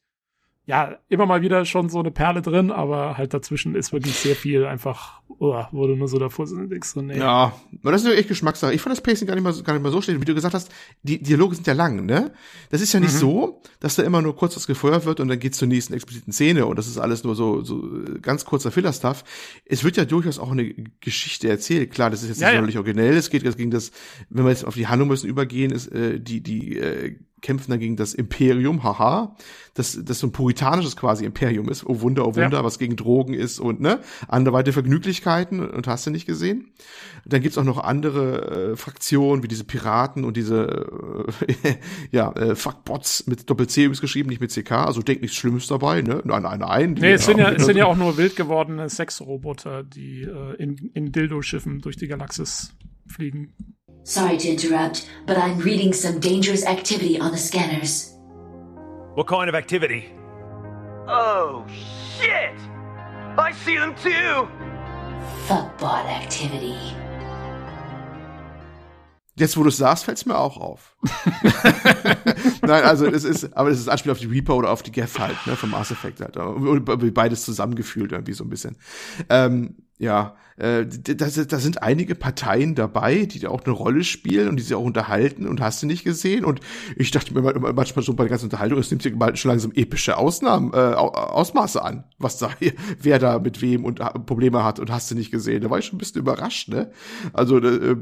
ja, immer mal wieder schon so eine Perle drin, aber halt dazwischen ist wirklich sehr viel einfach, oh, wo du nur so davor denkst, so, nee.
Ja, aber das ist ja echt Geschmackssache. Ich fand das Pacing gar nicht mal, so, gar nicht mal so schlecht, wie du gesagt hast, die Dialoge sind ja lang, ne? Das ist ja nicht mhm. so, dass da immer nur kurz was gefeuert wird und dann geht's zur nächsten expliziten Szene und das ist alles nur so, so ganz kurzer Filler-Stuff. Es wird ja durchaus auch eine Geschichte erzählt. Klar, das ist jetzt ja, nicht ja. originell, es geht jetzt gegen das, wenn wir jetzt auf die Handlung müssen übergehen, ist, äh, die, die, äh, kämpfen dagegen das Imperium, haha, das, das so ein puritanisches quasi Imperium ist, oh Wunder, oh Wunder, ja. was gegen Drogen ist und ne, anderweitige Vergnüglichkeiten und hast du nicht gesehen. Dann gibt's auch noch andere äh, Fraktionen, wie diese Piraten und diese, äh, ja, äh, Fuckbots mit Doppel-C übrigens geschrieben, nicht mit CK, also denk nichts Schlimmes dabei, ne, nein, nein, nein.
Nee, es sind ja, es sind ja auch nur wild gewordene Sexroboter, die äh, in, in Dildo-Schiffen durch die Galaxis fliegen.
Sorry to interrupt, but I'm reading some dangerous activity on the scanners.
What kind of activity?
Oh, shit! I see them too!
Fuckbot activity.
Jetzt, wo du es sagst, fällt es mir auch auf. Nein, also es ist, aber es ist ein Anspiel auf die Reaper oder auf die Geth halt, ne, vom Mass Effect halt. Beides zusammengefühlt irgendwie so ein bisschen. Ähm, ja, äh, da, da sind einige Parteien dabei, die da auch eine Rolle spielen und die sich auch unterhalten und hast du nicht gesehen. Und ich dachte mir manchmal so bei der ganzen Unterhaltung, es nimmt sich schon langsam epische Ausnahmen, äh, Ausmaße an, was da, wer da mit wem und Probleme hat und hast du nicht gesehen. Da war ich schon ein bisschen überrascht, ne? Also äh,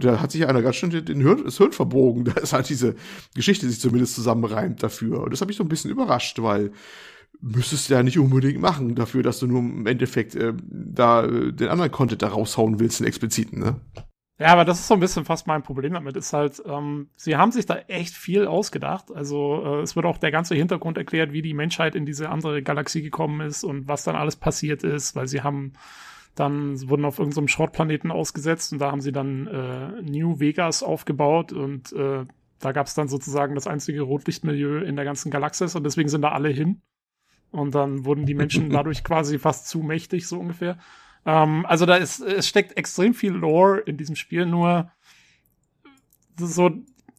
da hat sich einer ganz schön den Hirn, das Hirn verbogen, da ist halt diese Geschichte sich zumindest zusammenreimt dafür. Und das habe ich so ein bisschen überrascht, weil müsstest du ja nicht unbedingt machen, dafür, dass du nur im Endeffekt äh, da äh, den anderen Content da raushauen willst, den expliziten, ne?
Ja, aber das ist so ein bisschen fast mein Problem damit, ist halt, ähm, sie haben sich da echt viel ausgedacht. Also äh, es wird auch der ganze Hintergrund erklärt, wie die Menschheit in diese andere Galaxie gekommen ist und was dann alles passiert ist, weil sie haben dann sie wurden auf irgendeinem Schrottplaneten ausgesetzt und da haben sie dann äh, New Vegas aufgebaut und äh, da gab es dann sozusagen das einzige Rotlichtmilieu in der ganzen Galaxis und deswegen sind da alle hin. Und dann wurden die Menschen dadurch quasi fast zu mächtig, so ungefähr. Ähm, also da ist, es steckt extrem viel Lore in diesem Spiel, nur so,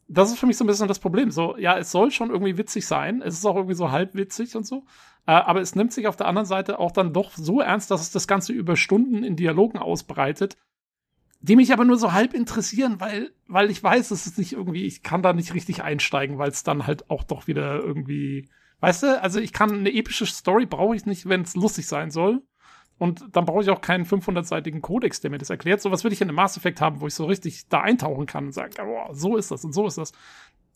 das ist für mich so ein bisschen das Problem. So, ja, es soll schon irgendwie witzig sein. Es ist auch irgendwie so halb witzig und so. Äh, aber es nimmt sich auf der anderen Seite auch dann doch so ernst, dass es das Ganze über Stunden in Dialogen ausbreitet, die mich aber nur so halb interessieren, weil, weil ich weiß, es ist nicht irgendwie, ich kann da nicht richtig einsteigen, weil es dann halt auch doch wieder irgendwie Weißt du, also ich kann eine epische Story brauche ich nicht, wenn es lustig sein soll. Und dann brauche ich auch keinen 500-seitigen Kodex, der mir das erklärt. So was würde ich in einem Mass Effect haben, wo ich so richtig da eintauchen kann und sagen, oh, so ist das und so ist das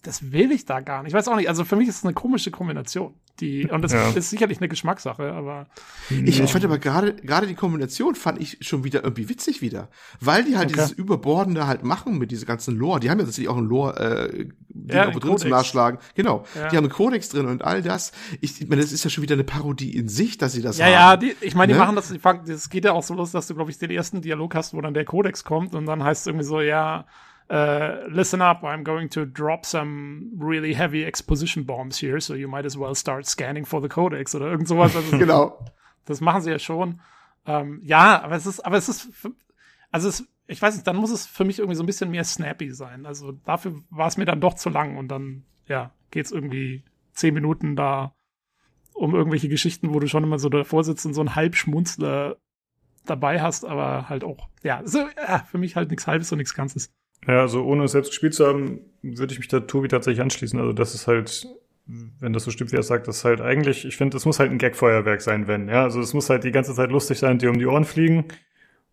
das will ich da gar nicht. Ich weiß auch nicht. Also für mich ist es eine komische Kombination. Die, und das ja. ist sicherlich eine Geschmackssache, aber.
Ich, ich fand aber gerade, gerade die Kombination fand ich schon wieder irgendwie witzig wieder. Weil die halt okay. dieses Überbordende halt machen mit dieser ganzen Lore. Die haben ja tatsächlich auch ein Lore, äh, ja, drin Codex. zum Nachschlagen. Genau. Ja. Die haben einen Kodex drin und all das. Ich, ich meine, das ist ja schon wieder eine Parodie in sich, dass sie das
ja,
haben.
Ja, ja, ich meine, die ne? machen das, die fangen, das geht ja auch so los, dass du, glaube ich, den ersten Dialog hast, wo dann der Kodex kommt und dann heißt es irgendwie so, ja, uh, listen up, I'm going to drop some really heavy exposition bombs here, so you might as well start scanning for the codex oder irgend sowas. Also,
genau.
Das machen sie ja schon. Ähm, ja, aber es ist, aber es ist, also es, ich weiß nicht, dann muss es für mich irgendwie so ein bisschen mehr snappy sein. Also dafür war es mir dann doch zu lang und dann, ja, geht's irgendwie zehn Minuten da um irgendwelche Geschichten, wo du schon immer so davor sitzt und so ein Halbschmunzler dabei hast, aber halt auch, ja, so, ja für mich halt nichts Halbes und nichts Ganzes.
Ja, also ohne es selbst gespielt zu haben, würde ich mich da Tobi tatsächlich anschließen. Also das ist halt, wenn das so stimmt, wie er sagt, das ist halt eigentlich, ich finde, es muss halt ein Gagfeuerwerk sein, wenn, ja. Also es muss halt die ganze Zeit lustig sein, dir um die Ohren fliegen.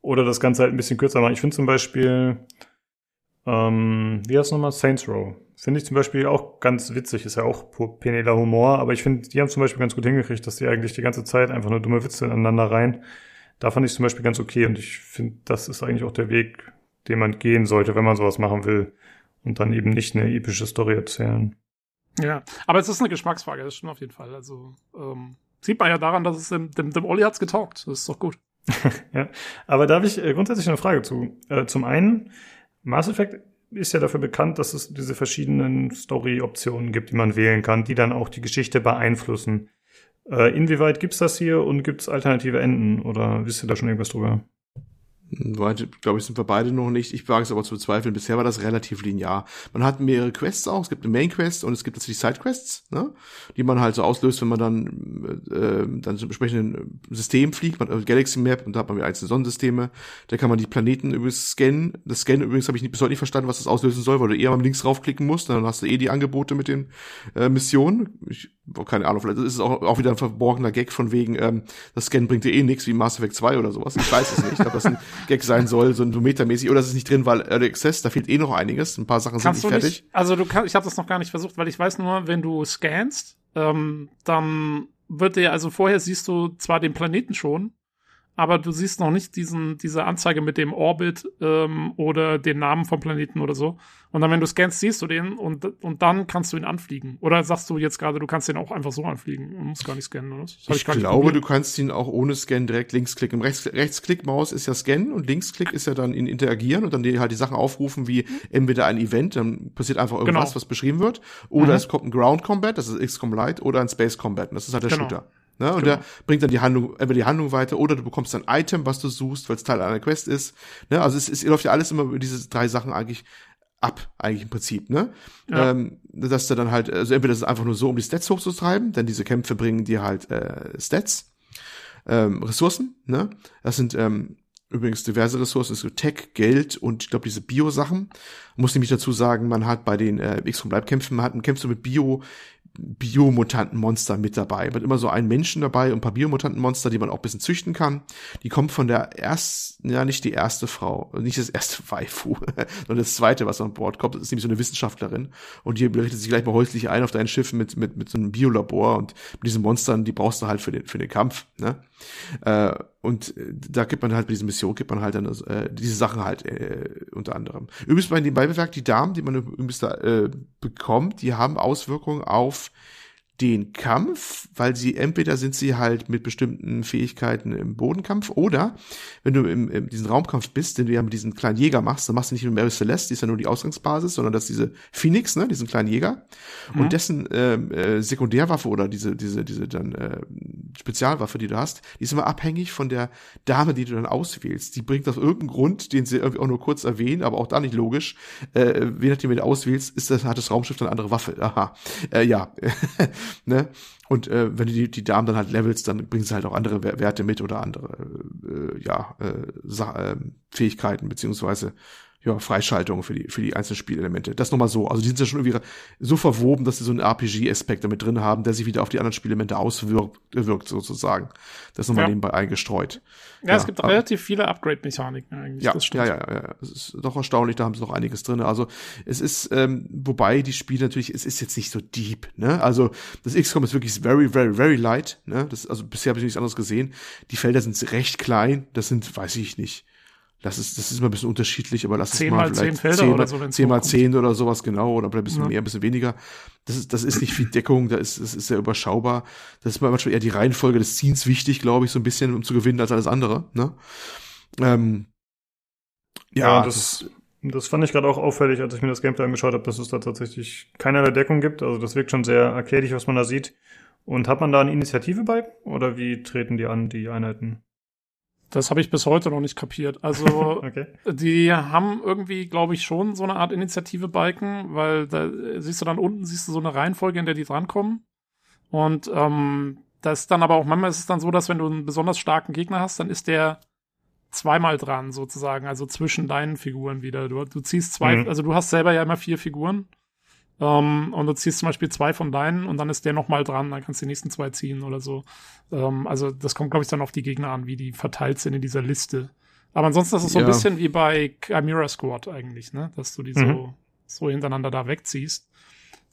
Oder das Ganze halt ein bisschen kürzer machen. Ich finde zum Beispiel, ähm, wie heißt nochmal? Saints Row. Finde ich zum Beispiel auch ganz witzig, ist ja auch penela Humor, aber ich finde, die haben zum Beispiel ganz gut hingekriegt, dass die eigentlich die ganze Zeit einfach nur dumme Witze ineinander rein. Da fand ich zum Beispiel ganz okay und ich finde, das ist eigentlich auch der Weg, den man gehen sollte, wenn man sowas machen will und dann eben nicht eine epische Story erzählen.
Ja, aber es ist eine Geschmacksfrage, das stimmt auf jeden Fall. Also ähm, sieht man ja daran, dass es dem, dem, dem Olli hat's getaugt. Das ist doch gut.
ja, aber da habe ich äh, grundsätzlich eine Frage zu. Äh, zum einen, Mass Effect ist ja dafür bekannt, dass es diese verschiedenen Story-Optionen gibt, die man wählen kann, die dann auch die Geschichte beeinflussen. Äh, inwieweit gibt's das hier und gibt's alternative Enden oder wisst ihr da schon irgendwas drüber?
Weite, glaube ich, sind wir beide noch nicht. Ich wage es aber zu bezweifeln. Bisher war das relativ linear. Man hat mehrere Quests auch. Es gibt eine Main Quest und es gibt natürlich Side Quests, ne? die man halt so auslöst, wenn man dann äh, dann zum entsprechenden System fliegt. Man hat Galaxy Map und da hat man wieder einzelne Sonnensysteme. Da kann man die Planeten übrigens scannen. Das Scannen übrigens habe ich nicht, bis heute nicht verstanden, was das auslösen soll, weil du eher mal links draufklicken musst. Dann hast du eh die Angebote mit den äh, Missionen. Ich keine Ahnung, vielleicht ist es auch, auch wieder ein verborgener Gag von wegen, ähm, das Scan bringt dir eh nichts wie Mass Effect 2 oder sowas. Ich weiß es nicht, ob das ein Gag sein soll, so ein Metamäßig, oder ist es nicht drin, weil Early Access, da fehlt eh noch einiges. Ein paar Sachen
Kannst
sind nicht fertig.
Nicht, also du kannst, ich habe das noch gar nicht versucht, weil ich weiß nur, wenn du scannst, ähm, dann wird dir, also vorher siehst du zwar den Planeten schon, aber du siehst noch nicht diesen, diese Anzeige mit dem Orbit ähm, oder den Namen vom Planeten oder so. Und dann, wenn du scannst, siehst du den und, und dann kannst du ihn anfliegen. Oder sagst du jetzt gerade, du kannst den auch einfach so anfliegen und musst gar nicht scannen, oder?
ich, ich glaube, du kannst ihn auch ohne Scan direkt Linksklick. Im Rechts, Rechtsklick-Maus ist ja Scannen und Linksklick ist ja dann in Interagieren und dann die, halt die Sachen aufrufen wie entweder ein Event, dann passiert einfach irgendwas, genau. was beschrieben wird, oder mhm. es kommt ein Ground Combat, das ist XCOM Lite, oder ein Space Combat, das ist halt der genau. Shooter. Ne? Und genau. der bringt dann die Handlung, entweder die Handlung weiter oder du bekommst ein Item, was du suchst, weil es Teil einer Quest ist. Ne? Also es, es läuft ja alles immer über diese drei Sachen eigentlich ab, eigentlich im Prinzip, ne? Ja. Ähm, dass du dann halt, also entweder das ist einfach nur so, um die Stats hochzutreiben, denn diese Kämpfe bringen dir halt äh, Stats, ähm, Ressourcen, ne? Das sind ähm, übrigens diverse Ressourcen, es gibt Tech, Geld und ich glaube diese Bio-Sachen. Muss nämlich dazu sagen, man hat bei den äh, X-Com-Bleibkämpfen, man hat, kämpfst du mit Bio Biomutantenmonster mit dabei. Man hat immer so einen Menschen dabei und ein paar Biomutantenmonster, die man auch ein bisschen züchten kann. Die kommen von der ersten, ja nicht die erste Frau, nicht das erste Waifu, sondern das zweite, was an Bord kommt. Das ist nämlich so eine Wissenschaftlerin und die berichtet sich gleich mal häuslich ein auf dein Schiff mit, mit, mit so einem Biolabor und mit diesen Monstern, die brauchst du halt für den, für den Kampf. Ne? Äh, und da gibt man halt bei dieser Mission, gibt man halt dann äh, diese Sachen halt äh, unter anderem. Übrigens bei dem Beibewerk, die Damen, die man übrigens da äh, bekommt, die haben Auswirkungen auf den Kampf, weil sie entweder sind sie halt mit bestimmten Fähigkeiten im Bodenkampf oder wenn du im, im diesen Raumkampf bist, den du ja mit diesem kleinen Jäger machst, dann machst du nicht mit Mary Celeste, die ist ja nur die Ausgangsbasis, sondern das ist diese Phoenix, ne, diesen kleinen Jäger mhm. und dessen äh, äh, Sekundärwaffe oder diese diese diese dann äh, Spezialwaffe, die du hast, die ist immer abhängig von der Dame, die du dann auswählst. Die bringt aus irgendeinem Grund, den sie irgendwie auch nur kurz erwähnen, aber auch da nicht logisch, äh, je nachdem, wie du auswählst, ist das hat das Raumschiff dann andere Waffe. Aha, äh, ja. ne? Und äh, wenn du die, die Damen dann halt levelst, dann bringen sie halt auch andere Werte mit oder andere äh, ja, äh, äh, Fähigkeiten beziehungsweise ja, Freischaltungen für die, für die einzelnen Spielelemente. Das nochmal so. Also die sind ja schon irgendwie so verwoben, dass sie so einen RPG-Aspekt damit drin haben, der sich wieder auf die anderen Spielelemente auswirkt, wirkt sozusagen. Das ist nochmal ja. nebenbei eingestreut.
Ja, ja es gibt aber, relativ viele Upgrade-Mechaniken eigentlich.
Ja, das stimmt. ja, ja, ja. Es ist doch erstaunlich, da haben sie noch einiges drin. Also es ist, ähm, wobei die Spiele natürlich, es ist jetzt nicht so deep, ne? Also das XCOM ist wirklich very, very, very light, ne? Das, also bisher habe ich nichts anderes gesehen. Die Felder sind recht klein, das sind, weiß ich nicht, das ist, das ist immer ein bisschen unterschiedlich, aber lass es mal
vielleicht zehn Felder 10 oder so,
10 mal 10 oder sowas genau oder ein bisschen ja. mehr, ein bisschen weniger. Das ist, das ist nicht viel Deckung, da ist, das ist sehr überschaubar. Das ist manchmal eher die Reihenfolge des Ziehens wichtig, glaube ich, so ein bisschen, um zu gewinnen als alles andere, ne? Ähm,
ja, ja das, das, das fand ich gerade auch auffällig, als ich mir das Gameplay angeschaut habe, dass es da tatsächlich keinerlei Deckung gibt. Also das wirkt schon sehr arcadisch, was man da sieht. Und hat man da eine Initiative bei? Oder wie treten die an, die Einheiten?
Das habe ich bis heute noch nicht kapiert. Also okay. die haben irgendwie, glaube ich, schon so eine Art Initiative-Balken, weil da siehst du dann unten, siehst du so eine Reihenfolge, in der die drankommen. Und ähm, das ist dann aber auch, manchmal ist es dann so, dass wenn du einen besonders starken Gegner hast, dann ist der zweimal dran, sozusagen, also zwischen deinen Figuren wieder. Du, du ziehst zwei, mhm. also du hast selber ja immer vier Figuren ähm, und du ziehst zum Beispiel zwei von deinen und dann ist der nochmal dran, dann kannst du die nächsten zwei ziehen oder so. Ähm, also das kommt, glaube ich, dann auf die Gegner an, wie die verteilt sind in dieser Liste. Aber ansonsten ist es so ja. ein bisschen wie bei Chimera Squad eigentlich, ne? Dass du die mhm. so, so hintereinander da wegziehst.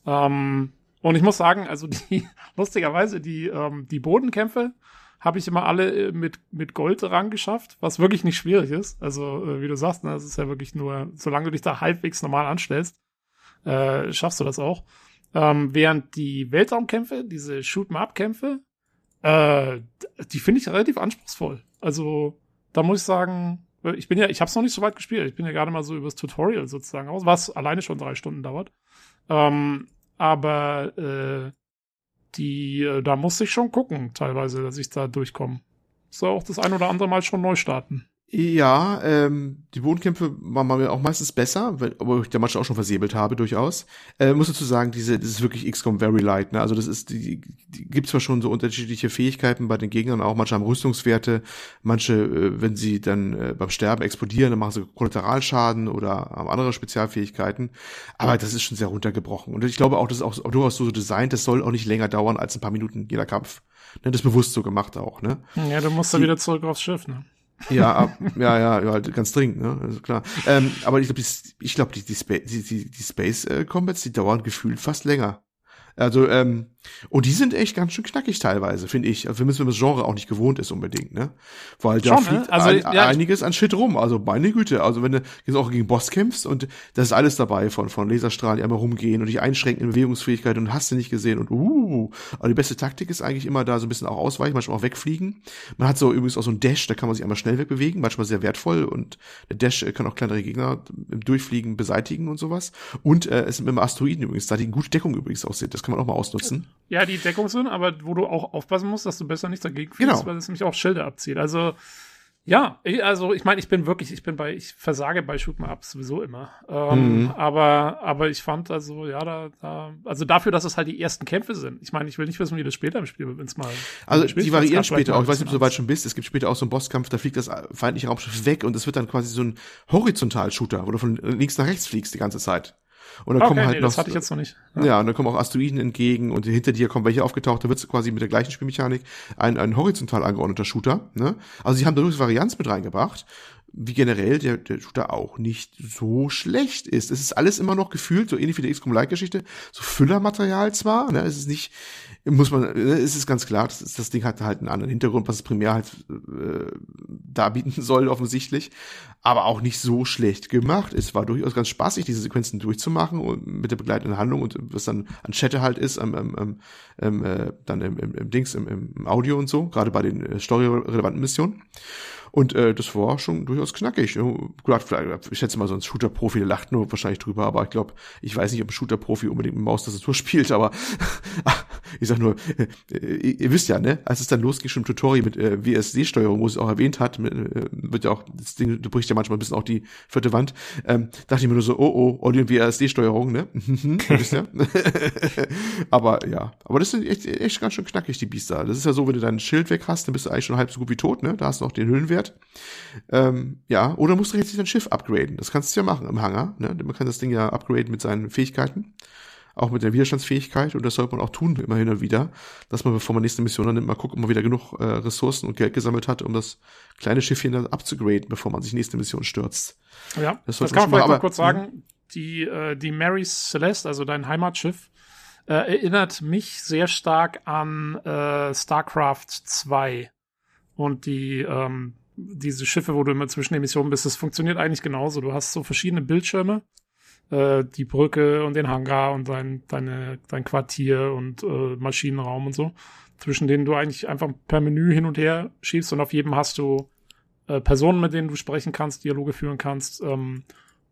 Ähm, und ich muss sagen, also die, lustigerweise, die, ähm, die Bodenkämpfe habe ich immer alle äh, mit, mit Gold Rang geschafft, was wirklich nicht schwierig ist. Also, äh, wie du sagst, ne, das ist ja wirklich nur, solange du dich da halbwegs normal anstellst, äh, schaffst du das auch. Ähm, während die Weltraumkämpfe, diese Shoot-'em-up-Kämpfe, äh, die finde ich relativ anspruchsvoll. Also, da muss ich sagen, Ich bin ja, ich habe es noch nicht so weit gespielt. Ich bin ja gerade mal so übers Tutorial sozusagen aus, was alleine schon drei Stunden dauert. Ähm, aber äh, die, äh, da muss ich schon gucken, teilweise, dass ich da durchkomme. Soll auch das ein oder andere Mal schon neu starten.
Ja, ähm, die Bodenkämpfe waren mir auch meistens besser, weil, obwohl ich da manchmal auch schon versäbelt habe, durchaus. Äh, muss dazu sagen, diese, das ist wirklich XCOM Very Light, ne? Also das ist, die, die gibt zwar schon so unterschiedliche Fähigkeiten bei den Gegnern, auch manche haben Rüstungswerte, manche, äh, wenn sie dann äh, beim Sterben explodieren, dann machen sie Kollateralschaden oder haben andere Spezialfähigkeiten. Aber das ist schon sehr runtergebrochen. Und ich glaube auch, das ist auch durchaus so designt, das soll auch nicht länger dauern als ein paar Minuten jeder Kampf. Ne? Das ist bewusst so gemacht auch, ne?
Ja, du musst dann wieder zurück aufs Schiff, ne?
Ja, ab, ja, ja, ja, ganz dringend, ne? Also klar. Ähm, aber ich glaube, die, ich glaube, die, die, Spa die, die, die Space äh, Combats, die dauern gefühlt fast länger. Also, ähm, und die sind echt ganz schön knackig teilweise, finde ich. Also, wenn man das Genre auch nicht gewohnt ist unbedingt, ne? Weil da Schon, fliegt ne? also, ein, ja, einiges an Shit rum. Also, meine Güte. Also, wenn du jetzt auch gegen Boss kämpfst und das ist alles dabei von, von Laserstrahlen, die einmal rumgehen und dich einschränken in Bewegungsfähigkeit und hast du nicht gesehen und uh. Aber die beste Taktik ist eigentlich immer da so ein bisschen auch ausweichen, manchmal auch wegfliegen. Man hat so übrigens auch so ein Dash, da kann man sich einmal schnell wegbewegen, manchmal sehr wertvoll und der Dash kann auch kleinere Gegner im Durchfliegen beseitigen und sowas. Und äh, es sind immer Asteroiden übrigens da, die gute Deckung übrigens aussehen. Das kann man auch mal ausnutzen.
Ja, die Deckung sind, aber wo du auch aufpassen musst, dass du besser nicht dagegen fliegst, genau. weil es nämlich auch Schilder abzieht. Also, ja, also ich meine, ich bin wirklich, ich bin bei, ich versage bei Shoot'em Ups sowieso immer. Ähm, mhm. Aber, aber ich fand also, ja, da, da, also dafür, dass es halt die ersten Kämpfe sind. Ich meine, ich will nicht wissen, wie das später im Spiel, wenn es mal.
Also die variieren später auch. Ich weiß nicht, ob du so weit schon bist. Es gibt später auch so einen Bosskampf, da fliegt das feindliche Raumschiff weg und es wird dann quasi so ein Horizontal-Shooter, wo du von links nach rechts fliegst die ganze Zeit. Und dann okay, kommen halt nee, noch,
das hatte ich jetzt noch nicht.
Ja. ja, und dann kommen auch Asteroiden entgegen und hinter dir kommen welche aufgetaucht, da wird quasi mit der gleichen Spielmechanik ein, ein horizontal angeordneter Shooter. Ne? Also sie haben da durchaus Varianz mit reingebracht, wie generell der, der Shooter auch nicht so schlecht ist. Es ist alles immer noch gefühlt, so ähnlich wie der XCOM-Like-Geschichte, so Füllermaterial zwar, ne? es ist nicht muss man, ne, es ist ganz klar, das, das Ding hat halt einen anderen Hintergrund, was es primär halt äh, darbieten soll, offensichtlich, aber auch nicht so schlecht gemacht. Es war durchaus ganz spaßig, diese Sequenzen durchzumachen und mit der begleitenden Handlung und was dann an Chatte halt ist, am, am, am, äh, dann im, im, im Dings, im, im Audio und so, gerade bei den äh, story-relevanten Missionen. Und äh, das war schon durchaus knackig. Ich schätze mal, so ein Shooter-Profi, der lacht nur wahrscheinlich drüber, aber ich glaube, ich weiß nicht, ob ein Shooter-Profi unbedingt mit Maustastatur spielt, aber ich sag nur, äh, ihr wisst ja, ne, als es dann losging schon im Tutorial mit äh, WSD-Steuerung, wo es auch erwähnt hat, mit, äh, wird ja auch, das Ding, du brichst ja manchmal ein bisschen auch die vierte Wand, ähm, dachte ich mir nur so, oh, oh, Audio- WSD-Steuerung, ne? wisst ja. aber ja, aber das sind echt, echt ganz schön knackig, die Biester. Das ist ja so, wenn du dein Schild weg hast, dann bist du eigentlich schon halb so gut wie tot, ne? Da hast du noch den Höhenwert wert. Ähm, ja, oder musst du jetzt dein Schiff upgraden. Das kannst du ja machen im Hangar. Ne? Man kann das Ding ja upgraden mit seinen Fähigkeiten. Auch mit der Widerstandsfähigkeit. Und das sollte man auch tun, immer hin und wieder. Dass man, bevor man nächste Mission annimmt, mal guckt, ob man wieder genug äh, Ressourcen und Geld gesammelt hat, um das kleine Schiffchen dann abzugraden, bevor man sich nächste Mission stürzt.
Ja, das, das kann man vielleicht mal, kurz sagen. Mhm. Die, äh, die Mary Celeste, also dein Heimatschiff, äh, erinnert mich sehr stark an äh, StarCraft 2 und die ähm, diese Schiffe, wo du immer zwischen den Missionen bist, das funktioniert eigentlich genauso. Du hast so verschiedene Bildschirme, äh, die Brücke und den Hangar und dein, deine, dein Quartier und äh, Maschinenraum und so, zwischen denen du eigentlich einfach per Menü hin und her schiebst und auf jedem hast du äh, Personen, mit denen du sprechen kannst, Dialoge führen kannst, ähm,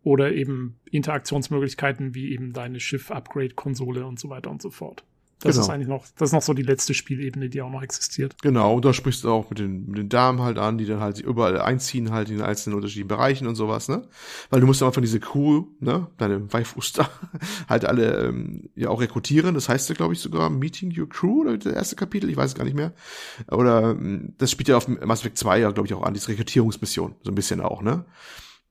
oder eben Interaktionsmöglichkeiten wie eben deine Schiff-Upgrade-Konsole und so weiter und so fort. Das genau. ist eigentlich noch, das ist noch so die letzte Spielebene, die auch noch existiert.
Genau, und da sprichst du auch mit den, mit den Damen halt an, die dann halt überall einziehen halt in den einzelnen unterschiedlichen Bereichen und sowas, ne? Weil du musst dann einfach diese Crew, ne, deine Waifus da, halt alle ähm, ja auch rekrutieren. Das heißt ja, glaube ich, sogar Meeting Your Crew oder das erste Kapitel, ich weiß es gar nicht mehr. Oder ähm, das spielt ja auf Mass Effect 2 ja, glaube ich, auch an, diese Rekrutierungsmission, so ein bisschen auch, ne?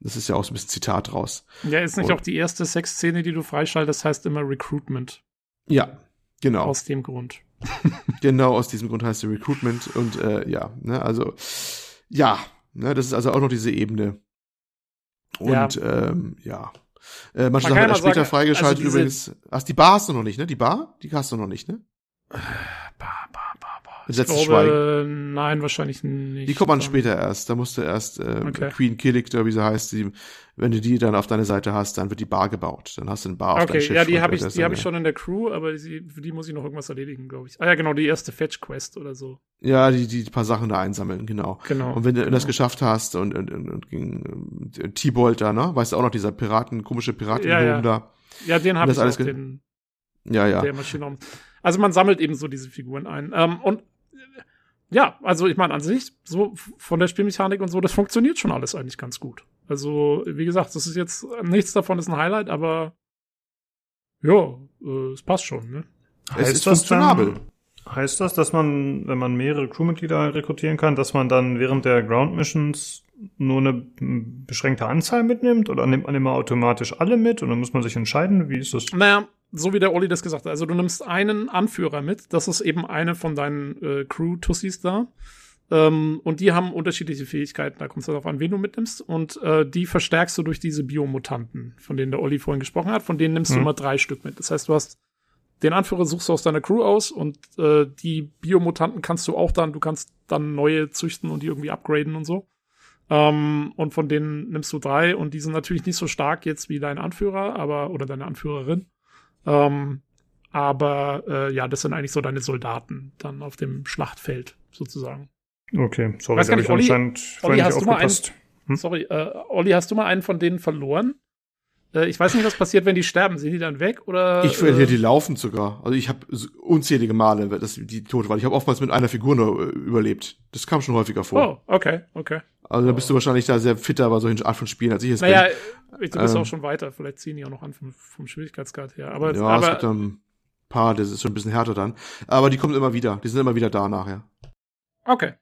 Das ist ja auch so ein bisschen Zitat raus.
Ja, ist nicht und, auch die erste Sexszene, die du freischaltest, heißt immer Recruitment.
Ja, Genau.
Aus dem Grund.
genau, aus diesem Grund heißt es Recruitment und äh, ja, ne, also ja, ne, das ist also auch noch diese Ebene. Und ja, ähm, ja. Äh, manche Sachen hat er später sagen, freigeschaltet also übrigens. Ach, die Bar hast du noch nicht, ne? Die Bar? Die hast du noch nicht, ne?
Bar, Bar, Bar, Bar.
Das letzte
glaube,
Schweigen.
Nein, wahrscheinlich nicht.
Die kommt man später erst. Da musst du erst äh,
Okay.
Queen Killick, wie sie heißt, die, wenn du die dann auf deine Seite hast, dann wird die Bar gebaut. Dann hast du eine Bar auf deinem
Okay,
Schiff.
ja, die habe ich, die habe ich schon in der Crew, aber die, für die muss ich noch irgendwas erledigen, glaube ich. Ah ja, genau, die erste Fetch-Quest oder so.
Ja, die, die paar Sachen da einsammeln, genau.
Genau.
Und wenn du
genau.
das geschafft hast und, und, und, und gegen äh, T-Bolt da, ne? Weißt du auch noch, dieser Piraten, komische Piraten
Ja, ja.
da.
Ja, den habe ich
alles
auch, den,
Ja, ja.
der Maschine. Also man sammelt eben so diese Figuren ein. Ähm, und ja, also ich meine an sich, so von der Spielmechanik und so, das funktioniert schon alles eigentlich ganz gut. Also, wie gesagt, das ist jetzt, nichts davon ist ein Highlight, aber ja, äh, es passt schon, ne?
Es ist funktionabel.
heißt das, dass man, wenn man mehrere Crewmitglieder rekrutieren kann, dass man dann während der Ground Missions nur eine beschränkte Anzahl mitnimmt oder nimmt man immer automatisch alle mit und dann muss man sich entscheiden, wie ist das?
Naja, so wie der Olli das gesagt hat. Also du nimmst einen Anführer mit, das ist eben eine von deinen äh, Crew-Tussis da. Ähm, und die haben unterschiedliche Fähigkeiten, da kommt es darauf an, wen du mitnimmst. Und äh, die verstärkst du durch diese Biomutanten, von denen der Olli vorhin gesprochen hat. Von denen nimmst du
Mhm.
immer drei Stück mit. Das heißt, du hast den Anführer suchst du aus deiner Crew aus und äh, die Biomutanten kannst du auch dann, du kannst dann neue züchten und die irgendwie upgraden und so. Ähm, und von denen nimmst du drei und die sind natürlich nicht so stark jetzt wie dein Anführer, aber oder deine Anführerin. Ähm, aber äh, ja, das sind eigentlich so deine Soldaten dann auf dem Schlachtfeld sozusagen.
Okay, sorry, da habe ich
nicht, Olli-
anscheinend vorhin nicht
hast du mal
aufgepasst. Hm?
Sorry, äh, Olli, hast du mal einen von denen verloren? Äh, ich weiß nicht, was passiert, wenn die sterben. Sind die dann weg oder?
Ich verliere
äh,
die laufend sogar. Also ich habe unzählige Male, dass die tot waren. Ich habe oftmals mit einer Figur nur äh, überlebt. Das kam schon häufiger vor.
Oh, okay, okay.
Also da bist du wahrscheinlich da sehr fitter bei solchen Art von Spielen, als ich es
Naja,
bin.
ich, du bist
Ähm,
auch schon weiter. Vielleicht ziehen die auch noch an vom, vom Schwierigkeitsgrad her. Aber,
Ja, es
aber
gibt dann ein paar, das ist schon ein bisschen härter dann. Aber die kommen immer wieder. Die sind immer wieder da nachher.
okay.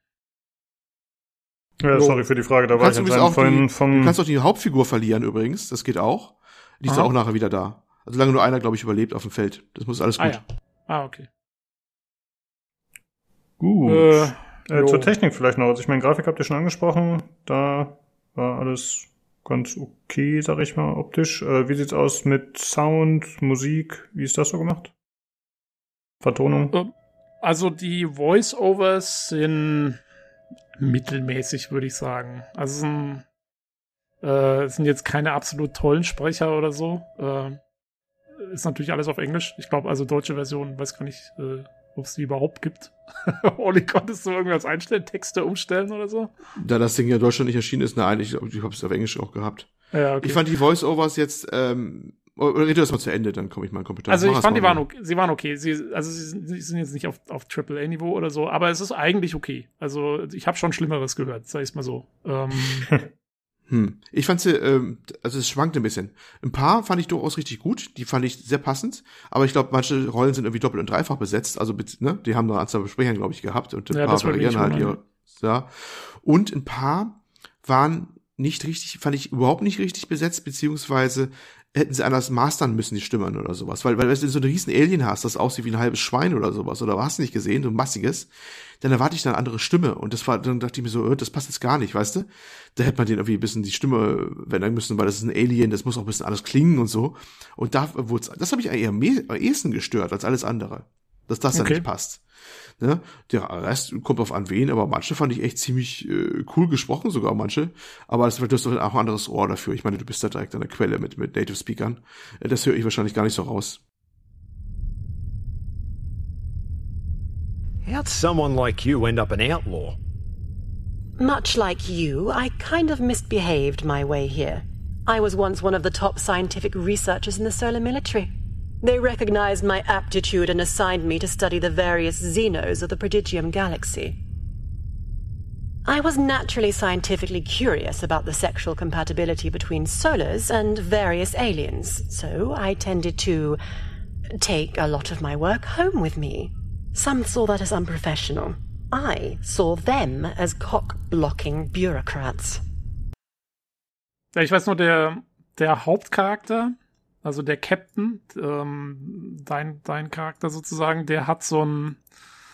Ja, sorry für die Frage, da
Du
war ich
kannst, übrigens
anscheinend
auch
vorhin
die,
vom...
du kannst auch die Hauptfigur verlieren übrigens. Das geht auch. Die ist auch nachher wieder da. Also solange nur einer, glaube ich, überlebt auf dem Feld. Das muss alles
Ah
gut.
ja. Ah, okay.
Gut.
Äh,
Äh, zur Technik vielleicht noch. Also ich meine, Grafik habt ihr schon angesprochen. Da war alles ganz okay, sag ich mal, optisch. Äh, wie sieht's aus mit Sound, Musik? Wie ist das so gemacht? Vertonung?
Also die Voice-Overs sind mittelmäßig, würde ich sagen. Also es sind, äh, es sind jetzt keine absolut tollen Sprecher oder so. Äh, ist natürlich alles auf Englisch. Ich glaube, also deutsche Version, weiß gar nicht, äh, ob es die überhaupt gibt. Olli, konntest du irgendwas einstellen, Texte umstellen oder so?
Da das Ding ja in Deutschland nicht erschienen ist, nein, ich, ich habe es auf Englisch auch gehabt.
Ja, okay.
Ich fand die Voice-Overs jetzt, ähm, oder red das mal zu Ende, dann komme ich mal in Kompetenz.
Also ich fand, die waren okay. Sie waren okay. Sie, also sie sind, sie sind jetzt nicht auf, auf AAA-Niveau oder so, aber es ist eigentlich okay. Also ich habe schon Schlimmeres gehört, sag ich mal so. Ähm,
Hm. Ich fand sie, ähm, also es schwankt ein bisschen. Ein paar fand ich durchaus richtig gut, die fand ich sehr passend, aber ich glaube, manche Rollen sind irgendwie doppelt und dreifach besetzt, also ne, die haben da Anzahl Besprechern, glaube ich, gehabt und ein
Ja,
paar variieren halt ihr, ja. Und ein paar waren nicht richtig, fand ich überhaupt nicht richtig besetzt, beziehungsweise hätten sie anders mastern müssen, die Stimmen oder sowas. Weil, weil wenn du so einen riesen Alien hast, das aussieht wie ein halbes Schwein oder sowas, oder hast du nicht gesehen, so ein massiges, dann erwarte ich dann eine andere Stimme. Und das war, dann dachte ich mir so, äh, das passt jetzt gar nicht, weißt du? Da hätte man den irgendwie ein bisschen die Stimme verändern müssen, weil das ist ein Alien, das muss auch ein bisschen anders klingen und so. Und da wurde das habe ich eigentlich am ehesten gestört als alles andere. Dass das dann
Okay.
nicht passt. Ne? Der Rest kommt auf an wen, aber manche fand ich echt ziemlich äh, cool gesprochen, sogar manche. Aber das, du hast doch auch ein anderes Ohr dafür. Ich meine, du bist da direkt an der Quelle mit, mit Native Speakern. Äh, Das höre ich wahrscheinlich gar nicht so raus.
How'd someone like you end up an outlaw?
Much like you, I kind of misbehaved my way here. I was once one of the top scientific researchers in the solar military. They recognized my aptitude and assigned me to study the various xenos of the Prodigium galaxy. I was naturally scientifically curious about the sexual compatibility between solars and various aliens, so I tended to take a lot of my work home with me. Some saw that as unprofessional. I saw them as cock-blocking bureaucrats.
ich weiß nur, der, der Hauptcharakter, also der Captain, ähm, dein, dein Charakter sozusagen, der hat so einen,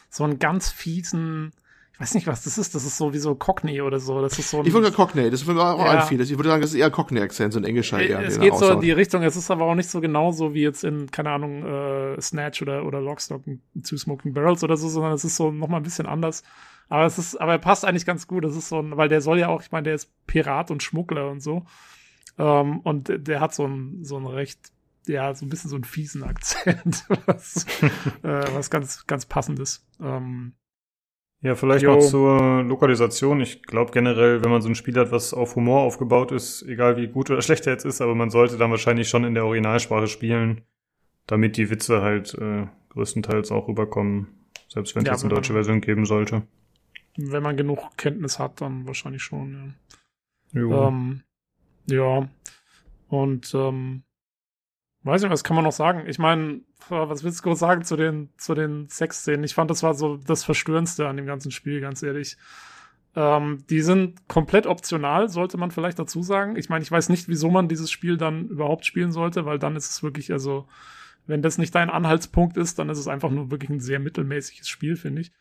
so einen ganz fiesen ich weiß nicht, was das ist. Das ist so wie so Cockney oder so. Das ist so
ein, ich würde Cockney, das ist für mich auch ja. ein viel. Ich würde sagen, das ist eher Cockney-Akzent, so ein englischer
eher. Es geht so in die Richtung. Es ist aber auch nicht so genauso wie jetzt in, keine Ahnung, äh, Snatch oder, oder Lockstock Two Smoking Barrels oder so, sondern es ist so nochmal ein bisschen anders. Aber es ist, aber er passt eigentlich ganz gut. Das ist so ein, weil der soll ja auch, ich meine, der ist Pirat und Schmuggler und so. Ähm, und der hat so ein, so ein recht, ja, so ein bisschen so einen fiesen Akzent, was, äh, was ganz, ganz passendes. Ähm,
ja, vielleicht jo. noch zur Lokalisation. Ich glaube generell, wenn man so ein Spiel hat, was auf Humor aufgebaut ist, egal wie gut oder schlecht er jetzt ist, aber man sollte dann wahrscheinlich schon in der Originalsprache spielen, damit die Witze halt äh, größtenteils auch rüberkommen, selbst wenn es ja, jetzt eine deutsche Version geben sollte.
Wenn man genug Kenntnis hat, dann wahrscheinlich schon, ja. Jo. Ähm, ja. Und ähm, Weiß nicht, was kann man noch sagen? Ich meine, was willst du kurz sagen zu den, zu den Sexszenen? Ich fand, das war so das Verstörendste an dem ganzen Spiel, ganz ehrlich. Ähm, die sind komplett optional, sollte man vielleicht dazu sagen. Ich meine, ich weiß nicht, wieso man dieses Spiel dann überhaupt spielen sollte, weil dann ist es wirklich, also, wenn das nicht dein Anhaltspunkt ist, dann ist es einfach nur wirklich ein sehr mittelmäßiges Spiel, finde ich.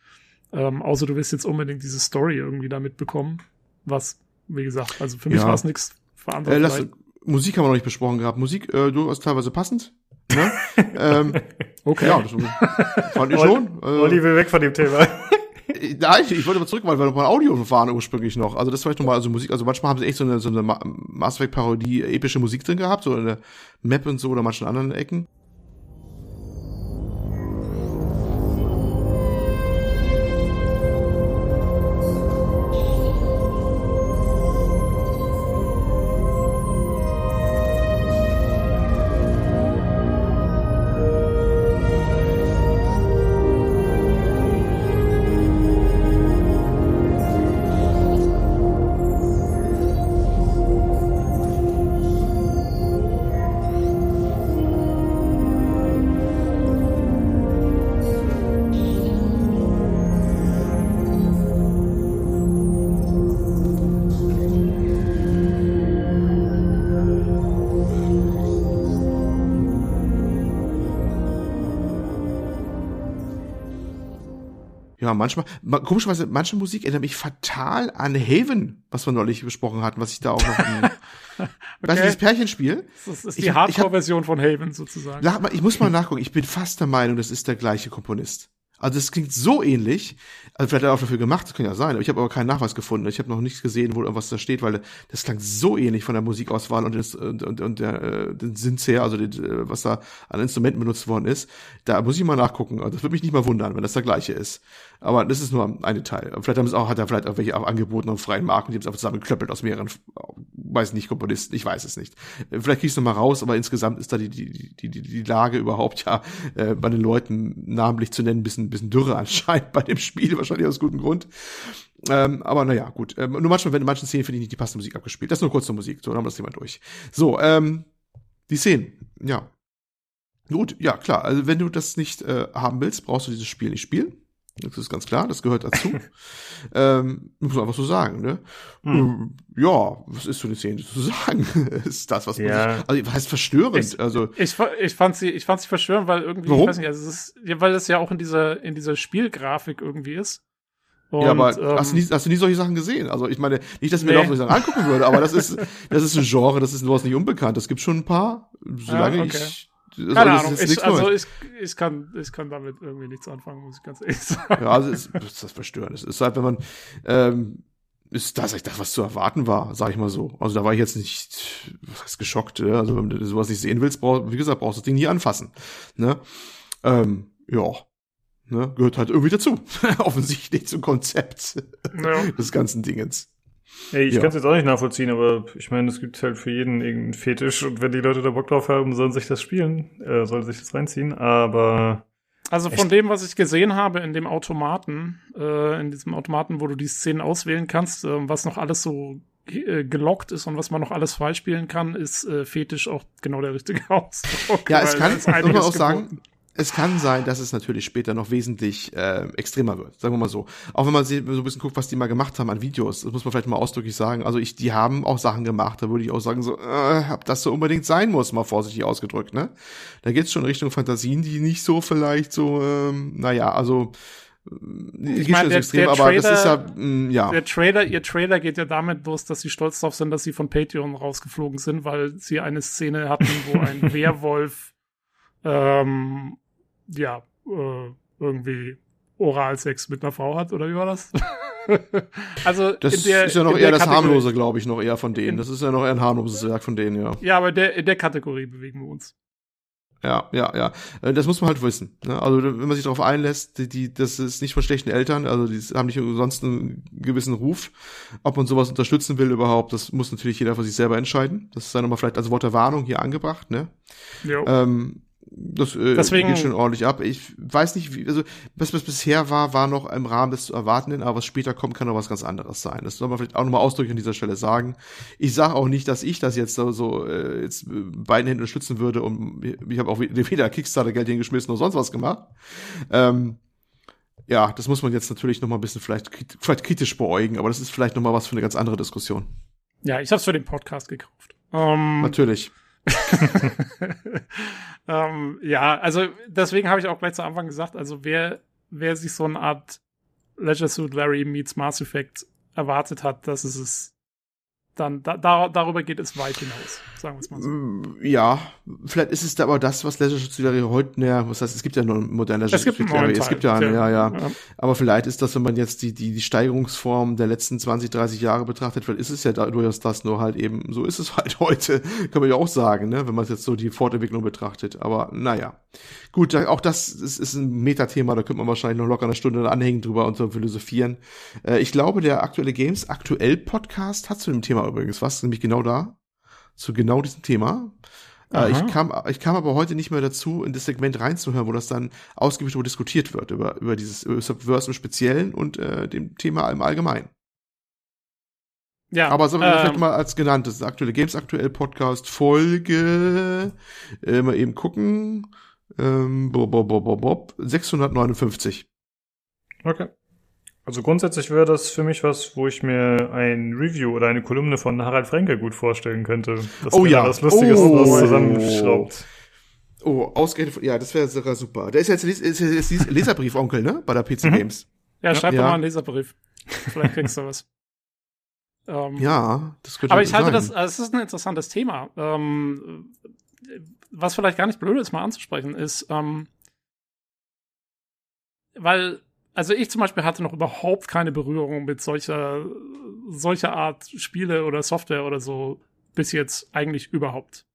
Ähm, außer du willst jetzt unbedingt diese Story irgendwie da mitbekommen. Was, wie gesagt, also für mich ja. war es nichts
Äh, Musik haben wir noch nicht besprochen gehabt. Musik äh, durchaus teilweise passend. Ne? ähm,
okay. Ja, das
fand ich schon.
Äh, Olli will weg von dem Thema.
Nein, ich wollte mal zurück, weil wir noch mal Audio waren ursprünglich noch. Also das war ich noch mal, also Musik, also manchmal haben sie echt so eine, so eine Masterwerk-Parodie, epische Musik drin gehabt, so eine Map und so oder manchen anderen Ecken. Manchmal, komischerweise, manche Musik erinnert mich fatal an Haven, was wir neulich besprochen hatten, was ich da auch noch okay. Weißt du, das Pärchenspiel?
Das ist die Hardcore-Version von Haven sozusagen.
Ich muss mal nachgucken. Ich bin fast der Meinung, das ist der gleiche Komponist. Also es klingt so ähnlich. Also vielleicht hat er auch dafür gemacht, das kann ja sein. Aber ich habe aber keinen Nachweis gefunden. Ich habe noch nichts gesehen, wo irgendwas da steht, weil das klang so ähnlich von der Musikauswahl und, das, und, und, und der äh, den Synths her, also die, was da an Instrumenten benutzt worden ist. Da muss ich mal nachgucken. Also das würde mich nicht mal wundern, wenn das der gleiche ist. Aber das ist nur ein Detail. Vielleicht haben es auch, hat er vielleicht auch welche auch angeboten auf freien Markt und die haben es einfach zusammengeklöppelt aus mehreren, weiß nicht, Komponisten, ich weiß es nicht. Vielleicht kriegst du noch mal raus, aber insgesamt ist da die, die, die, die, die Lage überhaupt ja äh, bei den Leuten namentlich zu nennen, bisschen, bisschen dürre anscheinend bei dem Spiel, wahrscheinlich aus gutem Grund. Ähm, aber naja, gut. Ähm, nur manchmal, wenn in manchen Szenen finde ich nicht die passende Musik abgespielt. Das ist nur kurz zur Musik. So, dann haben wir das Thema durch. So, ähm, die Szenen, ja. Gut, ja, klar. Also wenn du das nicht äh, haben willst, brauchst du dieses Spiel nicht spielen. Das ist ganz klar, das gehört dazu. ähm, muss man einfach so sagen, ne? Hm. Ja, was ist für eine Szene zu sagen? ist das, was man ja. sich, also heißt verstörend,
ich,
also.
Ich, ich fand sie, ich fand sie verstörend, weil irgendwie, Warum? ich weiß nicht, also es ist, ja, weil es ja auch in dieser, in dieser Spielgrafik irgendwie ist.
Und, ja, aber ähm, hast, du nie, hast du nie solche Sachen gesehen? Also ich meine, nicht, dass ich mir nee. auch solche Sachen angucken würde, aber das ist, das ist ein Genre, das ist sowas nicht unbekannt. Es gibt schon ein paar, solange ja, okay. ich
Keine Ahnung, ich, also ich, ich, kann, ich kann damit irgendwie nichts anfangen, muss ich ganz ehrlich sagen.
Ja, also ist, ist das verstörend. Es ist halt, wenn man, ähm, ist das echt das, was zu erwarten war, sag ich mal so. Also da war ich jetzt nicht, was heißt geschockt, ja? also wenn du sowas nicht sehen willst, brauch, wie gesagt, brauchst du das Ding nie anfassen. Ne? Ähm, ja. Ne? Gehört halt irgendwie dazu. Offensichtlich zum Konzept ja. des ganzen Dingens.
Ey, ich ja. kann es jetzt auch nicht nachvollziehen, aber ich meine, es gibt halt für jeden irgendeinen Fetisch und wenn die Leute da Bock drauf haben, sollen sich das spielen, äh, sollen sich das reinziehen, aber
also von Echt? dem, was ich gesehen habe in dem Automaten, äh, in diesem Automaten, wo du die Szenen auswählen kannst, äh, was noch alles so äh, gelockt ist und was man noch alles freispielen kann, ist äh, Fetisch auch genau der richtige Ausdruck.
Ja, es kann, muss man auch sagen, es kann sein, dass es natürlich später noch wesentlich äh, extremer wird, sagen wir mal so. Auch wenn man so ein bisschen guckt, was die mal gemacht haben an Videos, das muss man vielleicht mal ausdrücklich sagen. Also ich, die haben auch Sachen gemacht, da würde ich auch sagen, so, äh, ob das so unbedingt sein muss, mal vorsichtig ausgedrückt, ne? Da geht's schon Richtung Fantasien, die nicht so vielleicht so, ähm, naja, also
ich meine, der, extrem, der Trailer, ja, mh, mm, ja. Der Trailer, ihr Trailer geht ja damit los, dass sie stolz darauf sind, dass sie von Patreon rausgeflogen sind, weil sie eine Szene hatten, wo ein Werwolf, ähm, ja, äh, irgendwie Oralsex mit einer Frau hat, oder wie war das?
also das der, ist ja noch eher das Kategorie. harmlose, glaube ich, noch eher von denen. Das ist ja noch eher ein harmloses Werk von denen, ja.
Ja, aber der, in der Kategorie bewegen wir uns.
Ja, ja, ja. Äh, das muss man halt wissen. Ne? Also wenn man sich darauf einlässt, die, die, das ist nicht von schlechten Eltern, also die haben nicht umsonst einen gewissen Ruf. Ob man sowas unterstützen will überhaupt, das muss natürlich jeder für sich selber entscheiden. Das ist dann nochmal vielleicht als Wort der Warnung hier angebracht, ne? Ja. Ähm, das äh, Deswegen, geht schon ordentlich ab. Ich weiß nicht, wie, also was, was bisher war, war noch im Rahmen des zu erwartenden, aber was später kommt, kann noch was ganz anderes sein. Das soll man vielleicht auch nochmal ausdrücklich an dieser Stelle sagen. Ich sage auch nicht, dass ich das jetzt so, so äh, jetzt beiden Händen unterstützen würde und ich habe auch weder Kickstarter-Geld hingeschmissen noch sonst was gemacht. Ähm, ja, das muss man jetzt natürlich noch mal ein bisschen vielleicht, vielleicht kritisch beäugen, aber das ist vielleicht noch mal was für eine ganz andere Diskussion.
Ja, ich habe es für den Podcast gekauft.
Um, natürlich.
ähm, ja, also deswegen habe ich auch gleich zu Anfang gesagt, also wer, wer sich so eine Art Leisure Suit Larry meets Mass Effect erwartet hat, dass es es dann da, da, darüber geht es weit hinaus, sagen wir es mal so.
Mm, ja, vielleicht ist es aber das, was Leisure Suit heute, naja, was heißt, es gibt ja nur moderne Leisure Suit es gibt ja eine, ja, ja, ja. Aber vielleicht ist das, wenn man jetzt die, die, die Steigerungsform der letzten 20, 30 Jahre betrachtet, vielleicht ist es ja durchaus das, nur halt eben, so ist es halt heute, kann man ja auch sagen, ne, wenn man jetzt so die Fortentwicklung betrachtet. Aber naja. Gut, auch das ist, ist ein Metathema, da könnte man wahrscheinlich noch locker eine Stunde anhängen drüber und so philosophieren. Äh, ich glaube, der aktuelle Games aktuell Podcast hat zu dem Thema übrigens was, nämlich genau da, zu genau diesem Thema. Äh, ich kam, ich kam aber heute nicht mehr dazu, in das Segment reinzuhören, wo das dann ausgiebig darüber diskutiert wird, über, über dieses über Subverse im Speziellen und äh, dem Thema im Allgemeinen. Ja, aber so ähm, vielleicht mal als genannt, das ist aktuelle Games aktuell Podcast Folge, äh, mal eben gucken, ähm, bob, bob, bob, bob, 659.
Okay. Also grundsätzlich wäre das für mich was, wo ich mir ein Review oder eine Kolumne von Harald Frenke gut vorstellen könnte.
Das oh ja.
Was Lustiges oh. was zusammenschraubt.
Oh, ausgerechnet, ja, das wäre sogar super. Der ist jetzt, ist jetzt Leserbrief-Onkel, ne? Bei der PC mhm. Games.
Ja, schreib ja. doch mal einen Leserbrief. Vielleicht kriegst du was.
Ähm, ja, das
könnte Aber ich halte sein. das, also es ist ein interessantes Thema. Ähm, was vielleicht gar nicht blöd ist, mal anzusprechen, ist, ähm, weil, also ich zum Beispiel hatte noch überhaupt keine Berührung mit solcher, solcher Art Spiele oder Software oder so bis jetzt eigentlich überhaupt.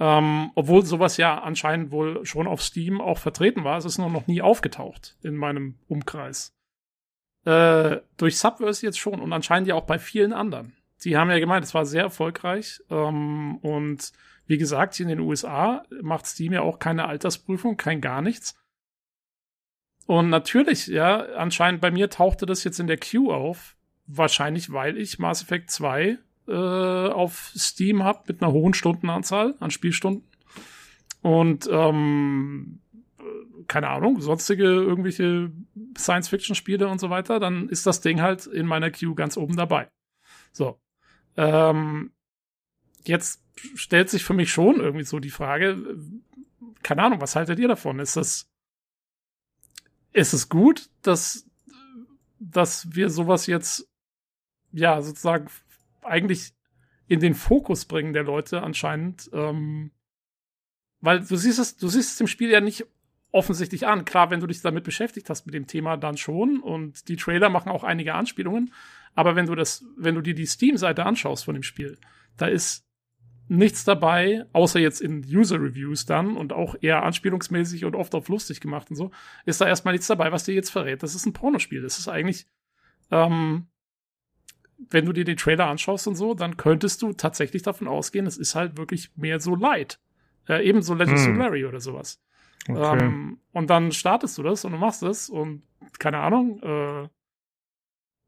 Ähm, obwohl sowas ja anscheinend wohl schon auf Steam auch vertreten war, es ist nur noch nie aufgetaucht in meinem Umkreis. Äh, durch Subverse jetzt schon und anscheinend ja auch bei vielen anderen. Die haben ja gemeint, es war sehr erfolgreich ähm, und wie gesagt, hier in den USA macht Steam ja auch keine Altersprüfung, kein gar nichts. Und natürlich, ja, anscheinend bei mir tauchte das jetzt in der Queue auf. Wahrscheinlich, weil ich Mass Effect 2 äh, auf Steam habe mit einer hohen Stundenanzahl an Spielstunden. Und ähm, keine Ahnung, sonstige irgendwelche Science-Fiction-Spiele und so weiter, dann ist das Ding halt in meiner Queue ganz oben dabei. So. Ähm, jetzt stellt sich für mich schon irgendwie so die Frage, keine Ahnung, was haltet ihr davon? Ist das, ist es gut, dass, dass wir sowas jetzt, ja, sozusagen eigentlich in den Fokus bringen der Leute anscheinend, ähm, weil du siehst es, du siehst es im Spiel ja nicht offensichtlich an. Klar, wenn du dich damit beschäftigt hast mit dem Thema, dann schon. Und die Trailer machen auch einige Anspielungen. Aber wenn du das, wenn du dir die Steam-Seite anschaust von dem Spiel, da ist nichts dabei, außer jetzt in User-Reviews dann und auch eher anspielungsmäßig und oft auf lustig gemacht und so, ist da erstmal nichts dabei, was dir jetzt verrät. Das ist ein Pornospiel. Das ist eigentlich, ähm, wenn du dir den Trailer anschaust und so, dann könntest du tatsächlich davon ausgehen, es ist halt wirklich mehr so light. Äh, ebenso Legends hm. of Larry oder sowas. Okay. Ähm, und dann startest du das und du machst es und keine Ahnung, äh,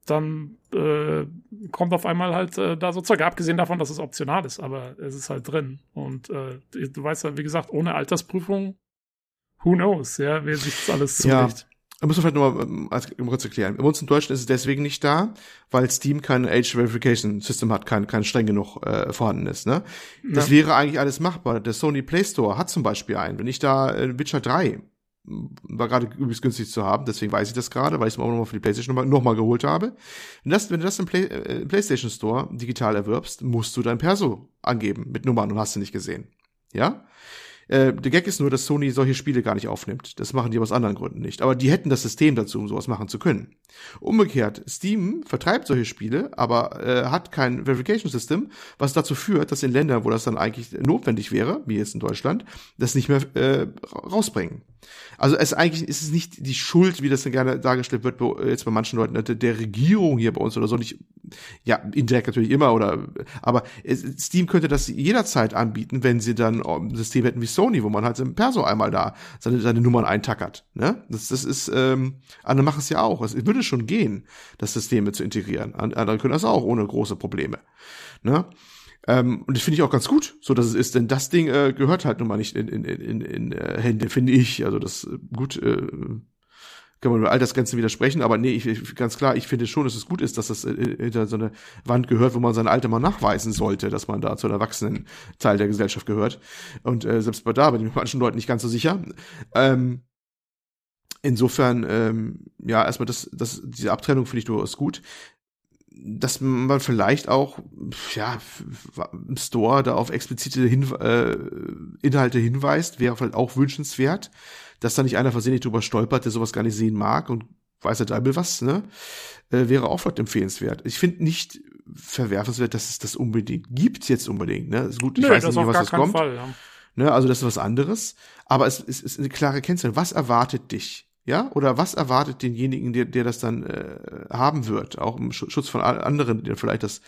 dann äh, kommt auf einmal halt äh, da so Zeug. Abgesehen davon, dass es optional ist, aber es ist halt drin. Und äh, du weißt ja, wie gesagt, ohne Altersprüfung, who knows, ja, wer sich das alles zulegt. Ja.
Da muss man vielleicht nochmal ähm, als, um kurz erklären. Bei uns in Deutschland ist es deswegen nicht da, weil Steam kein Age Verification System hat, kein, kein streng genug äh, vorhanden ist. Ne? Das ja. wäre eigentlich alles machbar. Der Sony Play Store hat zum Beispiel einen. Wenn ich da äh, Witcher 3 war gerade übrigens günstig zu haben, deswegen weiß ich das gerade, weil ich es mir auch nochmal für die PlayStation nochmal noch mal geholt habe. Wenn, das, wenn du das im Play, äh, PlayStation Store digital erwirbst, musst du dein Perso angeben mit Nummern und hast du nicht gesehen. Ja? Äh, der Gag ist nur, dass Sony solche Spiele gar nicht aufnimmt. Das machen die aus anderen Gründen nicht. Aber die hätten das System dazu, um sowas machen zu können. Umgekehrt, Steam vertreibt solche Spiele, aber äh, hat kein Verification System, was dazu führt, dass in Ländern, wo das dann eigentlich notwendig wäre, wie jetzt in Deutschland, das nicht mehr äh, rausbringen. Also es eigentlich ist es nicht die Schuld, wie das dann gerne dargestellt wird, jetzt bei manchen Leuten, der Regierung hier bei uns oder so nicht, ja, indirekt natürlich immer oder, aber Steam könnte das jederzeit anbieten, wenn sie dann ein System hätten wie Sony, wo man halt im Perso einmal da seine, seine Nummern eintackert, ne? Das, das ist, ähm, andere machen es ja auch. Es würde schon gehen, das Systeme zu integrieren. Andere können das auch ohne große Probleme, ne? Ähm, und das finde ich auch ganz gut, so dass es ist, denn das Ding äh, gehört halt nun mal nicht in, in, in, in äh, Hände, finde ich. Also das äh, gut, äh, kann man über all das Ganze widersprechen, aber nee, ich, ganz klar, ich finde schon, dass es gut ist, dass das äh, hinter so eine Wand gehört, wo man sein Alter mal nachweisen sollte, dass man da zu einem erwachsenen Teil der Gesellschaft gehört. Und äh, selbst bei da bin ich mit manchen Leuten nicht ganz so sicher. Ähm, insofern, ähm, ja, erstmal das, das, diese Abtrennung finde ich durchaus gut dass man vielleicht auch ja im Store da auf explizite Hin äh, Inhalte hinweist, wäre vielleicht auch wünschenswert, dass da nicht einer versehentlich drüber stolpert, der sowas gar nicht sehen mag und weiß der Deibel was, ne? Äh, wäre auch vielleicht empfehlenswert. Ich finde nicht verwerfenswert, dass es das unbedingt gibt jetzt unbedingt, ne? Ist gut, ich Nö, weiß nicht, was das kommt. Fall, ja. Ne, also das ist was anderes, aber es, es ist eine klare Kennzahl. Was erwartet dich? Ja, oder was erwartet denjenigen, der, der das dann äh, haben wird, auch im Schutz von anderen, der vielleicht das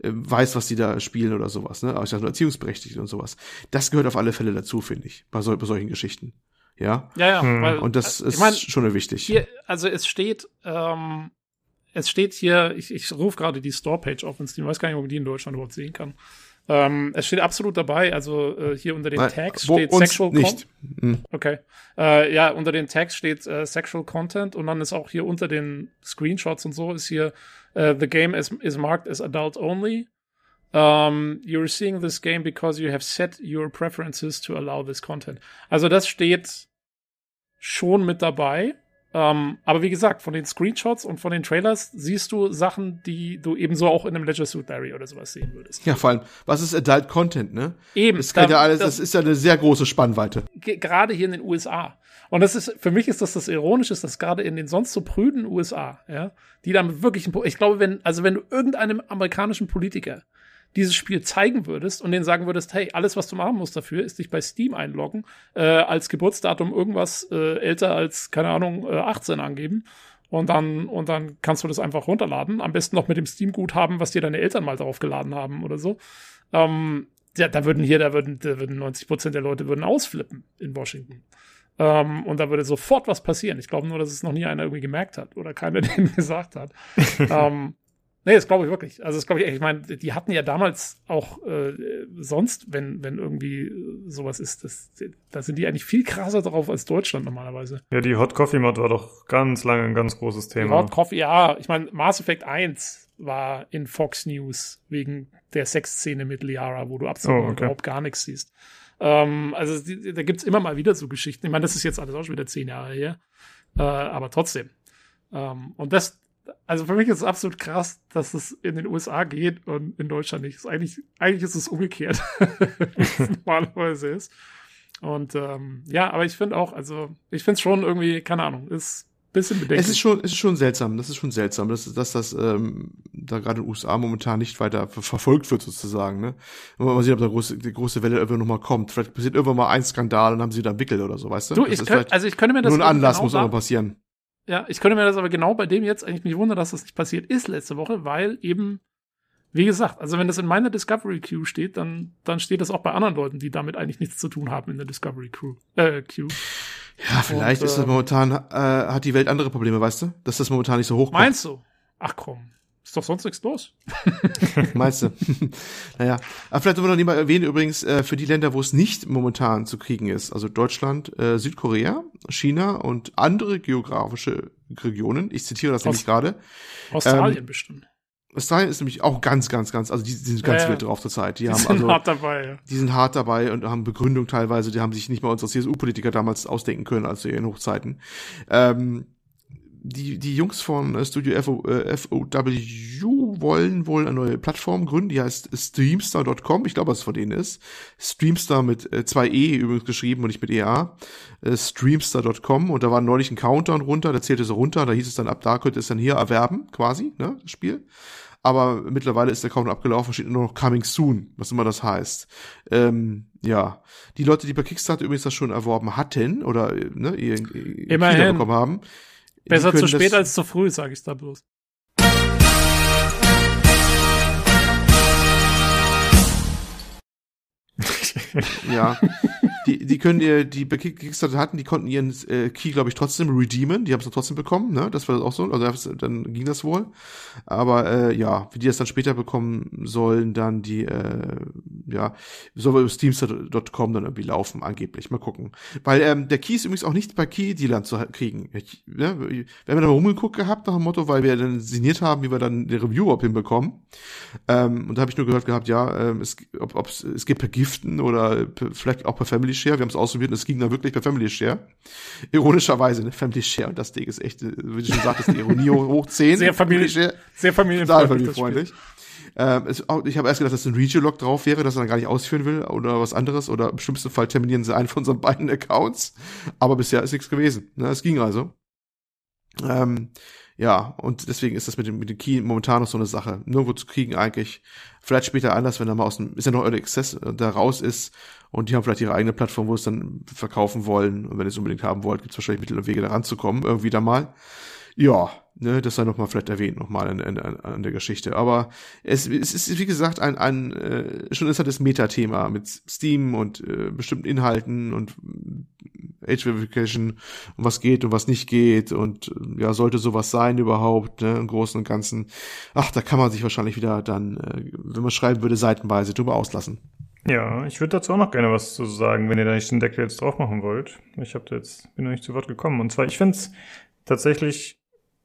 äh, weiß, was die da spielen oder sowas, ne? Aber ich sag nur Erziehungsberechtigte und sowas. Das gehört auf alle Fälle dazu, finde ich, bei, so, bei solchen Geschichten. Ja,
ja, ja
hm. weil, und das ist mein, schon wichtig.
Hier, also es steht, ähm, es steht hier, ich, ich rufe gerade die Store-Page auf in Steam, weiß gar nicht, ob man die in Deutschland überhaupt sehen kann. Ähm, es steht absolut dabei, also äh, hier unter den Nein, Tags steht Sexual
nicht.
Hm. Okay. Äh, ja, unter den Tags steht äh, Sexual Content und dann ist auch hier unter den Screenshots und so ist hier uh, The game is, is marked as adult only. Um, you're seeing this game because you have set your preferences to allow this content. Also das steht schon mit dabei. Ähm, aber wie gesagt, von den Screenshots und von den Trailers siehst du Sachen, die du ebenso auch in einem Leisure Suit Larry oder sowas sehen würdest.
Ja, vor allem, was ist Adult Content, ne?
Eben.
Das, kann da, ja alles, das, das ist ja eine sehr große Spannweite.
Gerade hier in den USA. Und das ist, für mich ist das das Ironische, dass gerade in den sonst so prüden USA, ja, die dann wirklich, ich glaube, wenn, also wenn du irgendeinem amerikanischen Politiker dieses Spiel zeigen würdest und denen sagen würdest, hey, alles, was du machen musst dafür, ist dich bei Steam einloggen, äh, als Geburtsdatum irgendwas äh, älter als, keine Ahnung, äh, 18 angeben. Und dann, und dann kannst du das einfach runterladen. Am besten noch mit dem Steam-Guthaben, was dir deine Eltern mal drauf geladen haben oder so. Ähm, ja, da würden hier, da würden, da würden 90 Prozent der Leute würden ausflippen in Washington. Ähm, und da würde sofort was passieren. Ich glaube nur, dass es noch nie einer irgendwie gemerkt hat oder keiner denen gesagt hat. ähm, Nee, das glaube ich wirklich. Also das glaube ich echt. Ich meine, die hatten ja damals auch äh, sonst, wenn, wenn irgendwie sowas ist, das, da sind die eigentlich viel krasser drauf als Deutschland normalerweise.
Ja, die Hot Coffee Mod war doch ganz lange ein ganz großes Thema. Die
Hot Coffee, ja. Ich meine, Mass Effect 1 war in Fox News wegen der Sexszene mit Liara, wo du absolut oh, okay. überhaupt gar nichts siehst. Ähm, also die, da gibt's immer mal wieder so Geschichten. Ich meine, das ist jetzt alles auch schon wieder zehn Jahre her. Äh, aber trotzdem. Ähm, und das, also für mich ist es absolut krass, dass es in den USA geht und in Deutschland nicht. Eigentlich, eigentlich ist es umgekehrt, wie es normalerweise ist. Und ähm, ja, aber ich finde auch, also ich finde es schon irgendwie, keine Ahnung, ist bisschen bedenklich.
Es ist schon, es ist schon seltsam, das ist schon seltsam, dass, dass das ähm, da gerade in den USA momentan nicht weiter verfolgt wird sozusagen. Ne? Mal sehen, ob da große, die große Welle irgendwann nochmal kommt. Vielleicht passiert irgendwann mal ein Skandal und haben sie da entwickelt oder so, weißt du?
Du, ich könnt, also ich könnte mir das
nur ein Anlass genau muss auch passieren.
Ja, ich könnte mir das aber genau bei dem jetzt eigentlich nicht wundern, dass das nicht passiert ist letzte Woche, weil eben, wie gesagt, also wenn das in meiner Discovery Queue steht, dann, dann steht das auch bei anderen Leuten, die damit eigentlich nichts zu tun haben in der Discovery Queue. Äh, Queue.
Ja, vielleicht Und, ist das äh, momentan, äh, hat die Welt andere Probleme, weißt du? Dass das momentan nicht so hoch
Meinst du? Ach komm. Ist doch sonst nichts los.
Meinst du? naja. Aber vielleicht sollen wir noch nicht mal erwähnen, übrigens, äh, für die Länder, wo es nicht momentan zu kriegen ist, also Deutschland, äh, Südkorea, China und andere geografische Regionen, ich zitiere das Aus nämlich gerade.
Australien ähm, bestimmt.
Australien ist nämlich auch ganz, ganz, ganz, also die, die sind ganz ja, wild drauf zur Zeit. Die, die haben sind also, hart dabei. Ja. Die sind hart dabei und haben Begründung teilweise, die haben sich nicht mal unsere CSU-Politiker damals ausdenken können, als in Hochzeiten. Ähm, die, die Jungs von äh, Studio FO, äh, FOW wollen wohl eine neue Plattform gründen, die heißt Streamstar.com. Ich glaube, was es von denen ist. Streamstar mit äh, zwei E übrigens geschrieben und nicht mit EA. Äh, Streamstar.com und da war neulich ein Countdown runter, da zählte so runter, da hieß es dann, ab da könnt ihr es dann hier erwerben, quasi, ne, das Spiel. Aber mittlerweile ist der Countdown abgelaufen, steht nur noch Coming Soon, was immer das heißt. Ähm, ja, die Leute, die bei Kickstarter übrigens das schon erworben hatten oder ne, ihr, ihr
Immerhin. bekommen haben, Besser zu spät als zu früh, sage ich da bloß.
Ja. Die, die können ihr, die bei Kickstarter hatten, die konnten ihren äh, Key, glaube ich, trotzdem redeemen. Die haben es trotzdem bekommen, ne? Das war auch so. Also dann ging das wohl. Aber äh, ja, wie die das dann später bekommen sollen, dann die, äh, ja, soll über Steamstar.com dann irgendwie laufen, angeblich. Mal gucken. Weil ähm, der Key ist übrigens auch nicht bei Key-Dealern zu kriegen. Ich, ne? Wir haben da mal rumgeguckt gehabt nach dem Motto, weil wir dann signiert haben, wie wir dann den Review up hinbekommen. Ähm, und da habe ich nur gehört gehabt, ja, ähm, es, ob, ob's, es geht per Giften oder vielleicht auch per Family Share. Wir haben es ausprobiert und es ging da wirklich per Family Share. Ironischerweise, ne? Family Share. Und das Ding ist echt, äh, wie du schon sagtest, die Ironie hoch 10.
Sehr Family, sehr familienfreundlich.
familienfreundlich. Ähm, es, ich habe erst gedacht, dass ein Regio-Log drauf wäre, dass er dann gar nicht ausführen will oder was anderes oder im schlimmsten Fall terminieren sie einen von unseren beiden Accounts. Aber bisher ist nichts gewesen. Ne? Es ging also. Ähm, ja, und deswegen ist das mit dem, mit dem Key momentan noch so eine Sache. Nirgendwo zu kriegen eigentlich. Vielleicht später anders, wenn er mal aus dem, ist ja noch Early Access, äh, da raus ist und die haben vielleicht ihre eigene Plattform, wo es dann verkaufen wollen. Und wenn ihr es unbedingt haben wollt, gibt es wahrscheinlich Mittel und Wege da ranzukommen, irgendwie da mal. Ja, ne, das sei noch mal vielleicht erwähnt nochmal an, an, an der Geschichte. Aber es, es ist, wie gesagt, ein, ein äh, schon ist halt das Metathema mit Steam und äh, bestimmten Inhalten und Age Verification und was geht und was nicht geht und äh, ja, sollte sowas sein überhaupt, ne, im Großen und Ganzen. Ach, da kann man sich wahrscheinlich wieder dann, äh, wenn man schreiben würde, seitenweise drüber auslassen.
Ja, ich würde dazu auch noch gerne was zu sagen, wenn ihr da nicht den Deckel jetzt drauf machen wollt. Ich habe jetzt bin noch nicht zu Wort gekommen. Und zwar, ich finde es tatsächlich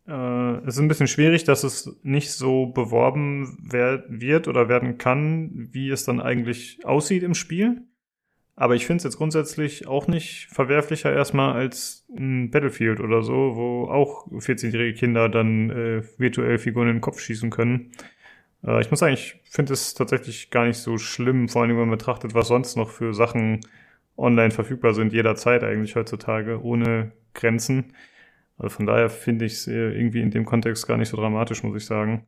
äh, es ist ein bisschen schwierig, dass es nicht so beworben wird oder werden kann, wie es dann eigentlich aussieht im Spiel. Aber ich finde es jetzt grundsätzlich auch nicht verwerflicher erstmal als ein Battlefield oder so, wo auch 14-jährige Kinder dann äh, virtuell Figuren in den Kopf schießen können. Äh, ich muss sagen, ich finde es tatsächlich gar nicht so schlimm, vor allem wenn man betrachtet, was sonst noch für Sachen online verfügbar sind, jederzeit eigentlich heutzutage, ohne Grenzen. Also von daher finde ich es äh, irgendwie in dem Kontext gar nicht so dramatisch, muss ich sagen.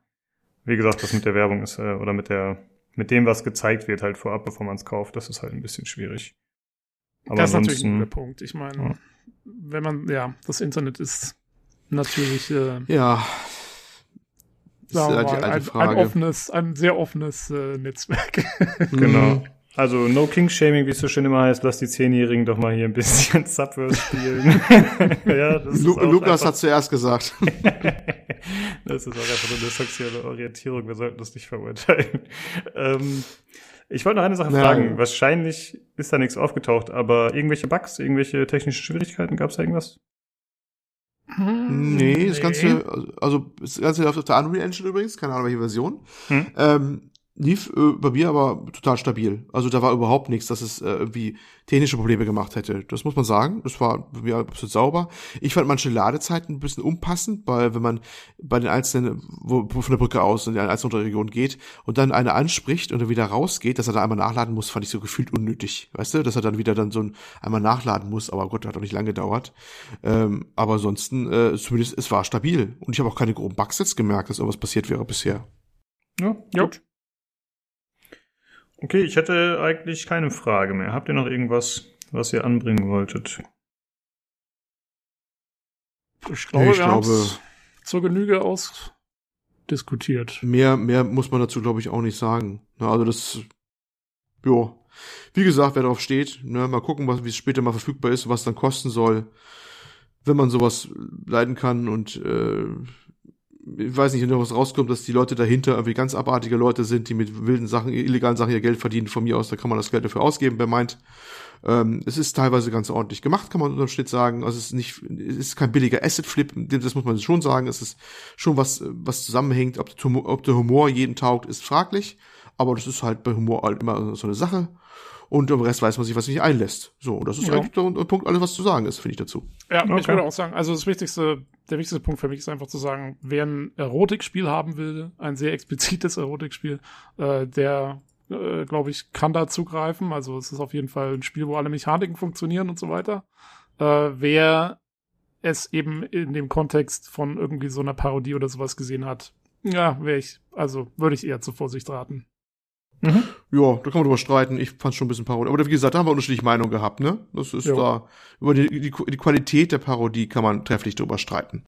Wie gesagt, das mit der Werbung ist, äh, oder mit der, mit dem, was gezeigt wird, halt vorab, bevor man es kauft, das ist halt ein bisschen schwierig.
Aber das ist natürlich ein guter Punkt. Ich meine, ja. wenn man, ja, das Internet ist natürlich, äh,
ja,
sagen wir mal, ein, ein, offenes, ein sehr offenes äh, Netzwerk.
genau. Also No King Shaming, wie es so schön immer heißt, lass die Zehnjährigen doch mal hier ein bisschen Subverse spielen.
ja, Lu Lukas hat zuerst gesagt.
das ist auch einfach eine sexuelle Orientierung, wir sollten das nicht verurteilen. Ähm, ich wollte noch eine Sache ja. fragen. Wahrscheinlich ist da nichts aufgetaucht, aber irgendwelche Bugs, irgendwelche technischen Schwierigkeiten, gab es da irgendwas?
Nee, das Ganze, also das Ganze läuft auf der Unreal Engine übrigens, keine Ahnung welche Version. Hm. Ähm, lief äh, bei mir aber total stabil. Also da war überhaupt nichts, dass es äh, irgendwie technische Probleme gemacht hätte. Das muss man sagen. Das war bei mir absolut sauber. Ich fand manche Ladezeiten ein bisschen unpassend, weil wenn man bei den einzelnen, wo, wo von der Brücke aus in eine einzelne Region geht und dann eine anspricht und dann wieder rausgeht, dass er da einmal nachladen muss, fand ich so gefühlt unnötig. Weißt du, dass er dann wieder dann so ein einmal nachladen muss, aber Gott, hat doch nicht lange gedauert. Ähm, aber ansonsten, äh, zumindest, es war stabil. Und ich habe auch keine groben Bugs jetzt gemerkt, dass irgendwas passiert wäre bisher.
Ja, gut. Okay, ich hätte eigentlich keine Frage mehr. Habt ihr noch irgendwas, was ihr anbringen wolltet?
Ich glaube, ich wir glaube zur Genüge ausdiskutiert.
Mehr, mehr muss man dazu, glaube ich, auch nicht sagen. Also das, jo. Wie gesagt, wer darauf steht, ne, mal gucken, was, wie es später mal verfügbar ist, was dann kosten soll, wenn man sowas leiden kann und äh, ich weiß nicht, noch was rauskommt, dass die Leute dahinter irgendwie ganz abartige Leute sind, die mit wilden Sachen, illegalen Sachen ihr Geld verdienen. Von mir aus, da kann man das Geld dafür ausgeben, wer meint. Ähm, es ist teilweise ganz ordentlich gemacht, kann man unterm Schnitt sagen. Also es ist nicht, es ist kein billiger Asset-Flip, das muss man schon sagen. Es ist schon was, was zusammenhängt. Ob, ob der Humor jeden taugt, ist fraglich. Aber das ist halt bei Humor halt immer so eine Sache und im Rest weiß man sich, was sich einlässt. So, und das ist ja. eigentlich der, der, Punkt, alles was zu sagen ist, finde ich dazu.
Ja, okay. ich würde auch sagen, also das wichtigste, der wichtigste Punkt für mich ist einfach zu sagen, wer ein Erotikspiel haben will, ein sehr explizites Erotikspiel, äh, der äh, glaube ich, kann da zugreifen. Also es ist auf jeden Fall ein Spiel, wo alle Mechaniken funktionieren und so weiter. Äh, wer es eben in dem Kontext von irgendwie so einer Parodie oder sowas gesehen hat, ja, wäre ich, also würde ich eher zur Vorsicht raten.
Mhm. Ja, da kann man drüber streiten. Ich fand schon ein bisschen Parodie. Aber wie gesagt, da haben wir unterschiedliche Meinungen gehabt, ne? Das ist ja. da, über die, die, die Qualität der Parodie kann man trefflich drüber streiten.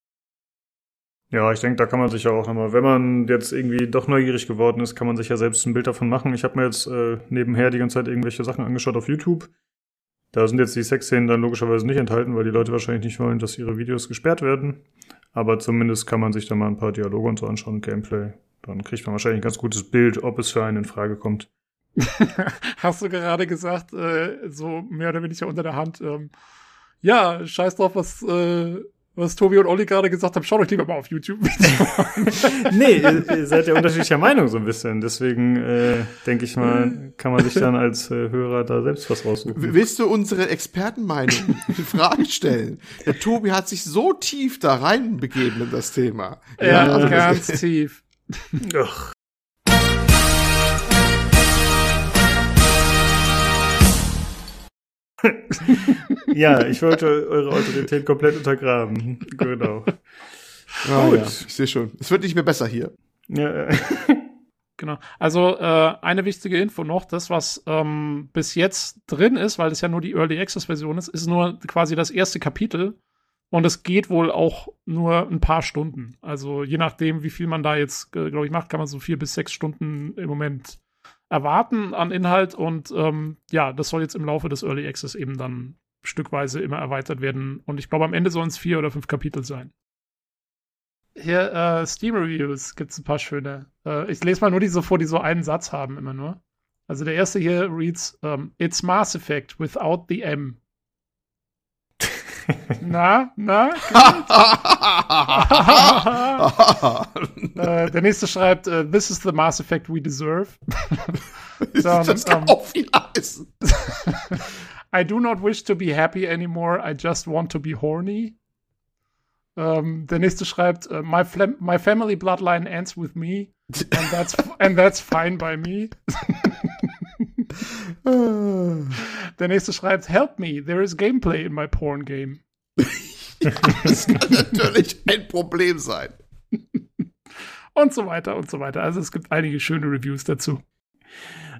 Ja, ich denke, da kann man sich ja auch nochmal, wenn man jetzt irgendwie doch neugierig geworden ist, kann man sich ja selbst ein Bild davon machen. Ich habe mir jetzt äh, nebenher die ganze Zeit irgendwelche Sachen angeschaut auf YouTube. Da sind jetzt die Sexszenen dann logischerweise nicht enthalten, weil die Leute wahrscheinlich nicht wollen, dass ihre Videos gesperrt werden. Aber zumindest kann man sich da mal ein paar Dialoge und so anschauen, Gameplay. Dann kriegt man wahrscheinlich ein ganz gutes Bild, ob es für einen in Frage kommt.
Hast du gerade gesagt, äh, so mehr oder weniger unter der Hand, ähm, ja, scheiß drauf, was, äh, was Tobi und Olli gerade gesagt haben, schaut euch lieber mal auf YouTube.
nee, ihr, ihr, seid ja unterschiedlicher Meinung so ein bisschen. Deswegen äh, denke ich mal, kann man sich dann als äh, Hörer da selbst was raussuchen.
Willst du unsere Expertenmeinung in Frage stellen? Der Tobi hat sich so tief da reinbegeben in das Thema.
Ja, ja ganz tief.
Ach. ja, ich wollte eure Autorität komplett untergraben. Genau.
Ah, Gut. Ja, ich sehe schon. Es wird nicht mehr besser hier.
Ja. genau. Also äh, eine wichtige Info noch, das, was ähm, bis jetzt drin ist, weil das ja nur die Early Access Version ist, ist nur quasi das erste Kapitel. Und es geht wohl auch nur ein paar Stunden. Also je nachdem, wie viel man da jetzt, äh, glaube ich, macht, kann man so vier bis sechs Stunden im Moment erwarten an Inhalt. Und ähm, ja, das soll jetzt im Laufe des Early Access eben dann stückweise immer erweitert werden. Und ich glaube, am Ende sollen es vier oder fünf Kapitel sein. Hier, äh, Steam Reviews gibt es ein paar schöne. Äh, ich lese mal nur die so vor, die so einen Satz haben, immer nur. Also der erste hier reads, um, ähm, It's Mass Effect without the M. Na, na? äh, der nächste schreibt, uh, This is the Mass Effect we deserve.
Dann, das kann um, auch viel heißen.
I do not wish to be happy anymore. I just want to be horny. Um, der nächste schreibt, uh, my, my family bloodline ends with me, and that's, and that's fine by me. Der nächste schreibt, help me, there is gameplay in my porn game.
das kann natürlich ein Problem sein.
Und so weiter und so weiter. Also es gibt einige schöne Reviews dazu.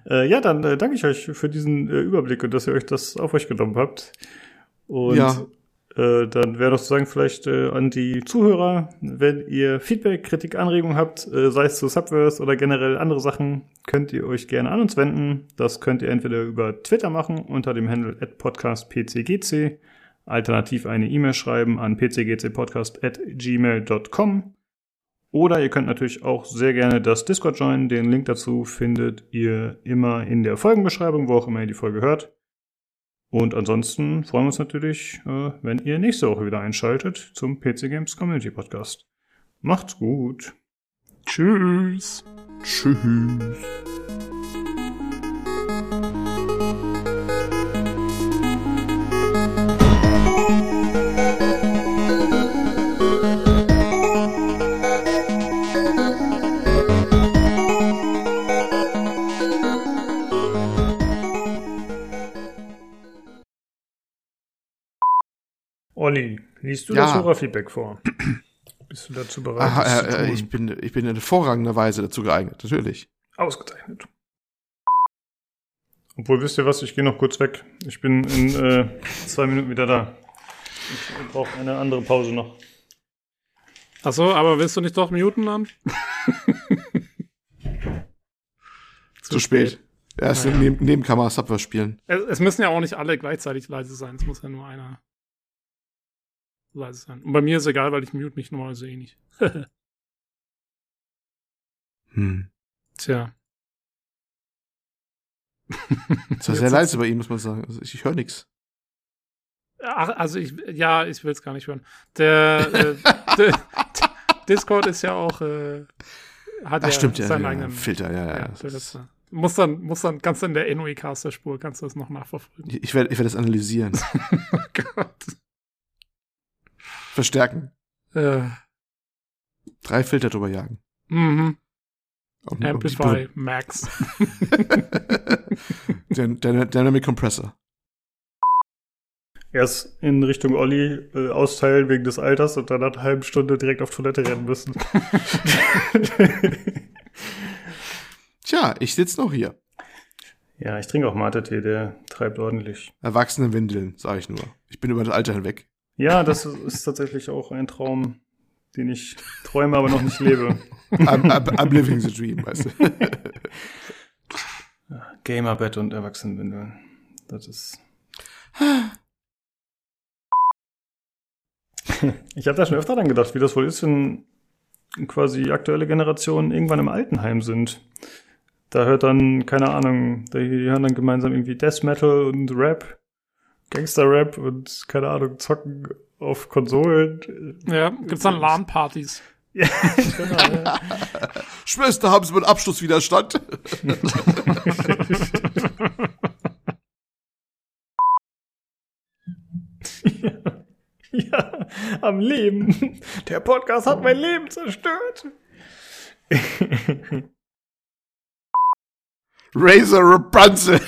Äh, ja, dann äh, danke ich euch für diesen äh, Überblick und dass ihr euch das auf euch genommen habt. Und ja. Äh, dann wäre doch zu sagen, vielleicht äh, an die Zuhörer, wenn ihr Feedback, Kritik, Anregungen habt, äh, sei es zu Subverse oder generell andere Sachen, könnt ihr euch gerne an uns wenden. Das könnt ihr entweder über Twitter machen unter dem Handle at podcastpcgc, alternativ eine E-Mail schreiben an pcgcpodcast at gmail.com oder ihr könnt natürlich auch sehr gerne das Discord joinen. Den Link dazu findet ihr immer in der Folgenbeschreibung, wo auch immer ihr die Folge hört. Und ansonsten freuen wir uns natürlich, äh, wenn ihr nächste Woche wieder einschaltet zum PC Games Community Podcast. Macht's gut.
Tschüss.
Tschüss.
Olli, liest du ja. das Hörerfeedback vor? Bist du dazu bereit? Aha,
äh, ich, bin, ich bin in hervorragender Weise dazu geeignet, natürlich.
Ausgezeichnet. Obwohl, wisst ihr was, ich gehe noch kurz weg. Ich bin in äh, zwei Minuten wieder da. Ich brauche eine andere Pause noch.
Achso, aber willst du nicht doch muten dann?
Zu, spät. Erst naja. neben, Nebenkamera Subway spielen.
Es, es müssen ja auch nicht alle gleichzeitig leise sein. Es muss ja nur einer leise sein. Und bei mir ist egal, weil ich mute mich normalerweise eh nicht.
Hm.
Tja.
Das war sehr leise bei ihm, muss man sagen. Also ich, ich höre nichts.
Ach, also ich, ja, ich will es gar nicht hören. Der, äh, der Discord ist ja auch, äh, hat
Ach,
ja
stimmt, ja,
seinen
ja,
eigenen
Filter, ja, ja.
Ja,
das ist-
muss dann, muss dann, kannst du in der NOE-Caster-Spur, kannst du das noch nachverfolgen.
ich werde ich werd das analysieren.
oh Gott.
Verstärken.
Äh,
Drei Filter drüber jagen.
mhm.
Um, um
Amplify Max.
Dyn- Dyn- Dynamic Compressor.
Erst in Richtung Olli äh, austeilen wegen des Alters und dann nach einer halben Stunde direkt auf Toilette rennen müssen.
Tja, ich sitz noch hier.
ja, ich trinke auch Mate-Tee, der treibt ordentlich.
Erwachsenenwindeln, sage ich nur. Ich bin über das Alter hinweg.
Ja, das ist tatsächlich auch ein Traum, den ich träume, aber noch nicht lebe.
I'm, I'm, I'm living the dream, weißt du.
Gamerbett und Erwachsenenwindeln. Das ist. Ich habe da schon öfter dran gedacht, wie das wohl ist, wenn quasi aktuelle Generationen irgendwann im Altenheim sind. Da hört dann, keine Ahnung, die hören dann gemeinsam irgendwie Death Metal und Rap, Gangster-Rap und, keine Ahnung, zocken auf Konsolen.
ja, gibt's dann LAN-Partys.
Ja, genau. Ja.
Schwester, haben Sie meinen Abschlusswiderstand?
ja, am Leben. Der Podcast hat mein Leben zerstört.
Razor Rapunzel.